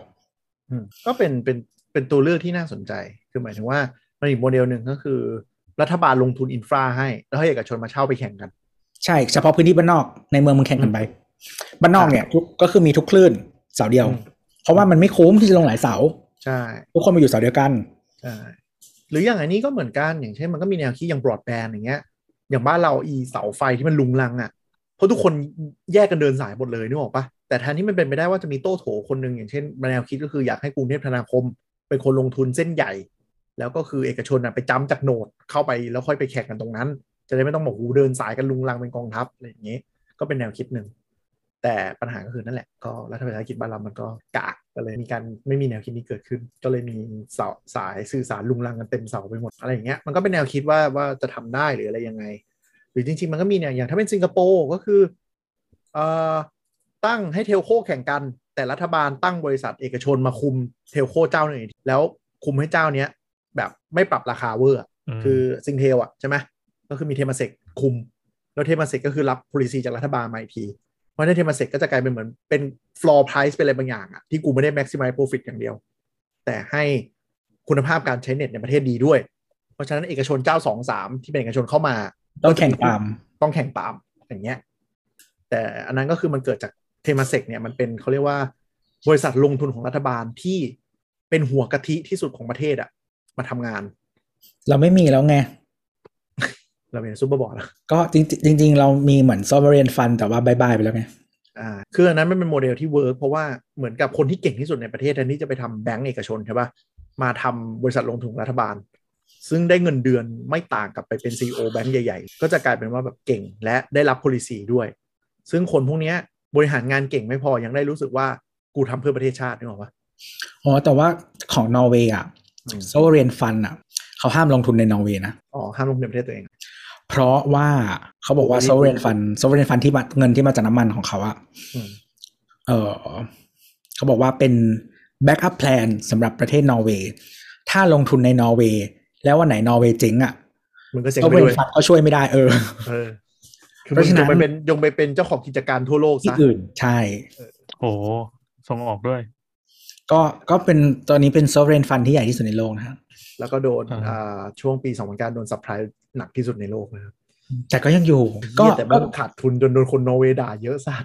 อืมก็เป็นเป็นเป็นตัวเลือกที่น่าสนใจ คือหมายถึงว่ามันอีกโมเดลหนึ่งก็คือ รัฐบาลลงทุนอินฟราให้ แล้วให้เอกชนมาเช่าไปแข่งกัน ใช่ เฉพาะพื้นที่บ้านนอกในเมืองมึงแข่งกันไปบ้านนอกเนี่ยทุกก็คือมีทุกคลื่นเสาเดียวอืมเพราะว่ามันไม่คุ้มที่จะลงหลายเสา ใช่ ทุกคนมาอยู่เสาเดียวกัน ใช่ หรืออย่างอันนี้ก็เหมือนกันอย่างเช่นมันก็มีแนวคิดอย่างบรอดแบนอย่างเงี้ย อย่างบ้านเราอีเสาไฟที่มันลุงลังอะ่ะเพราะทุกคนแยกกันเดินสายหมดเลยนึกออกปะแต่แทนที่มันเป็นไปได้ว่าจะมีโต้โถคนหนึ่งอย่างเช่นแนวคิดก็คืออยากให้กรุงเทพธนาคม เป็นคนลงทุนเส้นใหญ่ แล้วก็คือเอกชนอะไปจ้ำจากโหนดเข้าไปแล้วค่อยไปแข่งกันตรงนั้น จะได้ไม่ต้องบอกหูเดินสายกันลุงลังเป็นกองทัพอะไรอย่างเงี้ยก็เป็นแนวคิดหนึ่ง แต่ปัญหาก็คือนั่นแหละ ก็รัฐบาลกิจบ้านเรามันก็กากก็เลยมีการไม่มีแนวคิดนี้เกิดขึ้น ก็เลยมีเสาสายสื่อสารลุงลังกันเต็มเสาไปหมดอะไรอย่างเงี้ยมันก็เป็นแนวคิดว่าว่าจะทำได้หรืออะไรยังไง หรือจริง ๆ มันก็มีเนี่ยอย่างถ้าเป็นสิงคโปร์ก็คือเอ่อตั้งให้ telco แข่งกัน แต่รัฐบาลตั้งบริษัทเอกชนมาคุม telco เจ้าหนึ่งแล้วคุมให้เจ้าเนี้ยแบบไม่ปรับราคาเวอร์อะมคือ Singtel อะใช่ไหมก็คือมีเทมาเซกคุม แล้วเทมาเซกก็คือรับ policy จากรัฐบาลมาอีกทีเพ ราะฉะนั้นเทมาเซกก็จะกลายเป็นเหมือนเป็น floor price เป็นอะไรบางอย่างอะที่กูไม่ได้ maximize profit อย่างเดียว แต่ให้คุณภาพการใช้เน็ตในประเทศดีด้วย เพราะฉะนั้นเอกชนเจ้าสองสามที่เป็นเอกชนเข้ามา ต้องแข่งตาม ต้องแข่งตามอย่างเงี้ย แต่อันนั้นก็คือมันเกิดจากเทมาเซกเนี่ยมันเป็นเขาเรียกว่าบริษัทลงทุนของรัฐบาลที่เป็นหัวกะทิที่สุดของประเทศอะมาทำงาน เราไม่มีแล้วไง เราเป็นซูเปอร์บอร์ดก็จริงๆจริงๆเรามีเหมือน sovereign fund แต่ว่า bye bye ไปแล้วไงอ่าคืออันนั้นมันเป็นโมเดลที่ work เพราะว่าเหมือนกับคนที่เก่งที่สุดในประเทศแทนที่จะไปทำแบงก์เอกชนใช่ปะมาทำบริษัทลงทุนรัฐบาล ซึ่งได้เงินเดือนไม่ต่างกับไปเป็น CEO แบงก์ใหญ่ๆ ก็จะกลายเป็นว่าแบบเก่งและได้รับ policy ด้วย ซึ่งคนพวกเนี้ยบริหารงานเก่งไม่พอยังได้รู้สึกว่ากูทำเพื่อประเทศชาตินึกออกปะอ๋อแต่ว่าของนอร์เวย์อะอืม sovereign fund อะเขาห้ามลงทุนในนอร์เวย์นะอ๋อห้ามลงทุนในประเทศตัวเอง เพราะว่าเขาบอกว่า sovereign fund sovereign fund ที่มาเงินที่มาจากน้ำมันของเขาอะอืมเออเขาบอกว่าเป็น backup plan สำหรับประเทศนอร์เวย์ถ้าลงทุนในนอร์เวย์แล้ววันไหนนอร์เวย์เจ๊งอะมันก็เจ๊งไป sovereign ด้วย fund ก็ช่วยไม่ได้เออเออคือเพมึราะฉะนั้จนงไปเป็นจงไปเป็นเจ้าของกิจการทั่วโลกที่ซะอื่น ใช่ โอ้ส่งออกด้วย ก็ก็เป็นตอนนี้เป็น sovereign fund ที่ใหญ่ที่สุดในโลกนะครับ แล้วก็โดนอ่าอ่าช่วงปี 2009 โดน subprime หนักที่สุดในโลกนะครับ แต่ก็ยังอยู่ ก็เหี้ยแต่มันขาดทุนจนโดนคนนอร์เวย์ด่าเยอะสัส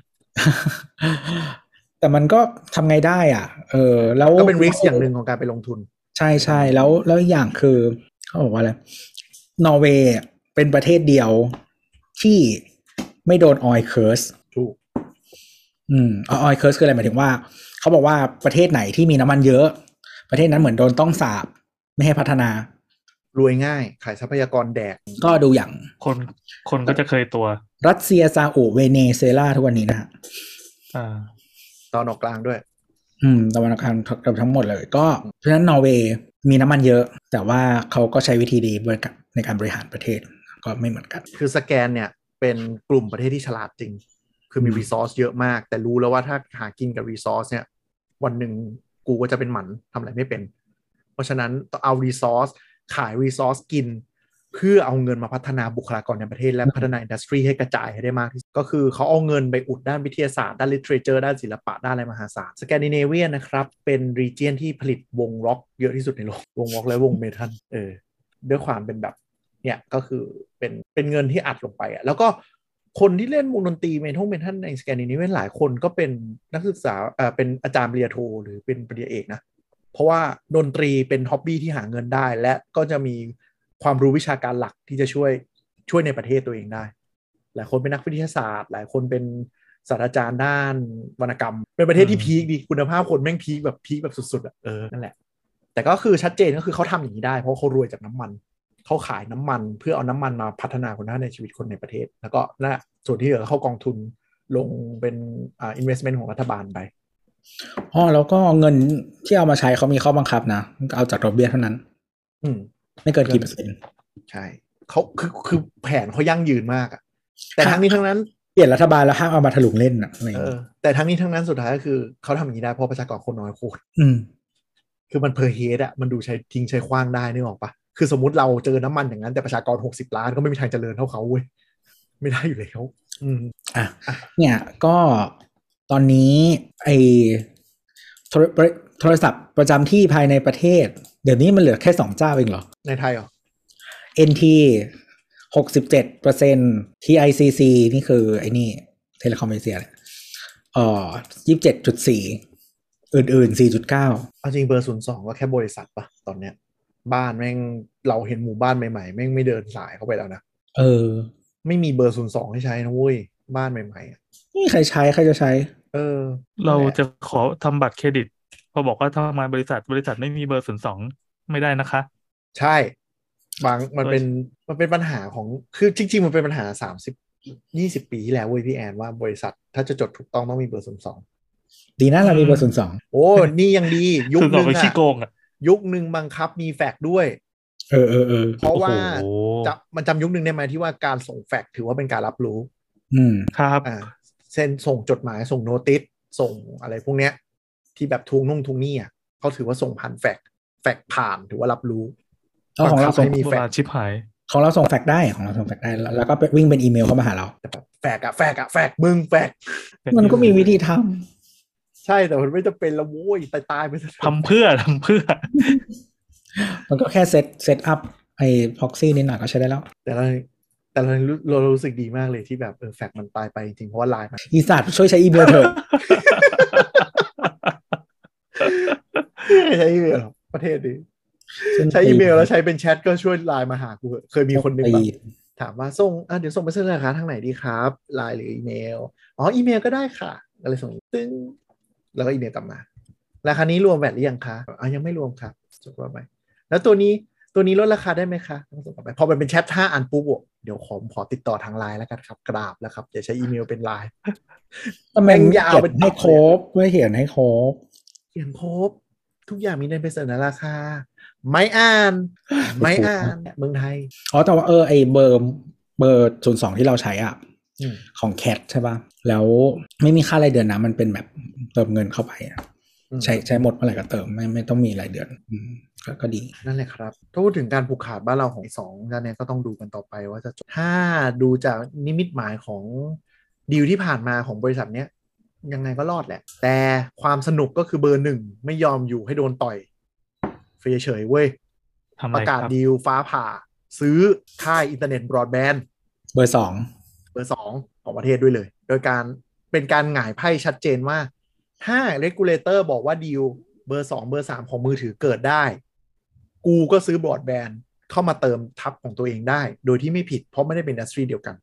แต่มันก็ทำไงได้อะ เออ แล้วก็เป็น risk อย่างหนึ่งของการไปลงทุน ใช่ใช่แล้วแล้วอีกอย่างคือเขาบอกว่าอะไร นอร์เวย์เป็นประเทศเดียวที่ไม่โดน oil curse ถูก อืม oil curse คืออะไรหมายถึงว่า เขาบอกว่าประเทศไหนที่มีน้ำมันเยอะ ประเทศนั้นเหมือนโดนต้องสาปไม่ให้พัฒนารวยง่ายขายทรัพยากรแดก ก็ดูอย่างคนคนก็จะเคยตัว รัสเซียซาอุเวเนซุเอลาทุกวันนี้นะฮะอ่าตะวันออกกลางด้วย อืมตะวันออกกลางเกือบทั้งหมดเลย ก็เพราะฉะนั้นนอร์เวย์มีน้ำมันเยอะ แต่ว่าเขาก็ใช้วิธีดีบริการในการบริหารประเทศก็ไม่เหมือนกัน คือสแกนเนี่ยเป็นกลุ่มประเทศที่ฉลาดจริง คือมีอืม resource เยอะมาก แต่รู้แล้วว่าถ้าหากินกับ resource เนี่ย วันหนึ่งกูก็จะเป็นหมันทำอะไรไม่เป็น เพราะฉะนั้นต้องเอา resource ขาย resource กิน เพื่อเอาเงินมาพัฒนาบุคลากรในประเทศ และพัฒนา industry ให้กระจายให้ได้มากที่สุดก็คือเขาเอาเงินไปอัดด้านวิทยาศาสตร์ ด้าน literature ด้านศิลปะ ด้านอะไรมหาศาลสแกนดิเนเวียนะครับเป็น region ที่ผลิตวงร็อกเยอะที่สุดในโลกวงร็อกและวง metal เออด้วยความเป็นแบบเนี่ยก็คือเป็นเป็นเงินที่อัดลงไปอะแล้วก็ คนที่เล่นวงดนตรี metal metal ในสแกนดิเนเวียหลายคนก็เป็นนักศึกษาเอ่อเป็นอาจารย์ปริญญาโทหรือเป็นปริญญาเอกนะ เพราะว่าดนตรีเป็นฮ็อบบี้ที่หาเงินได้ และก็จะมีความรู้วิชาการหลักที่จะช่วยช่วยในประเทศตัวเองได้ หลายคนเป็นนักวิทยาศาสตร์ หลายคนเป็นศาสตราจารย์ด้านวรรณกรรม เป็นประเทศที่อืมพีคดีคุณภาพคนแม่งพีคแบบพีคแบบสุดๆอะเออนั่นแหละแต่ก็คือชัดเจนก็คือเขาทำอย่างนี้ได้เพราะเขารวยจากน้ำมัน เขาขายน้ำมันเพื่อเอาน้ำมันมาพัฒนาคุณภาพในชีวิตคนในประเทศ แล้วก็น่ะส่วนที่เหลือเข้ากองทุนลงเป็นอ่า investment ของรัฐบาลไปอ๋อแล้วก็เงินที่เอามาใช้เขามีข้อบังคับนะ เอาจากดอกเบี้ยเท่านั้น อืม ไม่เกินกี่เปอร์เซ็นต์ใช่เขาคือคือแผนเขายั่งยืนมากอะแต่ทั้งนี้ทั้งนั้นเปลี่ยนรัฐบาลแล้วห้ามเอามาถลุงเล่นอะอะไรอย่างเออเงี้ยแต่ทั้งนี้ทั้งนั้นสุดท้ายก็คือเขาทำอย่างนี้ได้เพราะประชากรคนน้อยโคตรอืมคือมัน per head อะมันดูใช้ทิ้งใช้ขว้างได้นึกออกปะ คือสมมติเราเจอน้ำมันอย่างนั้นแต่ประชากรหกสิบล้านก็ไม่มีทางเจริญเท่าเขาเว้ยไม่ได้อยู่แล้วอืมอะอะเนี่ยก็ตอนนี้ไอโทรโทรศัพท์ประจำที่ภายในประเทศ เดี๋ยวนี้มันเหลือแค่สองเจ้าเองเหรอ ในไทยเหรอ NT หกสิบเจ็ดเปอร์เซ็น TICC นี่คือไอ้นี่เทเลคอมเอเชียแหละเอ่อยี่สิบเจ็ดจุดสี่อื่นๆสี่จุดเก้าเอาจริงเบอร์ศูนย์สองก็แค่บริษัทปะตอนเนี้ย บ้านแม่งเราเห็นหมู่บ้านใหม่ๆแม่งไม่เดินสายเข้าไปแล้วนะเออ ไม่มีเบอร์ศูนย์สองให้ใช้นะเว้ยบ้านใหม่ๆอะไม่มีใครใช้ใครจะใช้ เออ เรานั่นแหลจะขอทำบัตรเครดิต พอบอกว่าทำงานบริษัทบริษัทไม่มีเบอร์ศูนย์สองไม่ได้นะคะ ใช่ บางมันเป็นมันเป็นปัญหาของคือจริง ๆ มันเป็นปัญหาสามสิบยี่สิบปีที่แล้วเว้ยพี่แอนว่าบริษัทถ้าจะจดถูกต้องต้องมีเบอร์ศูนย์สองดีนะเรามีเบอร์ศูนย์สองโอ้นี่ยังดี ยุคคือหเรานึ่งไปขี้อะโกงอะ ยุคหนึ่งบังคับมีแฟกซ์ด้วย เออเออเออเพราะว่าโอ้โหจะมันจำยุคหนึ่งได้ไหมที่ว่าการส่งแฟกซ์ถือว่าเป็นการรับรู้ อืมครับอ่าเช่นส่งจดหมายส่งโนติสส่งอะไรพวกเนี้ย ที่แบบทวงนุ่งทวงหนี่อะเขาถือว่าส่งผ่านแฟกซ์แฟกซ์ผ่านถือว่ารับรู้เอาของเราบังคับส่งให้มีโบแฟกราณซ์ชิบหายของเราส่งแฟกซ์ได้ของเราส่งแฟกซ์ได้ แล้วแล้วก็ไปวิ่งเป็นอีเมลเข้ามาหาเราแต่แบบแฟกซ์อะแฟกซ์อะแฟกซ์มึงแฟกซ์มันก็มีวิธีทำ ใช่แต่มันไม่จำเป็นละโว้ยตายตายๆไปซะเถอะทำเพื่อทำเพื่อ มันก็แค่ set setup ไอ้ proxy นิดหน่อยก็ใช้ได้แล้ว แต่เราแต่เรารู้เรารู้สึกดีมากเลยที่แบบเออแฟกซ์มันตายไปจริงเพราะว่าไลน์มันอีสัตว์ช่วยใช้อีเมลเถอะใช้อีเมลหรอประเทศนี้ใช้อีเมลแล้วใช้เป็นแชทก็ช่วยไลน์มาหากูเถอะเคยมีคนหนึ่งแบบถามว่าส่งอะเดี๋ยวส่งไปเสนอราคาทางไหนดีครับไลน์หรืออีเมล อ๋ออีเมลก็ได้ค่ะก็เลยส่งตึ้ง แล้วก็อีเมลกลับมา ราคานี้รวม VAT หรือยังคะอะยังไม่รวมครับจบว่าไปแล้วตัวนี้ตัวนี้ลดราคาได้ไหมคะต้องส่งกลับไปพอมันเป็นแชทห้าอันปุ๊บบอกเดี๋ยวขอขอติดต่อทางไลน์แล้วกันครับ กราบแล้วครับอย่าใช้อีเมลเป็นไลน์ทำไมแม่งไม่ยาวเขียเป็นนให้ครบไม่เขียนให้ครบเขียนครบ ทุกอย่างมีในใบเสนอราคา ไม่อ่าน ไม่อ่านเมืองไทยอ๋อแต่ว่าเออไอเบอร์เบอร์ศูนย์สองที่เราใช้อะอืม ของแคทใช่ป่ะ แล้วไม่มีค่ารายเดือนนะ มันเป็นแบบเติมเงินเข้าไปอะอืมใช้ใช้หมดเมื่อไหร่ก็เติมไม่ไม่ต้องมีรายเดือนอืมก็ก็ดี นั่นแหละครับถ้าพูดถึงการผูกขาดบ้านเราของสองด้านเนี้ยก็ต้องดูกันต่อไปว่าจะจบถ้าดูจากนิมิตหมายของดีลที่ผ่านมาของบริษัทเนี้ยยังไงก็รอดแหละ แต่ความสนุกก็คือเบอร์หนึ่งไม่ยอมอยู่ให้โดนต่อยเฉยๆเว้ยทำปอะไรประกาศรับดีลฟ้าผ่า ซื้อค่ายอินเทอร์เน็ตบรอดแบนด์เบอร์สอง เบอร์สองของประเทศด้วยเลย โดยการเป็นการหงายไพ่ชัดเจนว่า ถ้าเ e กูเลเตอร์บอกว่าดีลเบอร์สองเบอร์สามของมือถือเกิดได้ กูก็ซื้อบรอดแบนด์เข้ามาเติมทับของตัวเองได้ โดยที่ไม่ผิดเพราะไม่ได้เป็น industry เดียวกัน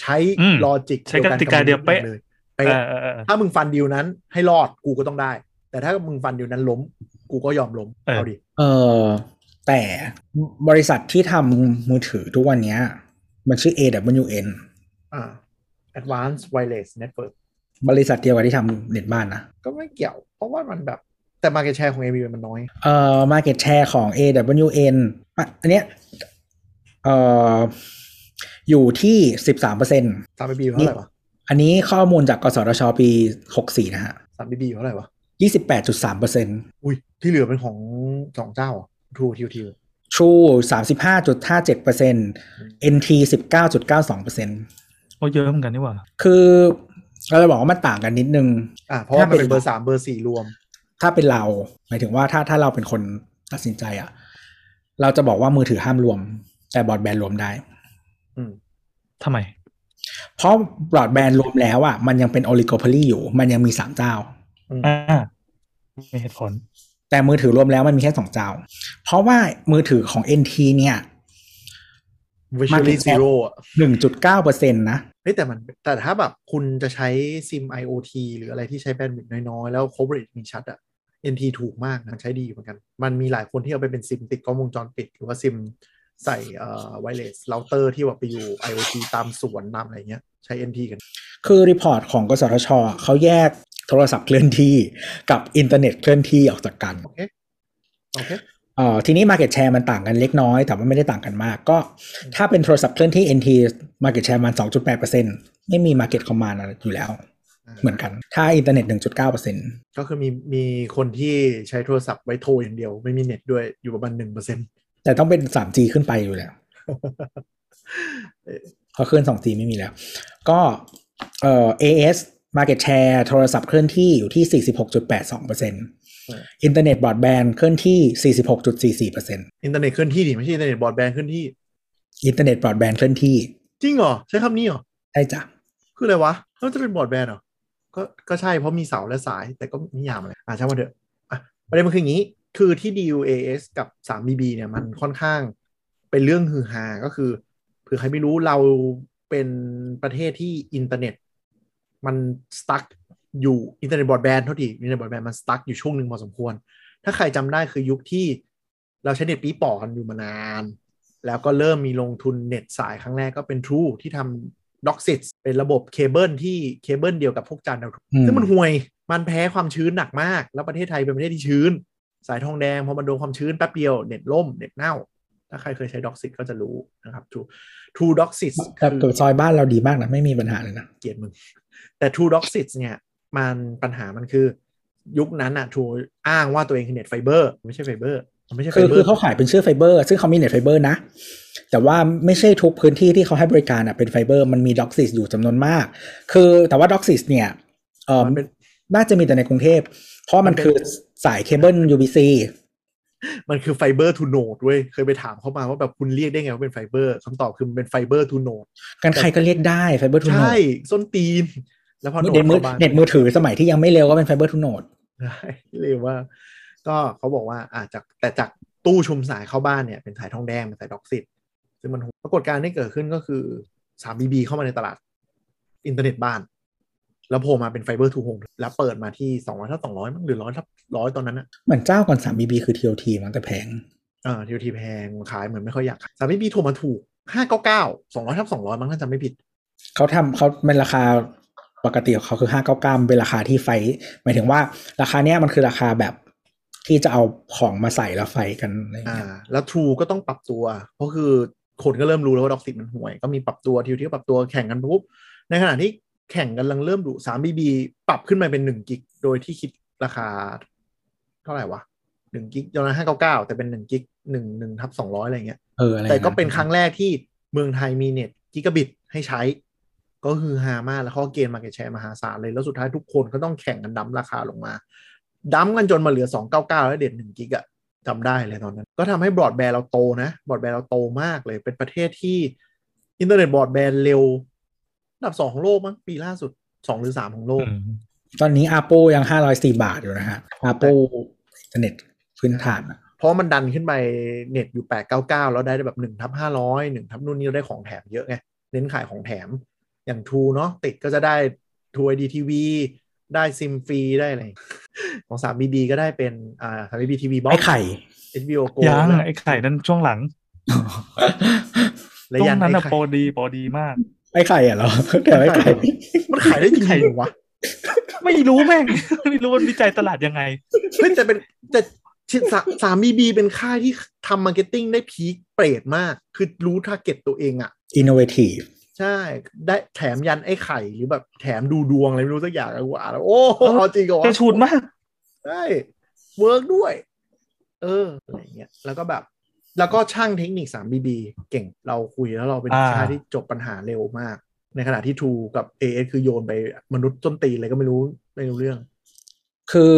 ใช้อืม logic ใช้กติกาเดียวเป๊ะเลยเอเป๊ะอเออเออถ้ามึงฟันดีลนั้นให้รอดกูก็ต้องได้ แต่ถ้ามึงฟันดีลนั้นล้ม กูก็ยอมล้มเออเอาดิเออแต่บริษัทที่ทำมือถือทุกวันเนี้ยมันชื่อ AWN อ่า Advanced Wireless Network บริษัทเดียวกับที่ทำเน็ตบ้านนะ ก็ไม่เกี่ยว เพราะว่ามันแบบแต่ market share ของ AV มันน้อย เอ่อ market share ของ AWN อะอันเนี้ยเอ่ออยู่ที่สิบสามเปอร์เซ็นสามบีเท่าไหร่วะ อันนี้ข้อมูลจากกสทชปีหกสี่นะฮะสามบีเท่าไหร่วะยี่สิบแปดจุดสามเปอร์เซ็นอุ้ย ที่เหลือเป็นของสองเจ้าทูทิวทิว True สามสิบห้าจุดห้าเจ็ดเปอร์เซ็น NT สิบเก้าจุดเก้าสองเปอร์เซ็น โอ้เยอะเหมือนกันนี่หว่า คือเราจะบอกว่ามันต่างกันนิดนึงอ่าเพราะว่ามันถ้าเป็เป็นนเบอร์สามเบอร์สี่รวม ถ้าเป็นเรา หมายถึงว่าถ้าถ้าเราเป็นคนตัดสินใจอะเราจะบอกว่ามือถือห้ามรวม แต่บรอดแบนด์รวมได้ อืมทำไม เพราะบรอดแบนด์รวมแล้วอะมันยังเป็นโอลิโก p o ลีอยู่ มันยังมีสามเจ้าอืมอ่ามีเหตุผล แต่มือถือรวมแล้วมันมีแค่สองเจ้า เพราะว่ามือถือของ NT เนี่ยวิชวล Market ซีโร่อะหนึ่งจุดเก้าเปอร์เซ็นตนะ เฮ้ยแต่มันแต่ถ้าแบบคุณจะใช้ซิม IoT หรืออะไรที่ใช้ bandwidth น้อยๆ แล้ว coverage มีชัดอะ NT ถูกมากนะมันใช้ดีอยู่เหมือนกัน มันมีหลายคนที่เอาไปเป็นซิมติดกล้องวงจรปิด หรือว่าซิมใส่เอ่อ wireless router ที่ว่าไปอยู่ IoT ตามสวนตามอะไรเงี้ยใช้ NT กัน คือ report ของกสทช เขาแยกโทรศัพท์เคลื่อนที่กับอินเทอร์เน็ตเคลื่อนที่ออกจากกัน โอเค โอเค เอ่อทีนี้ Market Share มันต่างกันเล็กน้อย แต่ว่าไม่ได้ต่างกันมาก ก็ถ้าเป็นโทรศัพท์เคลื่อนที่ NT Market Share มัน 2.8%ไม่มี Market Command อะไรอยู่แล้ว เหมือนกัน ถ้าอินเทอร์เน็ต 1.9%ก็คือมีมีคนที่ใช้โทรศัพท์ไว้โทรอย่างเดียว ไม่มีเน็ตด้วยอยู่ประมาณหนึ่งเปอร์เซ็นต์แต่ต้องเป็น 3G ขึ้นไปอยู่แล้วเพราะเคลื่อน 2G ไม่มีแล้ว ก็เอ่อ AIS Market Share โทรศัพท์เคลื่อนที่อยู่ที่ 46.82%เอออินเทอร์เน็ตบรอดแบนด์เคลื่อนที่ 46.44%อินเทอร์เน็ตเคลื่อนที่ดิไม่ใช่อินเทอร์เน็ตบรอดแบนด์เคลื่อนที่ อินเทอร์เน็ตบรอดแบนด์เคลื่อนที่ จริงเหรอ ใช้คำนี้เหรอได้จ้ะ คืออะไรวะแล้วจะเป็นบรอดแบนด์เหรอ ก็ก็ใช่เพราะมีเสาและสายแต่ก็นิยามอะไรอะช่างมันเถอะอะประเด็นมันคืออย่างนี้ คือที่ DUAS กับ 3BB เนี่ยมันค่อนข้างเป็นเรื่องฮือฮาก็คือเผื่อใครไม่รู้เราเป็นประเทศที่อินเทอร์เน็ต มัน stuck อยู่อินเทอร์เน็ตบรอดแบนด์เท่าที่อินเทอร์เน็ตบรอดแบนด์มัน stuck อยู่ช่วงหนึ่งพอสมควร ถ้าใครจำได้คือยุคที่เราใช้เน็ตปีป่อกันอยู่มานาน แล้วก็เริ่มมีลงทุนเน็ตสายครั้งแรกก็เป็น True ที่ทำ d o c s i s เป็นระบบเคเบิลที่เคเบิลเดียวกับพวกจานดาวเทียมอืมซึ่งมันห่วยมันแพ้ความชื้นหนักมาก แล้วประเทศไทยเป็นประเทศที่ชื้น สายทองแดงพอมันโดนความชื้นแป๊บเดียวเน็ตล่มเน็ตเน่า ถ้าใครเคยใช้ d o c s i s ก็จะรู้นะครับ True True d o c s i s แต่แต่ซอยบ้านเราดีมากนะไม่มีปัญหาเลยนะเกลียดมึงแต่ True d o c s i s เนี่ย มันปัญหามันคือ ยุคนั้นอะ True อ้างว่าตัวเองคือเน็ตไฟเบอร์ไม่ใช่ไฟเบอร์มันไม่ใช่ไฟคือเบอคือร์เขาขายเป็นชื่อไฟเบอร์ซึ่งเขามีเน็ตไฟเบอร์นะ แต่ว่าไม่ใช่ทุกพื้นที่ที่เขาให้บริการอะเป็นไฟเบอร์มันมี DOCSIS อยู่จำนวนมาก คือแต่ว่า DOCSIS เนี่ยเออมันเป็นน่าจะมีแต่ในกรุงเทพ เพราะมันมันเป็นคือสายเคเบิล UBC มันคือ fiber to node เว้ย เคยไปถามเขามาว่าแบบคุณเรียกได้ไงว่าเป็นไฟเบอร์คำตอบคือมันเป็น fiber to nodeกันใครก็เรียกได้ fiber to node ใช่ส้นตีน แล้วพอ node เน็ตมือเข้าบ้านเน็ตมือถือสมัยที่ยังไม่เร็วก็เป็น fiber to node ใช่เรียกว่า ก็เขาบอกว่าอาจจะแต่จากตู้ชุมสายเข้าบ้านเนี่ยเป็นสายทองแดงเป็นสาย DOCSIS ซึ่งมันปรากฏการณ์ที่เกิดขึ้นก็คือ 3BB เข้ามาในตลาดอินเทอร์เน็ตบ้าน แล้วโผล่มาเป็น fiber to home แล้วเปิดมาที่200ทับ200มั้งหรือ100ทับ100ตอนนั้นอะเหมือนเจ้าก่อน 3BB คือ TOT มั้งแต่แพงอ่าทีทีแพงขายเหมือนไม่ค่อยอยากขายสามพี่บีโทรมาถูกห้าเก้าเก้าสองร้อยทับสองร้อยมั้งถ้าจำไม่ผิดเขาทำเขาเป็นราคา ปกติของเขาคือห้าเก้าเก้าเป็นราคาที่ไฟ หมายถึงว่าราคาเนี้ยมันคือราคาแบบที่จะเอาของมาใส่แล้วไฟกันอะไรอย่างอ่าเงี้ยแล้ว True ก็ต้องปรับตัว เพราะคือคนก็เริ่มรู้แล้วว่าดอกซิตมันห่วย ก็มีปรับตัวทีทีก็ปรับตัวแข่งกันปุ๊บ ในขณะที่แข่งกันกำลังเริ่มดุสามบีบีปรับขึ้นมาเป็นหนึ่งกิก โดยที่คิดราคา เท่าไหร่วะหนึ่ง gig ตอนนั้นห้าเก้าเก้าแต่เป็นหนึ่ง gig หนึ่งหนึ่งทับสองร้อยอะไรเงี้ยเอออะไรแต่ก็เป็นครั้งแรกที่เมืองไทยมีเน็ตกิกะบิตให้ใช้ ก็คือฮามากแล้วเขา gain market share มหาศาลเลย แล้วสุดท้ายทุกคนก็ต้องแข่งกัน dump ราคาลงมา dump กันจนมาเหลือ 299 แล้วเน็ต 1 gig อะจำได้เลยตอนนั้น ก็ทำให้บรอดแบนด์เราโตนะบรอดแบนด์เราโตมากเลย เป็นประเทศที่อินเทอร์เน็ตบรอดแบนด์เร็วอันดับสองของโลกมั้งปีล่าสุดสองหรือสามของโลกอืมตอนนี้ ARPU ยังห้าร้อยสี่บาทอยู่นะฮะ ARPU อินเทอร์เน็ตพื้นฐานอะเพราะมันดันขึ้นไปเน็ตอยู่แปดเก้าเก้าแล้วได้แบบหนึ่งทับห้าร้อยหนึ่งทับนู่นนี่เราได้ของแถมเยอะไงเน้นขายของแถม อย่าง True เนาะติดก็จะได้ทูไอดีทีวีได้ซิมฟรีได้อะไรของ3BB ก็ได้เป็นอ่า3BB TV box ไอ้ไข่ HBO Go ยังไอ้ไข่นั่นช่วงหลังและช่วยังนนั้นไอ้อะไข่โปรดีโปรดีมาก ไอ้ไข่อะเหรอแต่ไอ้ไข่ มันขายได้จริงเหรอวะ ไม่รู้แม่ง ไม่รู้มันวิจัยตลาดยังไงเฮ้ยแต่เป็นแต่สาม BB เป็นค่ายที่ทำ marketing ได้ peak เปรตมาก คือรู้ target ตัวเองอะ innovative ใช่ ได้แถมยันไอ้ไข่หรือแบบแถมดูดวงอะไรไม่รู้สักอย่างอะกูอ่านแล้วโอ้โหเอาจริงเหรอวะกระชูดมากใช่ work ด้วย เอออะไรเงี้ยแล้วก็แบบ แล้วก็ช่างเทคนิค 3BB เก่งเราคุยแล้วเราเป็นอ่าค่ายที่จบปัญหาเร็วมาก ในขณะที่ True กับ AS คือโยนไปมนุษย์ต้นตีนเลยก็ไม่รู้ไม่รู้เรื่อง คือ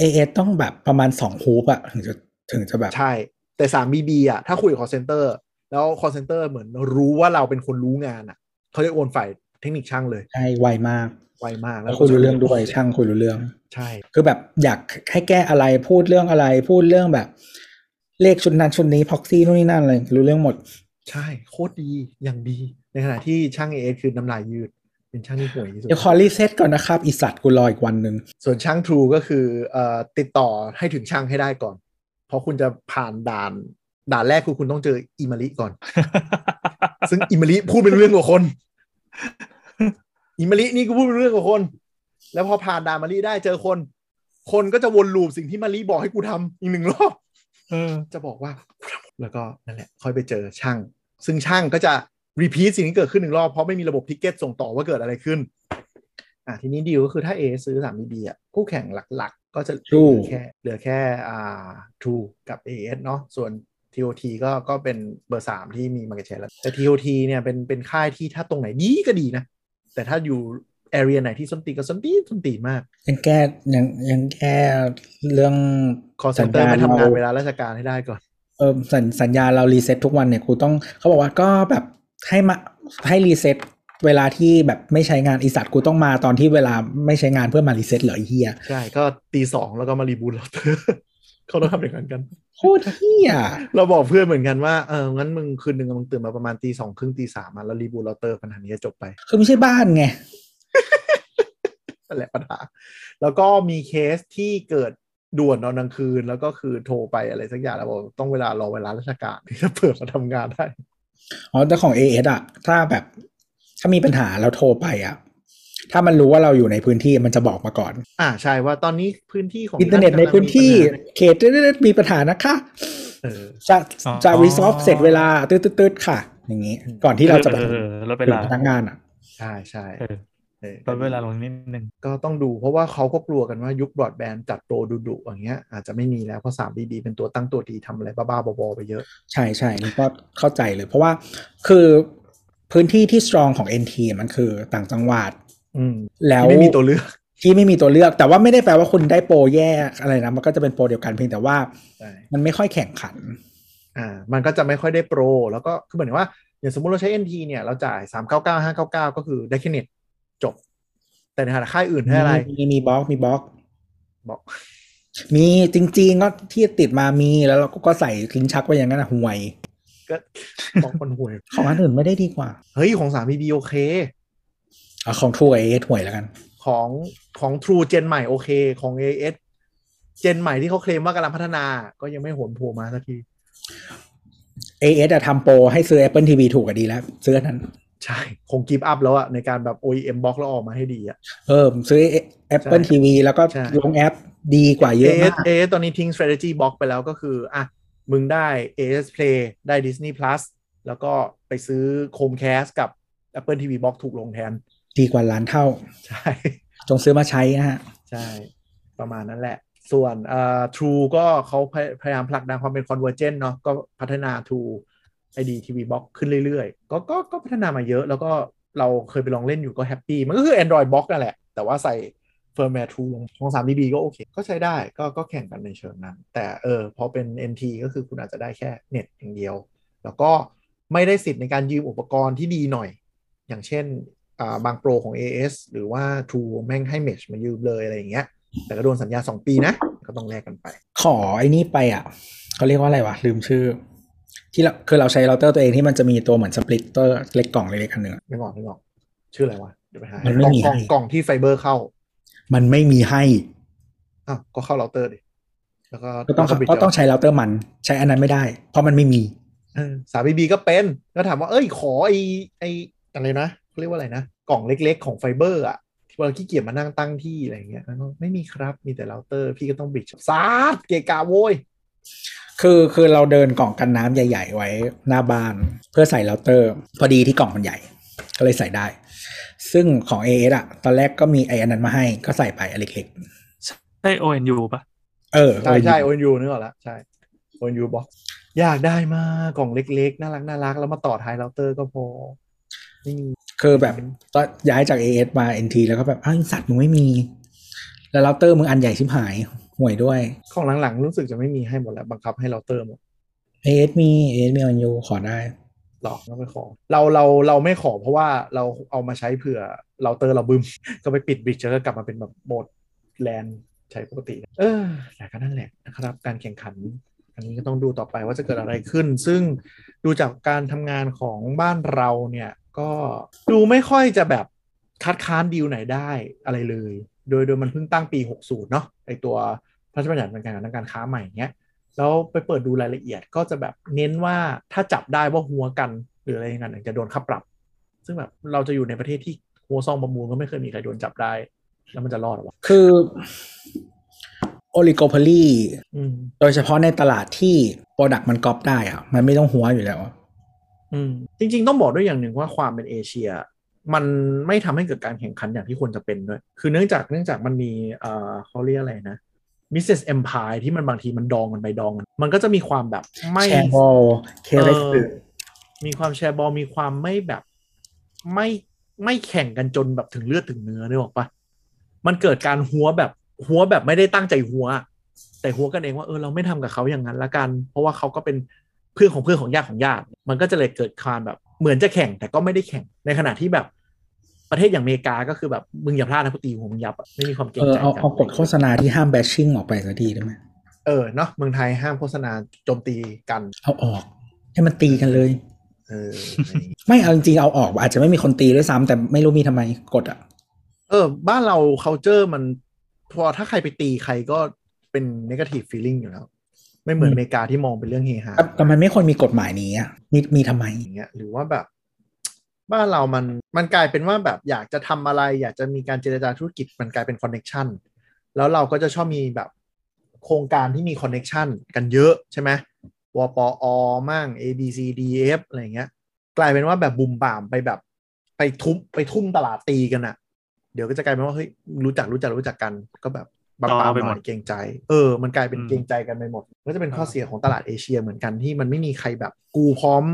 AS ต้องแบบประมาณสองฮูปอะถึงจะถึงจะแบบใช่ แต่ 3BB อะถ้าคุยกับ call center แล้ว call center เหมือนรู้ว่าเราเป็นคนรู้งานอะเขาจะโอนฝ่ายเทคนิคช่างเลย ใช่ไวมากไวมากแล้วคุยรู้เรื่องด้วยช่างคุยรู้เรื่อง ใช่ คือแบบอยากให้แก้อะไรพูดเรื่องอะไรพูดเรื่องแบบ เลขชุดนั้นชุดนี้ proxy นู่นนี่นั่นอะไรรู้เรื่องหมด ใช่โคตรดีอย่างดี ในขณะที่ช่าง AIS คือน้ำลายยืดเป็นช่างที่ห่วยที่สุดเดี๋ยวขอ reset ก่อนนะครับอีสัตว์กูรออีกวันหนึ่งส่วนช่าง True ก็คือเอ่อติดต่อให้ถึงช่างให้ได้ก่อน เพราะคุณจะผ่านด่าน ด่านแรกคือคุณต้องเจออีมาริก่อน ซึ่งอีมาริพูดเป็นเรื่องกว่าคน อีมารินี่ก็พูดเป็นเรื่องกว่าคน แล้วพอผ่านด่านมาริได้เจอคน คนก็จะวน loop สิ่งที่มาริบอกให้กูทำอีกหนึ่งรอบเออจะบอกว่า แล้วก็นั่นแหละ ค่อยไปเจอช่าง ซึ่งช่างก็จะ repeat สิ่งที่เกิดขึ้นหนึ่งรอบ เพราะไม่มีระบบ ticket ส่งต่อว่าเกิดอะไรขึ้น อะทีนี้ดีลก็คือถ้า A ซื้อ 3BB อะคู่แข่งหลักๆ ก็จะเหลือแค่เหลือแค่อ่า True กับ AIS เนาะส่วน TOT ก็ก็เป็นเบอร์3ที่มี market share แล้วแต่ TOT เนี่ยเป็นเป็นค่ายที่ถ้าตรงไหนดีก็ดีนะ แต่ถ้าอยู่ area ไหนที่ส้นตีนก็ส้นตีนส้นตีนมาก ยังแก้ยังยังแก้เรื่อง call center ไม่ทำงานเวลาราชการให้ได้ก่อนเออสัญสัญญาเรา reset ทุกวันเนี่ยกูต้องเขาบอกว่าก็แบบให้มาให้ reset เวลาที่แบบไม่ใช้งานอีสัตว์กูต้องมาตอนที่เวลาไม่ใช้งานเพื่อมา reset เหรอไอ้เหี้ยใช่ ก็ตีสองแล้วก็มา reboot router เขาต้องทำอย่างนั้นกันโคตรเหี้ยเราบอกเพื่อนเหมือนกันว่าเอองั้นมึงคืนหนึ่งมึงตื่นมาประมาณตีสองครึ่งตีสามมาแล้ว reboot router ปัญหานี้จะจบไป คือไม่ใช่บ้านไงนั่นแหละปัญหา แล้วก็มีเคสที่เกิดด่วนตอนกลางคืนแล้วก็คือโทรไปอะไรสักอย่างแล้วบอกต้องเวลารอเวลาราชการที่จะเปิดมาทำงานได้ อ๋อแต่ของ AIS อะถ้าแบบ ถ้ามีปัญหาเราโทรไปอะ ถ้ามันรู้ว่าเราอยู่ในพื้นที่มันจะบอกมาก่อน อ่าใช่ว่าตอนนี้พื้นที่ของอินเทอร์เน็ตในพื้นที่ท่ากำลังมีปัญหาเขตมีปัญหานะคะเออจะอ๋อจะ resolve เสร็จเวลาตืดตืดๆๆค่ะ อย่างนี้ ก่อนที่เราจะแบบเออลดเวลาถึงพนักงานอะ ใช่ใช่เออเออลดเวลาลงนิดนึงก็ต้องดูเพราะว่าเขาก็กลัวกันว่ายุคบรอดแบนด์จัดโปรดุๆอย่างเงี้ยอาจจะไม่มีแล้ว เพราะ 3BB เป็นตัวตั้งตัวดีทำอะไรบ้าๆบอๆไปเยอะ ใช่ใช่นี่ก็เข้าใจเลย เพราะว่าคือพื้นที่ที่ strong ของ NT มันคือต่างจังหวัดอืม แล้วที่ไม่มีตัวเลือกที่ไม่มีตัวเลือก แต่ว่าไม่ได้แปลว่าคุณได้โปรแย่อะไรนะมันก็จะเป็นโปรเดียวกันเพียงแต่ว่าใช่มันไม่ค่อยแข่งขัน อ่า มันก็จะไม่ค่อยได้โปร แล้วก็คือเหมือนว่าอย่างสมมุติเราใช้ NT เนี่ยเราจ่าย 399 599 ก็คือได้แค่เน็ตจบ แต่ในขณะค่ายอื่นให้อะไร มีมีบล็อกมีบล็อกบอก มีจริงๆก็ที่ติดมามีแล้วเราก็ใส่ลิ้นชักไว้อย่างนั้นนะห่วย ก็บอกคนห่วย ของอันอื่นไม่ได้ดีกว่า เฮ้ยของ 3BB โอเคเอาของ True AIS ห่วยแล้วกัน ของของ True Gen ใหม่โอเค ของ AS เจนใหม่ที่เขาเคลมว่ากำลังพัฒนา ก็ยังไม่โหนโผล่มาสักที AS อะทำโปรให้ซื้อ Apple TV ถูกกว่าดีแล้ว ซื้ออันนั้น ใช่ คงกิฟต์อัพแล้วอะในการแบบ OEM box แล้วออกมาให้ดีอะเออผมซื้อ Apple ใช่ TV แล้วก็ใช่ลงแอปดีกว่าเยอะ AS มาก AS ตอนนี้ทิ้ง strategy box ไปแล้วก็คืออะมึงได้ AS Play ได้ Disney Plus แล้วก็ไปซื้อ Chromecast กับ Apple TV box ถูกลงแทน ดีกว่าล้านเท่า ใช่ จงซื้อมาใช้นะฮะ ใช่ ประมาณนั้นแหละ ส่วนเอ่อ True ก็เขาพยพยายามผลักดันความเป็น Convergent เนาะก็พัฒนา True ID TV Box ขึ้นเรื่อยๆ ก็ก็ก็พัฒนามาเยอะ แล้วก็เราเคยไปลองเล่นอยู่ก็แฮปปี้ มันก็คือ Android Box นั่นแหละ แต่ว่าใส่ firmware True ลงของ 3dB ก็โอเค ก็ใช้ได้ก็ก็แข่งกันในเชิงนั้น แต่เออพอเป็น NT ก็คือคุณอาจจะได้แค่เน็ตอย่างเดียว แล้วก็ไม่ได้สิทธิ์ในการยืมอุปกรณ์ที่ดีหน่อย อย่างเช่นอ่า บางโปรของ AS หรือว่า True แม่งให้ Mesh มายืมเลยอะไรอย่างเงี้ย แต่ก็โดนสัญญา 2 ปีนะ ก็ต้องแลกกันไป ขอไอ้นี่ไปอะเขาเรียกว่าอะไรวะ ลืมชื่อ ที่เราคือเราใช้เราเตอร์ตัวเองที่มันจะมีตัวเหมือน splitter เล็กกล่องเล็กๆอันหนึ่งอะไม่บอกไม่บอกชื่ออะไรวะเดี๋ยวไปหามันไม่กล่องมีกล่องให้กล่องที่ไฟเบอร์เข้า มันไม่มีให้อ้าวก็เข้าเราเตอร์ดิแล้วก็ก็ต้องแล้ว bridge ก็ต้องจใช้เราเตอร์มันใช้อันนั้นไม่ได้ เพราะมันไม่มีสาม BB ก็เป็นแล้วถามว่าเอ้ยขอไอไออะไรนะ เขาเรียกว่าอะไรนะ กล่องเล็ก ๆ ของไฟเบอร์อะที่เราขี้เกียจมานั่งตั้งที่อะไรอย่างเงี้ยแล้วก็ไม่มีครับมีแต่เราเตอร์ พี่ก็ต้อง bridge ซาดเกะกะโว้ยคือคือเราเดินกล่องกันน้ำใหญ่ ๆ ไว้หน้าบ้านเพื่อใส่เราเตอร์ พอดีที่กล่องมันใหญ่ ก็เลยใส่ได้ ซึ่งของ AS อะตอนแรกก็มีไอ้อันนั้นมาให้ก็ใส่ไปอันเล็กใช่ ONU ปะๆเออใช่ใช่เอ O NU นึกออกแล้วใช่ ONU boxอยากได้มากกล่องเล็กๆ น่ารักน่ารักแล้วมาต่อท้ายเราเตอร์ก็พอไม่มี คือแบบตอนย้ายจาก AS มา NT แล้วก็แบบอ้าวไอ้สัตว์มึงไม่มี แล้วเราเตอร์มึงอันใหญ่ชิบหายห่วยด้วย ของหลังๆ รู้สึกจะไม่มีให้หมดแล้ว บังคับให้เราเตอร์หมด AIS มี AIS มี ONU ขอได้หรอกก็ไปขอ เราเราเราไม่ขอเพราะว่าเราเอามาใช้เผื่อเราเตอร์เราบึมก็ไปปิดบริดจ์แล้วก็กลับมาเป็นแบบโหมดแลนใช้ปกติ เออแต่ก็นั่นแหละนะครับ การแข่งขัน อันนี้ก็ต้องดูต่อไปว่าจะเกิดอะไรขึ้น ซึ่งดูจากการทำงานของบ้านเราเนี่ย ก็ดูไม่ค่อยจะแบบคัดค้านดีลไหนได้อะไรเลย โดยโดยมันเพิ่งตั้งปี 60 เนาะไอตัวพระราชบัญญัติการทางการค้าใหม่เนี้ยแล้วไปเปิดดูรายละเอียดก็จะแบบเน้นว่าถ้าจับได้ว่าหัวกันหรืออะไรอย่างเงี้ยจะโดนค่าปรับ ซึ่งแบบเราจะอยู่ในประเทศที่ฮั้วซองประมูลก็ไม่เคยมีใครโดนจับได้ แล้วมันจะรอดหรอวะคือโอลิโกพ o ลีอืมโดยเฉพาะในตลาดที่ product มันก๊อปได้อะมันไม่ต้องฮั้วอยู่แล้ว อืมจริง ๆ ต้องบอกด้วยอย่างหนึ่งว่าความเป็นเอเชีย มันไม่ทำให้เกิดการแข่งขันอย่างที่ควรจะเป็นด้วย คือเนื่องจากเนื่องจากมันมีเอ่อเขาเรียกอะไรนะ business empire ที่มันบางทีมันดองกันไปดองกันมันก็จะมีความแบบไม่แชร์บอลเคเรสเออมีความแชร์บอลมีความไม่แบบไม่ไม่แข่งกันจนแบบถึงเลือดถึงเนื้อนึกออกปะมันเกิดการหัวแบบหัวแบบไม่ได้ตั้งใจหัว แต่หัวกันเองว่าเออเราไม่ทำกับเขาอย่างนั้นละกัน เพราะว่าเขาก็เป็น เพื่อนของเพื่อนของญาติของญาติ มันก็จะเลยเกิดความแบบเหมือนจะแข่งแต่ก็ไม่ได้แข่งในขณะที่แบบประเทศอย่างอเมริกาก็คือแบบมึงอย่าพลาดนะกูตีหัวมึงยับอะไม่มีความเกรเองอใจเอากันเอากฎโฆษณาที่ห้ามแบชชิ่งออกไปสักทีได้ไหมเออเนาะเมืองไทยห้ามโฆษณาโจมตีกัน เอาออก ให้มันตีกันเลยเออไม่เอาจริงๆเอาออก อาจจะไม่มีคนตีด้วยซ้ำแต่ไม่รู้มีทำไมกดอะ เออ บ้านเรา culture มัน พอถ้าใครไปตีใครก็เป็น negative feeling อยู่แล้ว ไม่เหมือนอืมอเมริกาที่มองเป็นเรื่องเฮฮาแต่แต่มันไม่ควรมีกฎหมายนี้อะมีมีทำไมอย่างเงี้ยหรือว่าแบบบ้านเรามันมันกลายเป็นว่าแบบอยากจะทำอะไร อยากจะมีการเจรจาธุรกิจมันกลายเป็น connection แล้วเราก็จะชอบมีแบบโครงการที่มี connection กันเยอะใช่ไหมวปอมั่ง A B C D F อะไรอย่างเงี้ย กลายเป็นว่าแบบบุมบ่ามไปแบบไปทุบไปทุ่มตลาดตีกันอะเดี๋ยวก็จะกลายเป็นว่าเฮ้ยรู้จักรู้จักรู้จักกัน ก็แบบ บางต่อปามไปหหมน่ดอยเกรงใจ เออ มันกลายเป็นอืมเกรงใจกันไปหมด ก็จะเป็นข้ออ่าเสียของตลาดเอเชียเหมือนกันที่มันไม่มีใครแบบกูพร้อม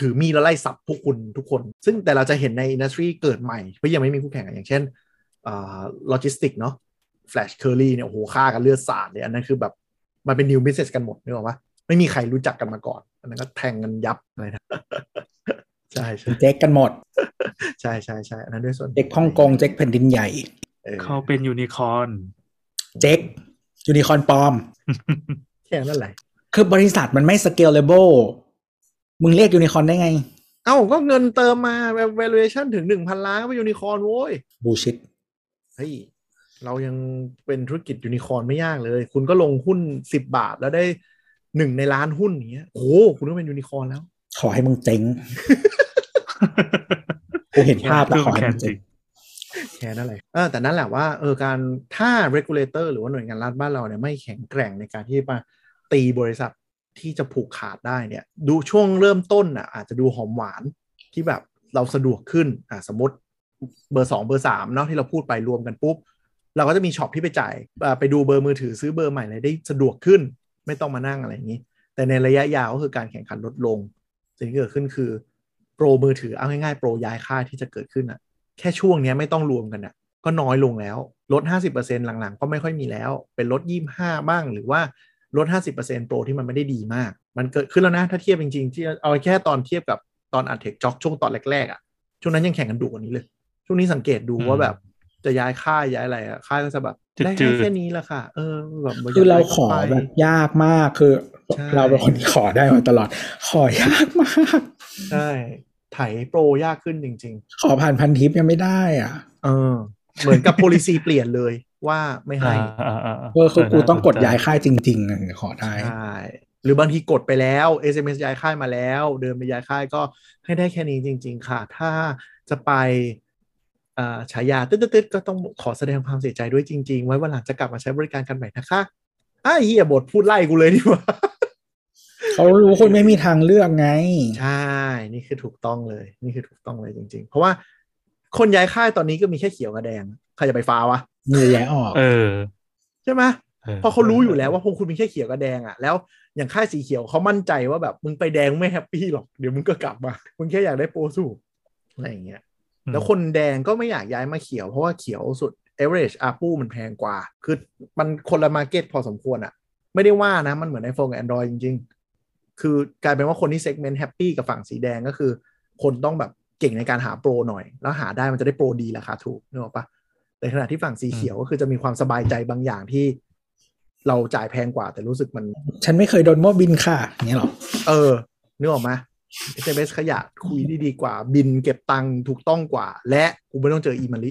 ถือมีดแล้วไล่สับพวกคุณทุกคน ซึ่งแต่เราจะเห็นในอินดัสทรีเกิดใหม่เพราะยังไม่มีคู่แข่งอะอย่างเช่นอ่าโลจิสติกเนาะ Flash Kerry เนี่ยโอ้โหฆ่ากันเลือดสาดเลยอันนั้นคือแบบมันเป็น new business กันหมดนึกออกปะไม่มีใครรู้จักกันมาก่อน อันนั้นก็แทงกันยับอะไรนะใช่ใช่เจ๊กกันหมด ใช่ใช่ใช่อันนั้นด้วยส่วนเจ๊กฮ่องกงเจ๊กแผ่นดินใหญ่ออเขาเป็นยูนิคอร์น เจ๊กยูนิคอนปลอมแค่นั้นแหละคือบริษัทมันไม่ scalable มึงเรียกยูนิคอนได้ไง เอ้าก็เงินเติมมา valuation ถึงหนึ่งพันล้านก็เป็นยูนิคอร์นโว้ย bullshit เฮ้ยเรายังเป็นธุรกิจยูนิคอร์นไม่ยากเลย คุณก็ลงหุ้นสิบบาทแล้วได้หนึ่งในล้านหุ้นอย่างเงี้ยโอ้โหคุณก็เป็นยูนิคอร์นแล้ว ขอให้มึงเจ๊งกูเห็นภาพแล้วขอให้แข่มึงงจริเจ๊งง แค่นั้นแหละเออแต่นั่นแหละว่าเออการถ้า regulator หรือว่าหน่วยงานรัฐบ้านเราเนี่ยไม่แข็งแกร่งในการที่มาตีบริษัทที่จะผูกขาดได้เนี่ยดูช่วงเริ่มต้นอะอาจจะดูหอมหวานที่แบบเราสะดวกขึ้นอะสมมติเบอร์สองเบอร์สามเนาะที่เราพูดไปรวมกันปุ๊บ เราก็จะมีช็อปที่ไปจ่ายไปดูเบอร์มือถือซื้อเบอร์ใหม่เลยได้สะดวกขึ้น ไม่ต้องมานั่งอะไรอย่างนี้ แต่ในระยะยาวก็คือการแข่งขันลดลงสิ่งที่เกิดขึ้นคือโปรมือถือเอาง่ายๆโปรย้ายค่ายที่จะเกิดขึ้นอะ แค่ช่วงเนี้ยไม่ต้องรวมกันอะก็น้อยลงแล้วลด 50%หลังๆ ก็ไม่ค่อยมีแล้ว เป็นลด 25 บ้างหรือว่าลด 50%โปรที่มันไม่ได้ดีมาก มันเกิดขึ้นแล้วนะ ถ้าเทียบจริงๆที่เอาแค่ตอนเทียบกับตอนอัดเทคจ็อกช่วงตอนแรกๆอะ ช่วงนั้นยังแข่งกันดุกว่านี้เลย ช่วงนี้สังเกตดูว่าแบบจะย้ายค่ายย้ายอะไรอะค่ายก็จะแบบได้จืแค่ดๆแค่นี้ละค่ะ เออแบบคือเราขอไปแบบยากมากคือใช่เราเป็นคนที่ขอได้มาตลอด ขอยากมาก ใช่ ไถโปรยากขึ้นจริง ๆ ขอผ่านพันทิปยังไม่ได้อะเออเหมือนกับ policy เปลี่ยนเลยว่าไม่ให้อ่าอ่าาเออคือกูต้องกดน่สนใจย้ายค่ายจริงๆอะถึงจะขอได้ใช่หรือบางทีกดไปแล้ว SMS ย้ายค่ายมาแล้ว เดินไปย้ายค่ายก็ให้ได้แค่นี้จริง ๆ ค่ะ ถ้าจะไปอ่าฉายาตึ๊ดๆๆก็ต้องขอแสดงความเสียใจด้วยจริง ๆ ไว้วันหลังจะกลับมาใช้บริการกันใหม่นะคะอ้าวเฮียบทพูดไล่กูเลยดีกว่า เขารู้คุณไม่มีทางเลือกไง ใช่ นี่คือถูกต้องเลย นี่คือถูกต้องเลยจริง ๆ เพราะว่าคนย้ายค่ายตอนนี้ก็มีแค่เขียวกับแดง ใครจะไปฟ้าวะมือแย้ออก เออ ใช่ไหมออเพราะเขารู้อยู่แล้วว่าพวกคุณมีแค่เขียวกับแดงอะ แล้วอย่างค่ายสีเขียวเขามั่นใจว่าแบบมึงไปแดงไม่แฮปปี้หรอก เดี๋ยวมึงก็กลับมา มึงแค่อยากได้โปรสูบอะไรอย่างเงี้ยอืมแล้วคนแดงก็ไม่อยากย้ายมาเขียวเพราะว่าเขียวสุด average ARPU มันแพงกว่า คือมันคนละมาเก็ตพอสมควรอะไม่ได้ว่านะ มันเหมือน iPhone กับ Android จริงๆ คือกลายเป็นว่าคนที่ segment happy กับฝั่งสีแดงก็คือ คนต้องแบบเก่งในการหาโปรหน่อย แล้วหาได้มันจะได้โปรดีราคาถูกนึกออกปะแต่ขณะที่ฝั่งสีเขียวก็คือจะมีความสบายใจบางอย่างที่เราจ่ายแพงกว่าแต่รู้สึกมัน ฉันไม่เคยโดนโมบินค่ะอย่างเงี้ยหรอ เออนึกออกไหม SMS ขยะคุยดีดีกว่า บินเก็บตังค์ถูกต้องกว่า และกูไม่ต้องเจออีมาลิ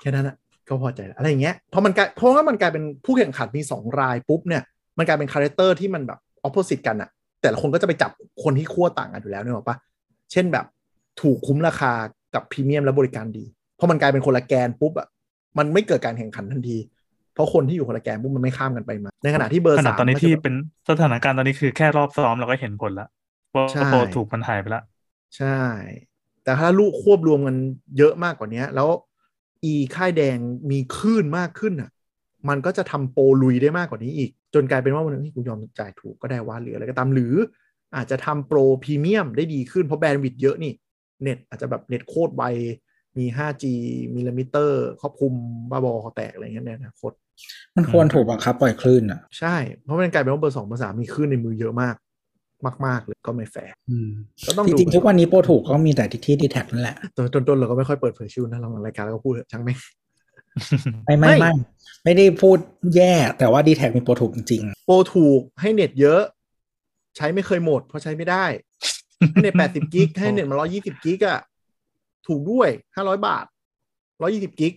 แค่นั้นอะก็พอใจแล้วอะไรอย่างเงี้ยเพราะมันกลายเพราะว่ามันกลายเป็นผู้แข่งขันมีสองรายปุ๊บเนี่ย มันกลายเป็น character ที่มันแบบออ p o s i t e กันอะ แต่ละคนก็จะไปจับคนที่ขั้วต่างกันอยู่แล้วนึกออกปะเช่นแบบถูกคุ้มราคากับพรีเมียมและบริการดี เพราะมันกลายเป็นคนละแกนปุ๊บอะมันไม่เกิดการแข่งขันทันที เพราะคนที่อยู่คนละแกนปุ๊บมันไม่ข้ามกันไปมา ในขณะที่เบอร์ขนาดสามตอนนี้ก็จะที่แบบเป็นสถานการณ์ตอนนี้คือแค่รอบซ้อมเราก็เห็นผลแล้วว่าใช่โปรถูกมันหายไปแล้วใช่ แต่ถ้าลูกควบรวมกันเยอะมากกว่านี้แล้วอีค่ายแดงมีคลื่นมากขึ้นอะ มันก็จะทำโปรลุยได้มากกว่านี้อีก จนกลายเป็นว่าวันนึงที่กูยอมจ่ายถูกก็ได้ว่าหรืออะไรก็ตามหรือ อาจจะทำโปรพรีเมียมได้ดีขึ้นเพราะ bandwidth เยอะนี่เน็ตอาจจะแบบเน็ตโคตรไวมี 5G millimeter ครอบคลุมบ้าบอคอแตกอะไรเงี้ยในอนาคตมันควรถูกบังคับปล่อยคลื่นอะ ใช่ เพราะมันกลายเป็นว่าเบอร์สองเบอร์สามมีคลื่นในมือเยอะมาก มาก ๆ เลยก็ไม่แฟร์อืมก็ต้องจดูริงๆทุกวันนี้โปรถูกก็มีแต่ที่ที่ดีแท็นั่นแหละตอนต้นๆเราก็ไม่ค่อยเปิดเผยชื่อนะเรารายการเราก็พูดเถอะช่างแม่งไม่ไม่ไม่ ไม่ไม่ได้พูดแย่ แต่ว่าดีแท็มีโปรถูกจริงโปรถูกให้เน็ตเยอะ ใช้ไม่เคยหมด เพราะใช้ไม่ได้ให้เน็ตแปดสิบกิกให้เน็ตมาร้อยี่สิบกิกอะถูกด้วยห้าร้อยบาทร้อยี่สิบกิก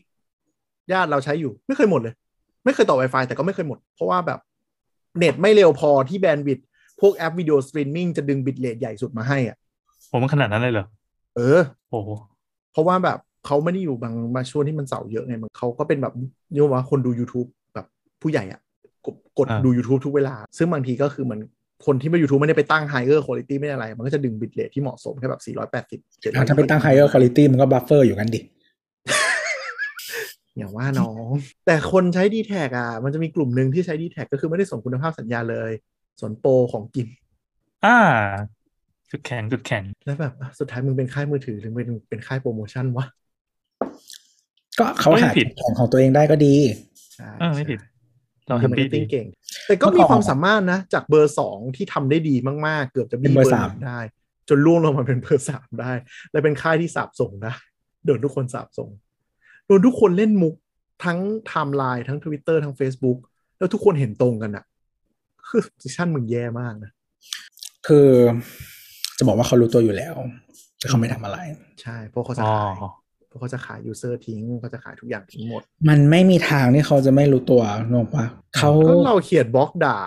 ญาติเราใช้อยู่ ไม่เคยหมดเลย ไม่เคยต่อ Wi-Fi แต่ก็ไม่เคยหมด เพราะว่าแบบ เน็ตไม่เร็วพอที่ bandwidth พวกแอป video streaming จะดึง bitrate ใหญ่สุดมาให้อะผมมันขนาดนั้นเลยเหรอ เออ โอ้โหเพราะว่าแบบ เขาไม่ได้อยู่บางมาช่วงที่มันเสาเยอะไงมันเขาก็เป็นแบบเรียกว่าคนดู YouTube แบบผู้ใหญ่อะกดกดอ่าดู YouTube ทุกเวลา ซึ่งบางทีก็คือเหมือนคนที่มา YouTube ไม่ได้ไปตั้ง higher quality ไม่ได้อะไร มันก็จะดึง bitrate ที่เหมาะสมแค่แบบ 480ๆถ้าไปตั้ง higher quality มันก็ buffer อยู่กันดิ อย่าว่าน้อง แต่คนใช้ d t แทอะ มันจะมีกลุ่มหนึ่งที่ใช้ d t แทก็คือไม่ได้ส่งคุณภาพสัญญาณเลย ส่วนโปรของกิน อ่า จุดแข็งจุดแข็งแล้วแบบอะสุดท้ายมึงเป็นค่ายมือถือหรือเป็นเป็นค่ายโปรโมชั่นวะ ก็เขาไม่หาผิดจุดแข็งของตัวเองได้ก็ดีใช่เออไม่ผิดเราเราแฮปปี้แฮปปี้ดีเก่ง แต่ก็มีความสามารถนะ จากเบอร์สองที่ทำได้ดีมากๆ เกือบจะบี้เป็นเบเบออร์ร์สามหนึ่งได้ จนล่วงลงมาเป็นเบอร์สามได้ และเป็นค่ายที่สาบส่งได้โดนทุกคนสาบส่งโดนทุกคนเล่นมุกทั้งไทม์ไลน์ทั้ง Twitter ทั้ง Facebook แล้วทุกคนเห็นตรงกันอะคือซิชั่นมึงแย่มากนะ คือจะบอกว่าเขารู้ตัวอยู่แล้ว แต่เขาไม่ทำอะไร ใช่ เพราะเขาจะอ๋อขาย เพราะเขาจะขาย user ทิ้งเขาจะขายทุกอย่างทิ้งหมด มันไม่มีทางที่เขาจะไม่รู้ตัวนึกออกปะเขาก็เราเขียนบล็อกด่า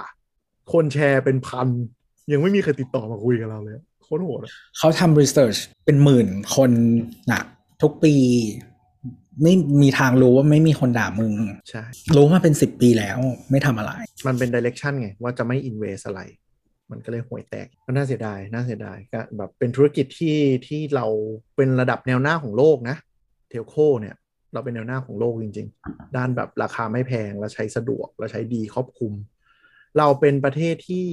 คนแชร์เป็นพัน ยังไม่มีใครติดต่อมาคุยกับเราเลยโคตรโหดอะเขาทำ research เป็นหมื่นคนนะทุกปี ไม่มีทางรู้ว่าไม่มีคนด่ามึงใช่รู้มาเป็นสิบปีแล้วไม่ทำอะไร มันเป็น direction ไงว่าจะไม่ invest อะไรมันก็เลยห่วยแตกก็น่าเสียดาย น่าเสียดายก็แบบเป็นธุรกิจที่ที่เราเป็นระดับแนวหน้าของโลกนะ telco เนี่ยเราเป็นแนวหน้าของโลกจริง ๆ ด้านแบบราคาไม่แพงและใช้สะดวกและใช้ดีครอบคลุม เราเป็นประเทศที่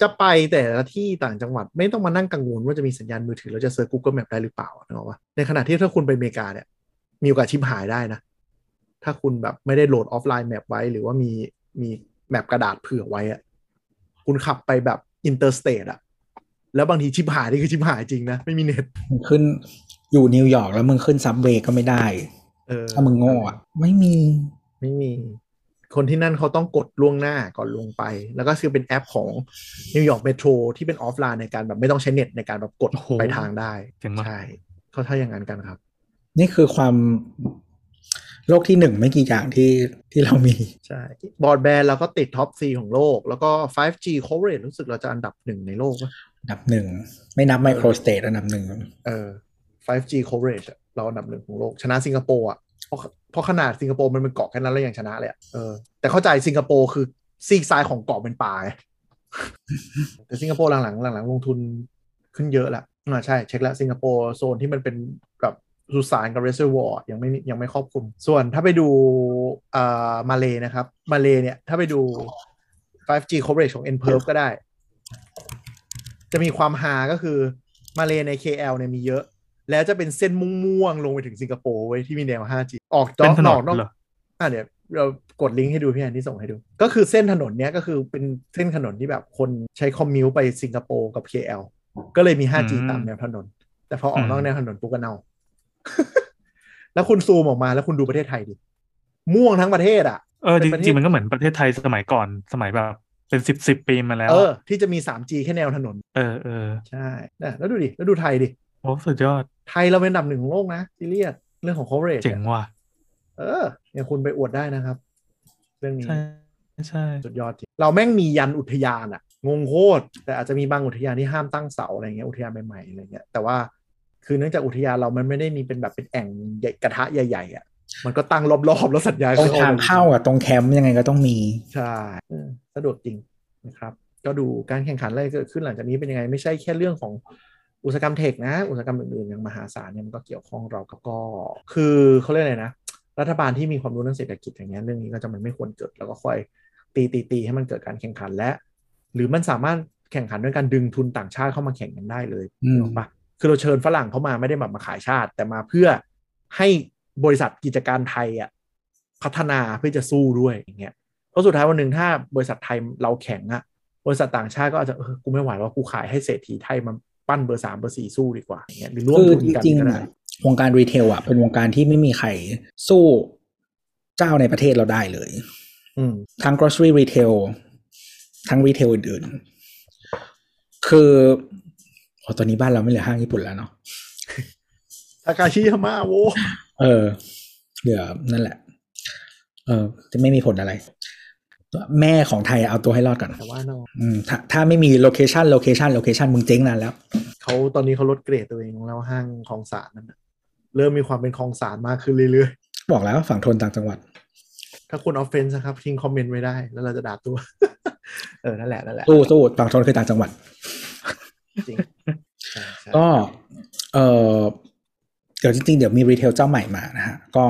จะไปแต่ละที่ต่างจังหวัด ไม่ต้องมานั่งกังวลว่าจะมีสัญญาณมือถือแล้วจะ search Google Map ได้หรือเปล่านึกออกปะในขณะที่ถ้าคุณไปอเมริกาเนี่ย มีโอกาสชิบหายได้นะ ถ้าคุณแบบไม่ได้โหลด offline map ไว้ หรือว่ามีมี map กระดาษเผื่อไว้อะคุณขับไปแบบ interstate อะแล้วบางทีชิบหายนี่คือชิบหายจริงนะ ไม่มีเน็ตมึงขึ้น อยู่นิวยอร์กแล้วมึงขึ้น subway ก็ไม่ได้ เออถ้ามึงโง่อะไม่มีไม่มี คนที่นั่นเขาต้องกดล่วงหน้าก่อนลงไป แล้วก็คือเป็นแอปของนิวยอร์ก Metro ที่เป็นออฟไลน์ในการแบบไม่ต้องใช้เน็ตในการแบบกดโอ้โหไปทางได้เจ๋งมากใช่เขาถ้าอย่างนั้นกันครับ นี่คือความโลกที่หนึ่งไม่กี่อย่างที่ที่เรามี ใช่บอร์ดแบนด์เราก็ติด top 4ของโลก แล้วก็ 5G coverage รู้สึกเราจะอันดับหนึ่งในโลกปะอันดับหนึ่ง ไม่นับ microstate อันดับหนึ่งเออ 5G coverage เราอันดับหนึ่งของโลกชนะสิงคโปร์อะเพราะเพราะขนาดสิงคโปร์มันเป็นเกาะแค่นั้นแล้วยังชนะเลยอะเออแต่เข้าใจสิงคโปร์คือซีกซ้ายของเกาะเป็นป่าไงแต่สิงคโปร์หลังๆหลังๆลงทุนขึ้นเยอะละอ่าใช่เช็คแล้วสิงคโปร์โซนที่มันเป็นแบบสุสานกับ reservoir ยังไม่ยังไม่ครอบคลุม ส่วนถ้าไปดูอ่ามาเลนะครับมาเลเนี่ย ถ้าไปดู 5G coverage ของ n p e r f ก็ได้ จะมีความฮาก็คือมาเลใน KL เนี่ยมีเยอะ แล้วจะเป็นเส้นม่วงๆลงไปถึงสิงคโปร์ไว้ยที่มีแนว 5G ออกจอเป็นถนอนอกนอกเหรออะเดี๋ยวเรากดลิงก์ให้ดูพี่แอนที่ส่งให้ดู ก็คือเส้นถนนเนี้ยก็คือเป็นเส้นถนนที่แบบคนใช้คอมมิวไปสิงคโปร์กับ KL ก็เลยมี 5G อืมตามแนวถนน แต่พอออกนอกอืมแนวถนนปุ๊บก็เน่าแล้วคุณซูมออกมาแล้วคุณดูประเทศไทยดิ ม่วงทั้งประเทศอะเออเป็จนประเทศริงๆมันก็เหมือนประเทศไทยสมัยก่อนสมัยแบบเป็นสิบสิบปีมาแล้ว เอออะที่จะมี 3G แค่แนวถนน เออเออใช่นะแล้วดูดิ แล้วดูไทยดิ โอ้ สุดยอด ไทยเราเป็นอันดับหนึ่งของโลกนะซีเรียสเรื่องของ coverage เจ๋งว่ะเออเนี่ยคุณไปอวดได้นะครับ เรื่องนี้ใช่ใช่สุดยอดจริงเราแม่งมียันอุทยานอะงงโคตรแต่อาจจะมีบางอุทยานที่ห้ามตั้งเสาอะไรเงี้ยอุทยานใหม่ๆอะไรเงี้ยแต่ว่าคือเนื่องจากอุทยานเรามันไม่ได้มีเป็นแบบเป็นแอ่งใหญ่กระทะใหญ่ๆอะมันก็ตั้งรอบๆแล้วสัญญาณตรงทางเข้าอะตรงแคมป์ยังไงก็ต้องมีใช่เออสะดวกจริงนะครับ ก็ดูการแข่งขันอะไรเกิดขึ้นหลังจากนี้เป็นยังไง ไม่ใช่แค่เรื่องของ อุตสาหกรรมเทคนะ อุตสาหกรรมอื่นๆอย่างมหาศาลเนี่ยมันก็เกี่ยวข้องเรากับก็ คือเขาเรียกอะไรนะ รัฐบาลที่มีความรู้เรื่องเศรษฐกิจอย่างเงี้ยเรื่องนี้ก็จะมันไม่ควรเกิด แล้วก็ค่อยตีตีตีให้มันเกิดการแข่งขันและ หรือมันสามารถแข่งขันด้วยการดึงทุนต่างชาติเข้ามาแข่งกันได้เลยอืมถูกปะคือเราเชิญฝรั่งเข้ามาไม่ได้แบบมาขายชาติ แต่มาเพื่อให้บริษัทกิจการไทยอะพัฒนาเพื่อจะสู้ด้วยอย่างเงี้ยเพราะสุดท้ายวันหนึ่งถ้าบริษัทไทยเราแข็งอะบริษัทต่างชาติก็อาจจะเออกูไม่ไหวว่ากูขายให้เศรษฐีไทยมา ปั้นเบอร์สามเบอร์สี่สู้ดีกว่าอย่างเงี้ยหรือร่วมคือทุนจกันริงก็ๆได้อะวงการ retail อะเป็นวงการที่ไม่มีใครสู้เจ้าในประเทศเราได้เลยอืมทั้ง grocery retail ทั้ง retail อื่นๆ คือโอ้ตอนนี้บ้านเราไม่เหลือห้างญี่ปุ่นแล้วเนาะทาคาชิยาม่าโว เออ เหลือนั่นแหละ เออ จะไม่มีผลอะไร แม่ของไทยเอาตัวให้รอดก่อนแต่ว่าเนาะอืมถ้าถ้าไม่มีโลเคชันโลเคชันโลเคชันมึงเจ๊งนานแล้วเขาตอนนี้เขาลดเกรดตัวเองแล้วห้างคลองสารนั่นนะเริ่มมีความเป็นคลองสารมากขึ้นเรื่อยบอกแล้วฝั่งทนต่างจังหวัดๆถ้าคุณออฟเฟนส์นะครับทิ้งคอมเมนต์ไว้ได้แล้วเราจะด่าตัว เออนั่นแหละนั่นแหละสู้สู้ฝั่งธนคือต่างจังหวัดจริงใช่ใช่ก็เออเดี๋ยวจริงๆ เดี๋ยวมี retail เจ้าใหม่มานะฮะ ก็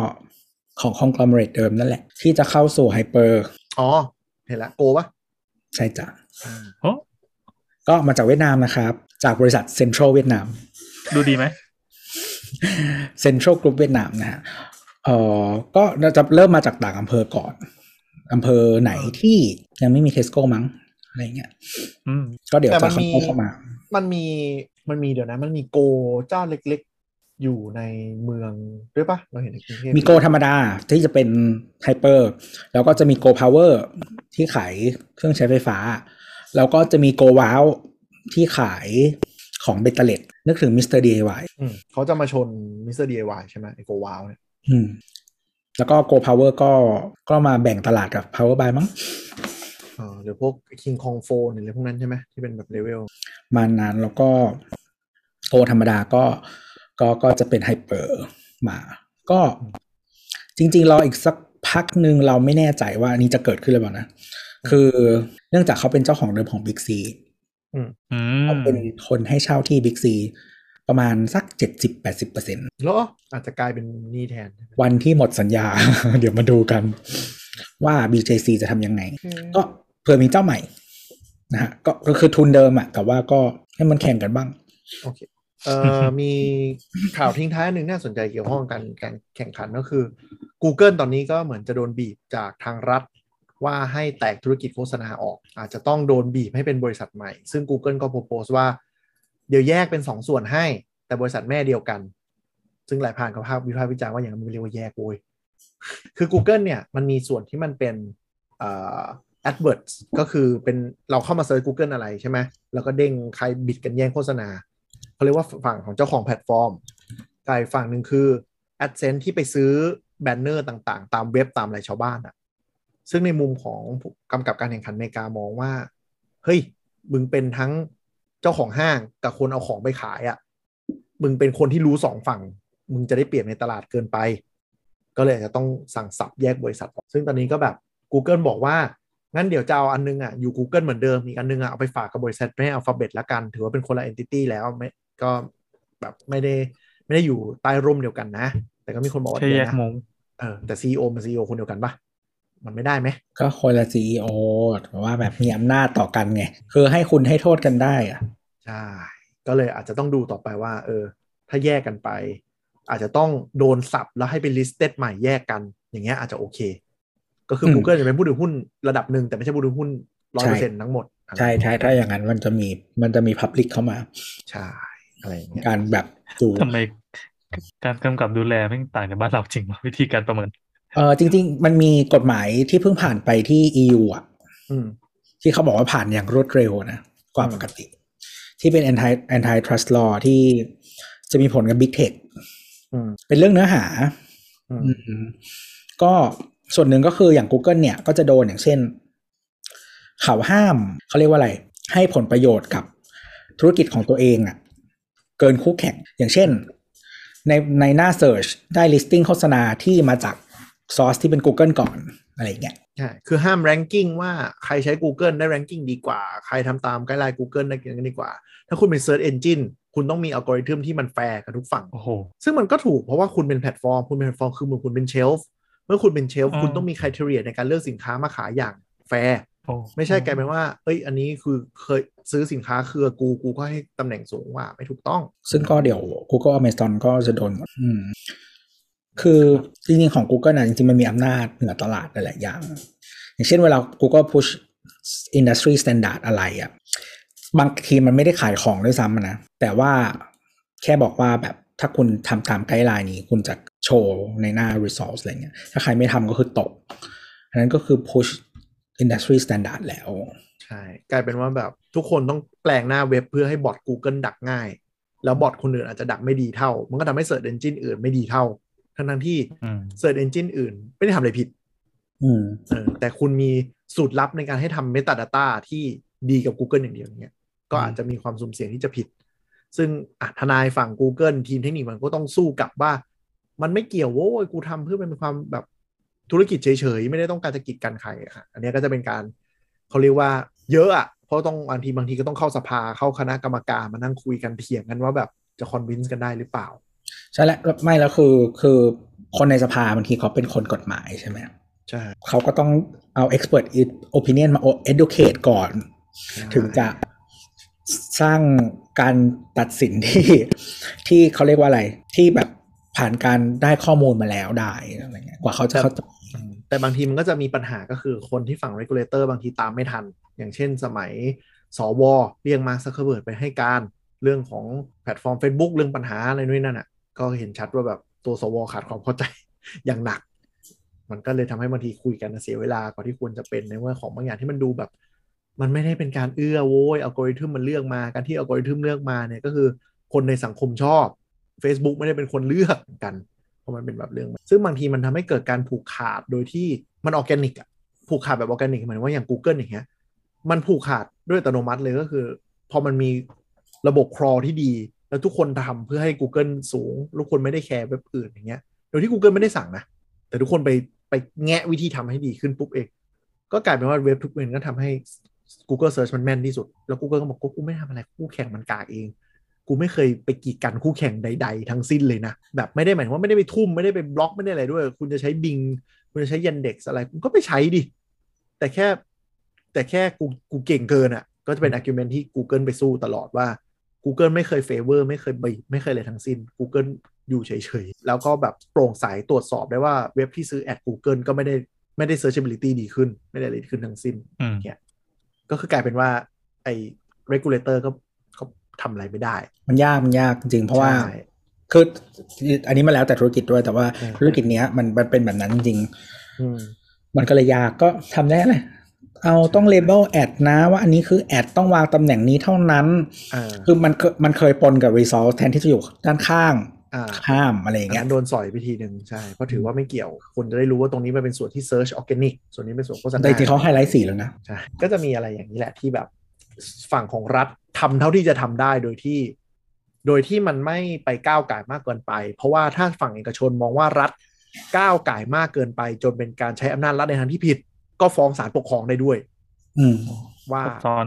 ของ conglomerate เดิมนั่นแหละ ที่จะเข้าสู่ hyper อ๋อ เห็นละ GO ปะใช่จ้ะอ่าโอ้ก็มาจากเวียดนามนะครับ จากบริษัทเซ็นทรัลเวียดนาม ดูดีไหมเซ็นทรัลกรุ๊ปเวียดนามนะฮะเอ่อก็จะเริ่มมาจากต่างอำเภอก่อนอำเภอไหนที่ยังไม่มีเทสโก้มั้งอะไรเงี้ยอืมก็เดี๋ยวแต่จะมันค่มีอยๆเข้ามา มันมีมันมีเดี๋ยวนะ มันมี GO เจ้าเล็กๆ อยู่ในเมืองด้วยปะเราเห็นในกรุงเทพมีโกธรรมดาที่จะเป็น hyper แล้วก็จะมี GO Power ที่ขายเครื่องใช้ไฟฟ้า แล้วก็จะมี GO Wow ที่ขายของเบ็ดเตล็ดนึกถึง Mr. DIYอืมเขาจะมาชน Mr. DIY ใช่ไหมไอ้ GO Wow เนี่ยอืมแล้วก็ GO Power ก็ก็มาแบ่งตลาดกับ Power Buy มั้งอ่าหรือพวก Kingkong Phone หรืออะไรพวกนั้นใช่ไหมที่เป็นแบบเลเวลมานานแล้วก็ GO ธรรมดาก็ ก็ก็จะเป็น hypermart ก็จริงๆรออีกสักพักหนึ่งเราไม่แน่ใจว่าอันนี้จะเกิดขึ้นหรือเปล่านะ คือเนื่องจากเขาเป็นเจ้าของเดิมของ Big C อืเขามเป็นคนให้เช่าที่ Big C ประมาณสัก70-80%เปอร์เซ็นแล้วอาจจะกลายเป็นหนี่แทน วันที่หมดสัญญา เดี๋ยวมาดูกัน ว่า BJC จะทำยังไง ก็เผื่อมีเจ้าใหม่นะฮะก็ก็คือทุนเดิมอะแต่ว่าก็ให้มันแข่งกันบ้าง โอเค เอ่อมีข่าวทิ้งท้ายหนึ่งน่าสนใจเกี่ยวข้องกับการการแข่งขันก็คือ Google ตอนนี้ก็เหมือนจะโดนบีบจากทางรัฐ ว่าให้แตกธุรกิจโฆษณาออก อาจจะต้องโดนบีบให้เป็นบริษัทใหม่ ซึ่ง Google ก็ propose ว่า เดี๋ยวแยกเป็นสองส่วนให้ แต่บริษัทแม่เดียวกัน ซึ่งหลายผ่านกับภาพวิพากษ์วิจารณ์ว่าอย่างนั้นมันเรียกว่าแยกโวยคือ Google เนี่ยมันมีส่วนที่มันเป็นเอ่อ AdWords ก็คือเป็นเราเข้ามา search Google อะไรใช่ไหมแล้วก็เด้งใคร bid กันแย่งโฆษณา เขาเรียกว่าฝั่งของเจ้าของแพลตฟอร์มอีกฝั่งหนึ่งคือ AdSense ที่ไปซื้อแบนเนอร์ต่างๆ ตามเว็บตามอะไรชาวบ้านอะซึ่งในมุมของกำกับการแข่งขันอเมริกามองว่า เฮ้ย มึงเป็นทั้งเจ้าของห้างกับคนเอาของไปขายอะมึงเป็นคนที่รู้สองฝั่ง มึงจะได้เปรียบในตลาดเกินไป ก็เลยจะต้องสั่งสับแยกบริษัท ซึ่งตอนนี้ก็แบบ Google บอกว่า งั้นเดี๋ยวจะเอาอันนึงอะอยู่ Google เหมือนเดิม อีกอันนึงอะเอาไปฝากกับบริษัทแม่อัลฟาเบตละกัน ถือว่าเป็นคนละ entity แล้วไม่ ก็แบบไม่ได้ไม่ได้อยู่ใต้ร่มเดียวกันนะ แต่ก็มีคนบอกว่าใช่แยเดี๋ยกวนะมุมเออแต่ CEO มัน CEO คนเดียวกันปะมันไม่ได้ไหม ก็คนละซีอแต่ว่าแบบมีอำนาจต่อกันไง คือให้คุณให้โทษกันได้อะใช่ ก็เลยอาจจะต้องดูต่อไปว่า เออ ถ้าแยกกันไป อาจจะต้องโดนสับแล้วให้เป็น listed ใหม่แยกกัน อย่างเงี้ยอาจจะโอเค ก็คือ Google จะเป็นผู้ถือหุ้นระดับหนึ่งแต่ไม่ใช่ผู้ถือหุ้นร้อยเปอร์เซ็นต์ทั้งหมด ใช่ใช่ถ้าอย่างนั้นมันจะมีมันจะมีพับลิกเข้ามา ใช่ อะไรอย่างเงี้ยการแบบดูทำไมการกำกับดูแลไม่ต่างจากบ้านเราจริงวะวิธีการประเมินเออจริง ๆ มันมีกฎหมายที่เพิ่งผ่านไปที่ EU อะอืมที่เขาบอกว่าผ่านอย่างรวดเร็วนะกว่าปกติ ที่เป็น anti anti trust law ที่จะมีผลกับ big tech อืมเป็นเรื่องเนื้อหาอืมอืมก็ส่วนหนึ่งก็คืออย่าง Google เนี่ย ก็จะโดนอย่างเช่น เขาห้าม เขาเรียกว่าอะไร ให้ผลประโยชน์กับธุรกิจของตัวเองอะ่ะ เกินคู่แข่ง อย่างเช่น ในในหน้า Search ได้ listing โฆษณาที่มาจากซอสที่เป็น Google ก่อนอะไรอย่างเงี้ยใช่คือห้าม ranking ว่าใครใช้ Google ได้ ranking ดีกว่า ใครทำตาม guideline Google ได้กันดีกว่า ถ้าคุณเป็น search engine คุณต้องมีอัลกอริทึมที่มันแฟร์กับทุกฝั่ง โอ้โห ซึ่งมันก็ถูกเพราะว่าคุณเป็นแพลตฟอร์ม คุณเป็นแพลตฟอร์มคือเหมือนคุณเป็น shelf เมื่อคุณเป็น shelf อืมคุณต้องมี criteria ในการเลือกสินค้ามาขายอย่างแฟร์โอ้ ไม่ใช่กลายเป็นว่า เอ้ย อันนี้คือเคยซื้อสินค้าเครือกูกูก็ให้ตำแหน่งสูงกว่าไม่ถูกต้อง ซึ่งก็เดี๋ยว Google Amazon ก็จะโดนหมดอืมคือจริงๆของ Google นะจริงๆ มันมีอำนาจเหนือตลาดหลายๆอย่าง อย่างเช่นเวลา Google push industry standard อะไรอะบางทีมันไม่ได้ขายของด้วยซ้ำนะ แต่ว่าแค่บอกว่าแบบถ้าคุณทำตามไกด์ไลน์นี้ คุณจะโชว์ในหน้า resource อะไรเงี้ย ถ้าใครไม่ทำก็คือตกอันนั้นก็คือ push industry standard แล้ว ใช่ กลายเป็นว่าแบบทุกคนต้องแปลงหน้าเว็บเพื่อให้บอท Google ดักง่าย แล้วบอทคนอื่นอาจจะดักไม่ดีเท่า มันก็ทำให้ Search Engine อื่นไม่ดีเท่า ทั้งทั้งๆที่อืม Search Engine อื่น ไม่ได้ทำอะไรผิดอืมเออแต่คุณมีสูตรลับในการให้ทำ Metadata ที่ดีกับ Google อย่างเดียวอย่างเงี้ยก็อาจจะมีความสุ่มเสี่ยงที่จะผิด ซึ่งอะทนายฝั่ง Google ทีมเทคนิคมันก็ต้องสู้กลับว่า มันไม่เกี่ยวโว้ยกูทำเพื่อเป็นความแบบ ธุรกิจเฉยๆ ไม่ได้ต้องการจะกีดกันใครอะค่ะอันเนี้ยก็จะเป็นการเขาเรียกว่าเยอะอะเพราะต้องบางทีบางทีก็ต้องเข้าสภาเข้าคณะกรรมการมานั่งคุยกันเถียงกันว่าแบบจะคอนวินส์กันได้หรือเปล่า ใช่แล้วไม่แล้วคือคือคนในสภาบางทีเขาเป็นคนกฎหมายใช่ไหมใช่เขาก็ต้องเอา expert opinion มา educate ก่อน ถึงจะสร้างการตัดสินที่ที่เขาเรียกว่าอะไรที่แบบ ผ่านการได้ข้อมูลมาแล้วได้อะไรเงี้ยกว่าเขาจะเข้าใจอืมแต่บางทีมันก็จะมีปัญหาก็คือคนที่ฝั่ง regulator บางทีตามไม่ทัน อย่างเช่นสมัยสวเรียกมาซักเคอร์เบิร์ดไปให้การเรื่องของแพลตฟอร์ม Facebook เรื่องปัญหาอะไรนู่นนั่นอะ ก็เห็นชัดว่าแบบตัวสว. ขาดความเข้าใจอย่างหนัก มันก็เลยทำให้บางทีคุยกันเสียเวลากว่าที่ควรจะเป็นในเมื่อของบางอย่างที่มันดูแบบ มันไม่ได้เป็นการเอื้อโว้ยอัลกอริทึมมันเลือกมา การที่อัลกอริทึมเลือกมาเนี่ยก็คือ คนในสังคมชอบ Facebook ไม่ได้เป็นคนเลือกกัน เพราะมันเป็นแบบเรื่อง ซึ่งบางทีมันทำให้เกิดการผูกขาดโดยที่มันออแกนิกอะผูกขาดแบบออแกนิกเหมายถึงว่าอย่าง Google อย่างเงี้ยมันผูกขาดด้วยอัตโนมัติเลยก็คือ พอมันมีระบบครอที่ดี แล้วทุกคนทำเพื่อให้ Google สูงทุกคนไม่ได้แคร์เว็บอื่นอย่างเงี้ยโดยที่ Google ไม่ได้สั่งนะ แต่ทุกคนไปไปแงะวิธีทำให้ดีขึ้นปุ๊บเอง ก็กลายเป็นว่าเว็บทุกเว็บก็ทำให้ Google Search มันแม่นที่สุด แล้ว Google ก็บอกกูไม่ทำอะไรคู่แข่งมันกากเอง กูไม่เคยไปกีดกันคู่แข่งใด ๆ ทั้งสิ้นเลยนะ แบบไม่ได้หมายถึงว่าไม่ได้ไปทุ่มไม่ได้ไปบล็อกไม่ได้อะไรด้วย คุณจะใช้บิงคุณจะใช้ยันเด็กอะไรคุณก็ไปใช้ดิ แต่แค่แต่แค่กูกูเก่งเกินอะ่ะ ก็จะเป็น argument ที่ Google ไปสู้ตลอดว่า Google ไม่เคย favor ไม่เคยบีบไม่เคยอะไรทั้งสิ้น Google อยู่เฉยๆ แล้วก็แบบโปร่งใสตรวจสอบได้ว่าเว็บที่ซื้อแอด Google ก็ไม่ได้ไม่ได้ searchability ดีขึ้น ไม่ได้อะไรดีขึ้นทั้งสิ้นอืมเนี่ยก็คือกลายเป็นว่าไอ้ regulator ก็ก็ ทำอะไรไม่ได้ มันยากมันยากจริงๆเพราะว่าใช่คืออันนี้มาแล้วแต่ธุรกิจด้วยแต่ว่าอืมธุรกิจเนี้ยมันมันเป็นแบบนั้นจริงอืมๆมันก็เลยยากก็ทำได้เลยเอาต้องเลเบลแอดนะว่าอันนี้คือแอดต้องวางตำแหน่งนี้เท่านั้นอ่าคือมันเคยมันเคยปนกับ resource แทนที่จะอยู่ด้านข้างอ่าข้ามอะไรอย่างอันเงี้ยนั้นโดนสอยไปทีหนึ่งใช่ เพราะถือว่าไม่เกี่ยว คนจะได้รู้ว่าตรงนี้มันเป็นส่วนที่ search organic ส่วนนี้เป็นส่วนโฆษณาแต่จริงๆเขาไฮไลท์สีแล้วนะใช่ก็จะมีอะไรอย่างนี้แหละที่แบบฝั่งของรัฐ ทำเท่าที่จะทำได้โดยที่ โดยที่มันไม่ไปก้าวไก่ายมากเกินไป เพราะว่าถ้าฝั่งเอกชนมองว่ารัฐก้าวไก่ายมากเกินไป จนเป็นการใช้อำนาจรัฐในทางที่ผิด ก็ฟ้องศาลปกครองได้ด้วย อืมว่าซับซ้อน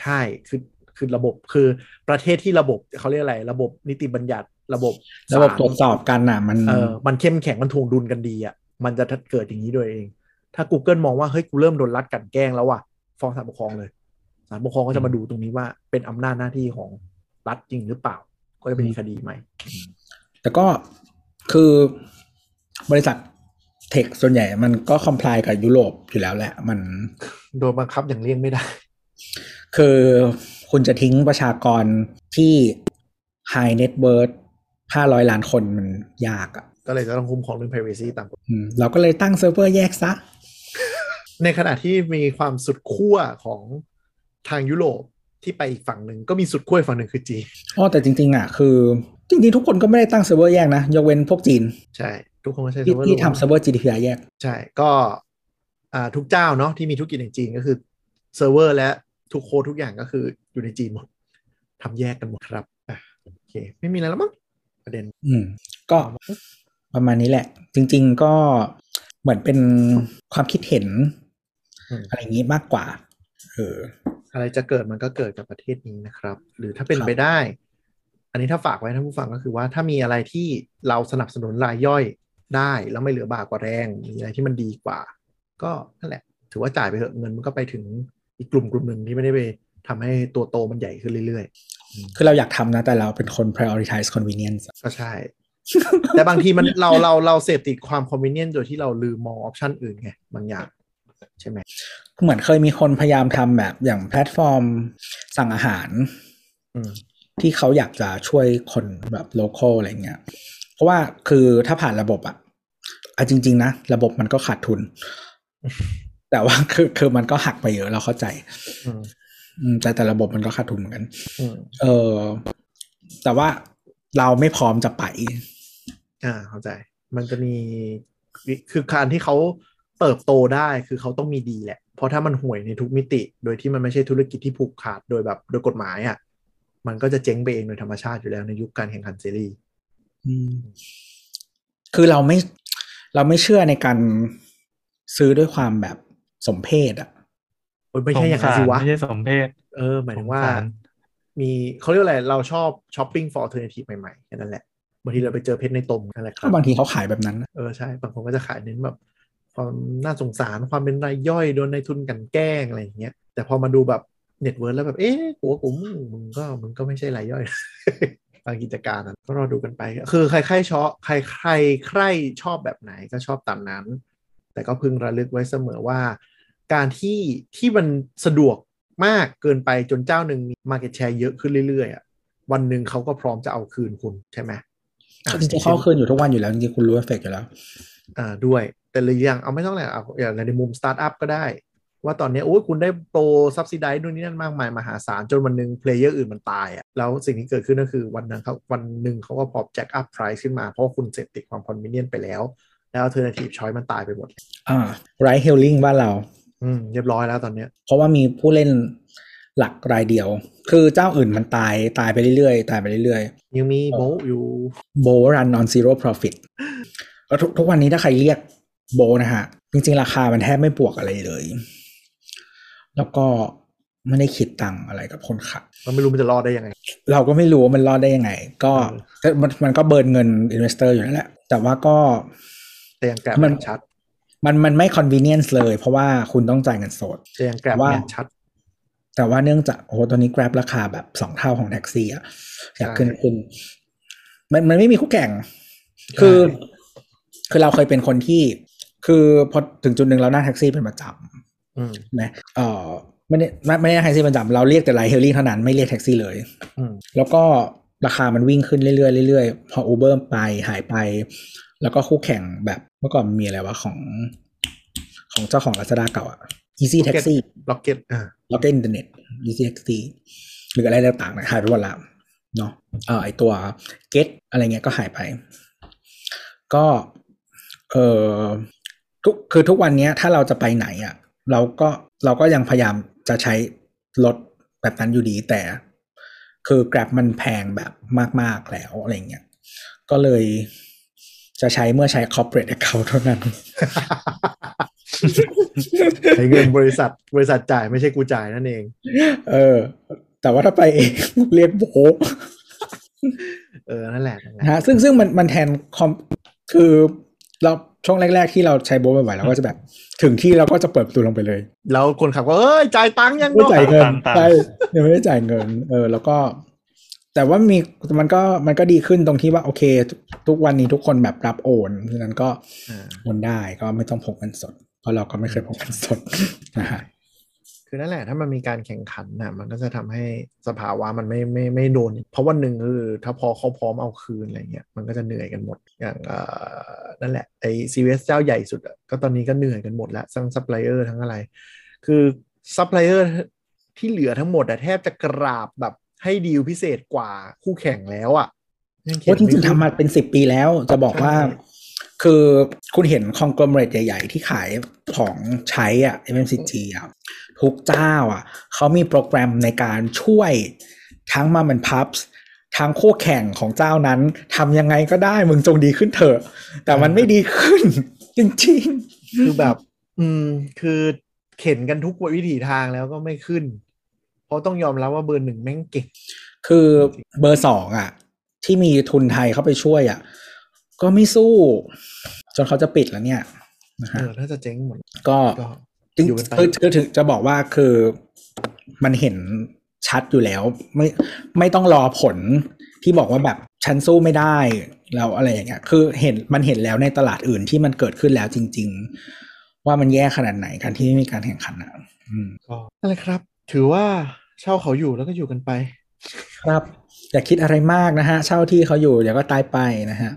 ใช่คือคือระบบคือประเทศที่ระบบเขาเรียกอะไร ระบบนิติบัญญัติระบบระบบศาลตรวจสอบกันอะมันเออมันเข้มแข็งมันทวงดุลกันดีอะมันจะเกิดอย่างนี้โดยเอง ถ้า Google มองว่าเฮ้ยกูเริ่มโดนรัดกลันแกล้งแล้วว่ะฟ้องศาลปกครองเลย ศาลปกครองก็จะมาดูตรงนี้ว่าเป็นอำนาจหน้าที่ของรัฐจริงหรือเปล่า ก็จะเป็นอีกคดีใหม่แต่ก็คือบริษัทเทคส่วนใหญ่มันก็คอมพลายกับยุโรปอยู่แล้วแหละ มันโดนบังคับอย่างเลี่ยงไม่ได้ คือคุณจะทิ้งประชากรที่ high net worth 500ล้านคนมันยากอะก็เลยจะต้องคุ้มครองเรื่อง privacy ตามกฎอืมเราก็เลยตั้งเซิร์ฟเวอร์แยกซะ ในขณะที่มีความสุดขั้วของ ทางยุโรปที่ไปอีกฝั่งหนึ่งก็มีสุดขั้วอีกฝั่งหนึ่งคือจีนอ๋อแต่จริงๆอะคือ จริงๆ ทุกคนก็ไม่ได้ตั้งเซิร์ฟเวอร์แยกนะ ยกเว้นพวกจีน ใช่ ทุกคนก็ใช้ที่เซิร์ฟเวอร์ที่รวมทำเซิร์ฟเวอร์ GDPR แยก ใช่ก็อ่าทุกเจ้าเนาะที่มีธุรกิจในจีนก็คือเซิร์ฟเวอร์และทุกโค้ดทุกอย่างก็คืออยู่ในจีนหมดทำแยกกันหมดครับอะโอเค ไม่มีอะไรแล้วมั้งประเด็น อืม ก็ประมาณนี้แหละ จริง ๆก็เหมือนเป็นความคิดเห็นอืมอะไรอย่างนี้มากกว่าเออ อะไรจะเกิดมันก็เกิดกับประเทศนี้นะครับ หรือถ้าเป็นครับไปได้ อันนี้ถ้าฝากไว้ท่านผู้ฟังก็คือว่าถ้ามีอะไรที่เราสนับสนุนรายย่อยได้ แล้วไม่เหลือบากกว่าแรงมีอะไรที่มันดีกว่า ก็นั่นแหละ ถือว่าจ่ายไปเถอะเงินมันก็ไปถึงอีกกลุ่มกลุ่มหนึ่งที่ไม่ได้ไปทำให้ตัวโตมันใหญ่ขึ้นเรื่อยคือเราอยากทำนะ แต่เราเป็นคน prioritize convenience ๆก็ใช่ แต่บางทีมันเราเราเราเสพติดความ convenience โดยที่เราลืมมอง option อื่นไงบางอย่าง ใช่ไหมเหมือนเคยมีคนพยายามทำแบบอย่างแพลตฟอร์มสั่งอาหารอืมที่เขาอยากจะช่วยคนแบบ local อะไรเงี้ย เพราะว่าคือถ้าผ่านระบบอะอะจริง ๆ นะ ระบบมันก็ขาดทุน แต่ว่าคือคือมันก็หักไปเยอะเราเข้าใจอืมอืมแต่แต่ระบบมันก็ขาดทุนเหมือนกันอืมเออ แต่ว่าเราไม่พร้อมจะไป อ่า เข้าใจ มันจะมีคือการที่เขา เติบโตได้คือเขาต้องมีดีแหละ เพราะถ้ามันห่วยในทุกมิติ โดยที่มันไม่ใช่ธุรกิจที่ผูกขาดโดยแบบโดยกฎหมายอะ่ะมันก็จะเจ๊งไปเองโดยธรรมชาติอยู่แล้วในยุคการแข่งขันเซรีส์อืมคือเราไม่เราไม่เชื่อในการซื้อด้วยความแบบสมเพชอะโอ้ยไม่ใช่อย่างนั้นสิวะไม่ใช่สมเพช เออ หมายถึงว่าสงสารมีเขาเรียกว่าอะไร เราชอบช้อปปิ้ง for alternative ใหม่ๆแค่นั้นแหละบางทีเราไปเจอเพชรในตมนั่นแหละครัก็บางทีเขาขายแบบนั้นนะเออใช่ บางคนก็จะขายเน้นแบบ ความน่าสงสารความเป็นรายย่อยโดนนายทุนกลั่นแกล้งอะไรอย่างเงี้ยแต่พอมาดูแบบ net worth แล้วแบบเอ๊ะหัวกูมึงมึงก็มึงก็ไม่ใช่รายย่อยบางกิจการนะก็รอดูกันไป คือใครใครชอบใครใครใครชอบแบบไหนก็ชอบตามนั้น แต่ก็พึงระลึกไว้เสมอว่า การที่ที่มันสะดวกมากเกินไปจนเจ้าหนึ่งมี market share เยอะขึ้นเรื่อยๆอะวันหนึ่งเขาก็พร้อมจะเอาคืนคุณใช่ไหมอะจริงๆเขาคืนอยู่ทุกวันอยู่แล้วจริงๆคุณรู้เอฟเฟกต์อยู่แล้ว อ่าด้วย แต่หรือยังเอาไม่ต้องแหละเอาอย่างในมุมสตาร์ทอัพก็ได้ ว่าตอนนี้โอ้ยคุณได้โปรsubsidize นู่นนี่นั่นมากมายมหาศาล จนวันหนึ่ง player อื่นมันตายอะแล้วสิ่งที่เกิดขึ้นก็คือวันนั้นเขาวันหนึ่งเขาก็พอ jack up price ขึ้นมา เพราะว่าคุณเสพติดความ convenience ไปแล้ว แล้ว alternative choice มันตายไปหมดอ่า ride-hailing บ้านเรา อืมเรียบร้อยแล้วตอนเนี้ยเพราะว่ามีผู้เล่นหลักรายเดียว คือเจ้าอื่นมันตายตายไปเรื่อยๆ ตายไปเรื่อยยังมีโบะอยู่ๆโบรัน on zero profit แล้วทุกทุกวันนี้ถ้าใครเรียก โบนะฮะ จริง ๆ ราคามันแทบไม่บวกอะไรเลย แล้วก็ไม่ได้คิดตังค์อะไรกับคนขับมันไม่รู้มันจะรอดได้ยังไง เราก็ไม่รู้ว่ามันรอดได้ยังไง ก็เออมันมันก็ burn เงิน investor อยู่นั่นแหละ แต่ว่าก็แต่ยัง Grab มันชัด มันมันไม่ convenience เลย เพราะว่าคุณต้องจ่ายเงินสดแต่ยัง Grab ว่าเนี่ยชัด แต่ว่าเนื่องจากโอ้โหตอนนี้ Grab ราคาแบบสองเท่าของแท็กซี่อะอยากขึ้นใช่ขึ้นมันมันไม่มีคู่แข่ง คือ คือเราเคยเป็นคนที่ คือพอถึงจุดหนึ่งเรานั่งแท็กซี่เป็นประจำนะอืมเออไม่ได้ไม่ไม่ได้แท็กซี่ประจำเราเรียกแต่ ride-hailing เท่านั้นไม่เรียกแท็กซี่เลยอืมแล้วก็ราคามันวิ่งขึ้นเรื่อยๆเรื่อยๆพอ Uber ไปหายไป แล้วก็คู่แข่งแบบเมื่อก่อนมันมีอะไรวะของ ของเจ้าของ Lazada เก่าอะ Easy Taxi Rocket อ่าแล้วก็ Internet Easy Taxi หรืออะไรต่างๆเนี่ยหายไปหมดละเนาะเออไอตัว Get อะไรเงี้ยก็หายไป ก็ เออ ทุกคือทุกวันเนี้ยถ้าเราจะไปไหนอะ่ะ เราก็เราก็ยังพยายามจะใช้รถแบบนั้นอยู่ดีแต่ คือ Grab มันแพงแบบมาก ๆ แล้วอะไรเงี้ยก็เลยจะใช้เมื่อใช้ corporate account เท่านั้นใช้เงินบริษัทบริษัทจ่ายไม่ใช่กูจ่ายนั่นเอง เออ แต่ว่าถ้าไปเองเรียกโบกเออ นั่นแหละนั่นแหละนะฮะซึ่งซึ่งมันมันแทนคอมคือเรา ช่วงแรก ๆ ที่เราใช้โบกบ่อยๆเราก็จะแบบ ถึงที่เราก็จะเปิดประตูลงไปเลย แล้วคนขับก็เอ้ยจ่ายตังค์ยังไม่เนาะจ่ายเงินตามๆใช่ยังไม่ได้จ่ายเงิน เออ แล้วก็ แต่ว่ามีมันก็มันก็ดีขึ้นตรงที่ว่าโอเค ทุกทุกวันนี้ทุกคนแบบรับโอนฉะนั้นก็อ่าโอนได้ก็ไม่ต้องพกเงินสด เพราะเราก็ไม่เคยพกเงินสดนะฮะ คือนั่นแหละถ้ามันมีการแข่งขันนะมันก็จะทำให้สภาวะมันไม่ไม่ไม่โดน เพราะวันหนึ่งคือถ้าพอเขาพร้อมเอาคืนอะไรเงี้ยมันก็จะเหนื่อยกันหมดอย่างเอ่อนั่นแหละไอซีเวสเจ้าใหญ่สุดอะก็ตอนนี้ก็เหนื่อยกันหมดแล้วทั้งซัพพลายเออร์ทั้งอะไร คือซัพพลายเออร์ที่เหลือทั้งหมดอะแทบจะกราบแบบให้ดีลพิเศษกว่าคู่แข่งแล้วอะยังเขีโอ้ยนจริงๆไขึ้นทำมาเป็นสิบปีแล้วจะบอกว่าใช่ คือคุณเห็นคองกลมเรทใหญ่ ๆ ที่ขายของใช้อะ FMCG อะทุกเจ้าอะเขามีโปรแกรมในการช่วยทั้งมามันพับทั้งคู่แข่งของเจ้านั้นทำยังไงก็ได้มึงจงดีขึ้นเถอะ แต่มันไม่ดีขึ้น จริงคือแบบ อืม คือเข็นกันทุกวิถีทางแล้วก็ไม่ขึ้น เพราะต้องยอมรับว่าเบอร์หนึ่งแม่งเก่งๆคือเบอร์สองอะ ที่มีทุนไทยเข้าไปช่วยอะ ก็ไม่สู้ จนเขาจะปิดแล้วเนี่ยนะเอฮะอถ้าจะเจ๊งหมด ก็ก็จริงอยู่กันไปคือคือถึงจะบอกว่าคือมันเห็นชัดอยู่แล้ว ไม่ไม่ต้องรอผลที่บอกว่าแบบฉันสู้ไม่ได้แล้วอะไรอย่างเงี้ยคือเห็นมันเห็นแล้วในตลาดอื่นที่มันเกิดขึ้นแล้วจริง ๆ ว่ามันแย่ขนาดไหนการที่ไม่มีการแข่งขันอะอืมก็นั่นแหละครับ ถือว่าเช่าเขาอยู่แล้วก็อยู่กันไป ครับ อย่าคิดอะไรมากนะฮะ เช่าที่เขาอยู่เดี๋ยวก็ตายไปนะฮะ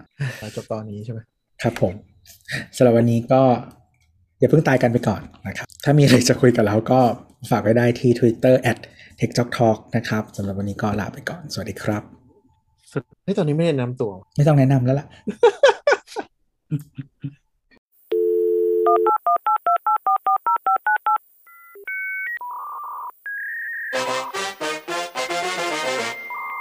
จบตอนนี้ใช่ไหมครับผมสำหรับวันนี้ก็อย่าเพิ่งตายกันไปก่อนนะครับ ถ้ามีอะไรจะคุยกับเราก็ฝากไว้ได้ที่ Twitter at t e c h t a l k t a l k นะครับสำหรับวันนี้ก็ลาไปก่อน สวัสดีครับนี่ตอนนี้ไม่แนะนำตัว ไม่ต้องแนะนำแล้วล่ะ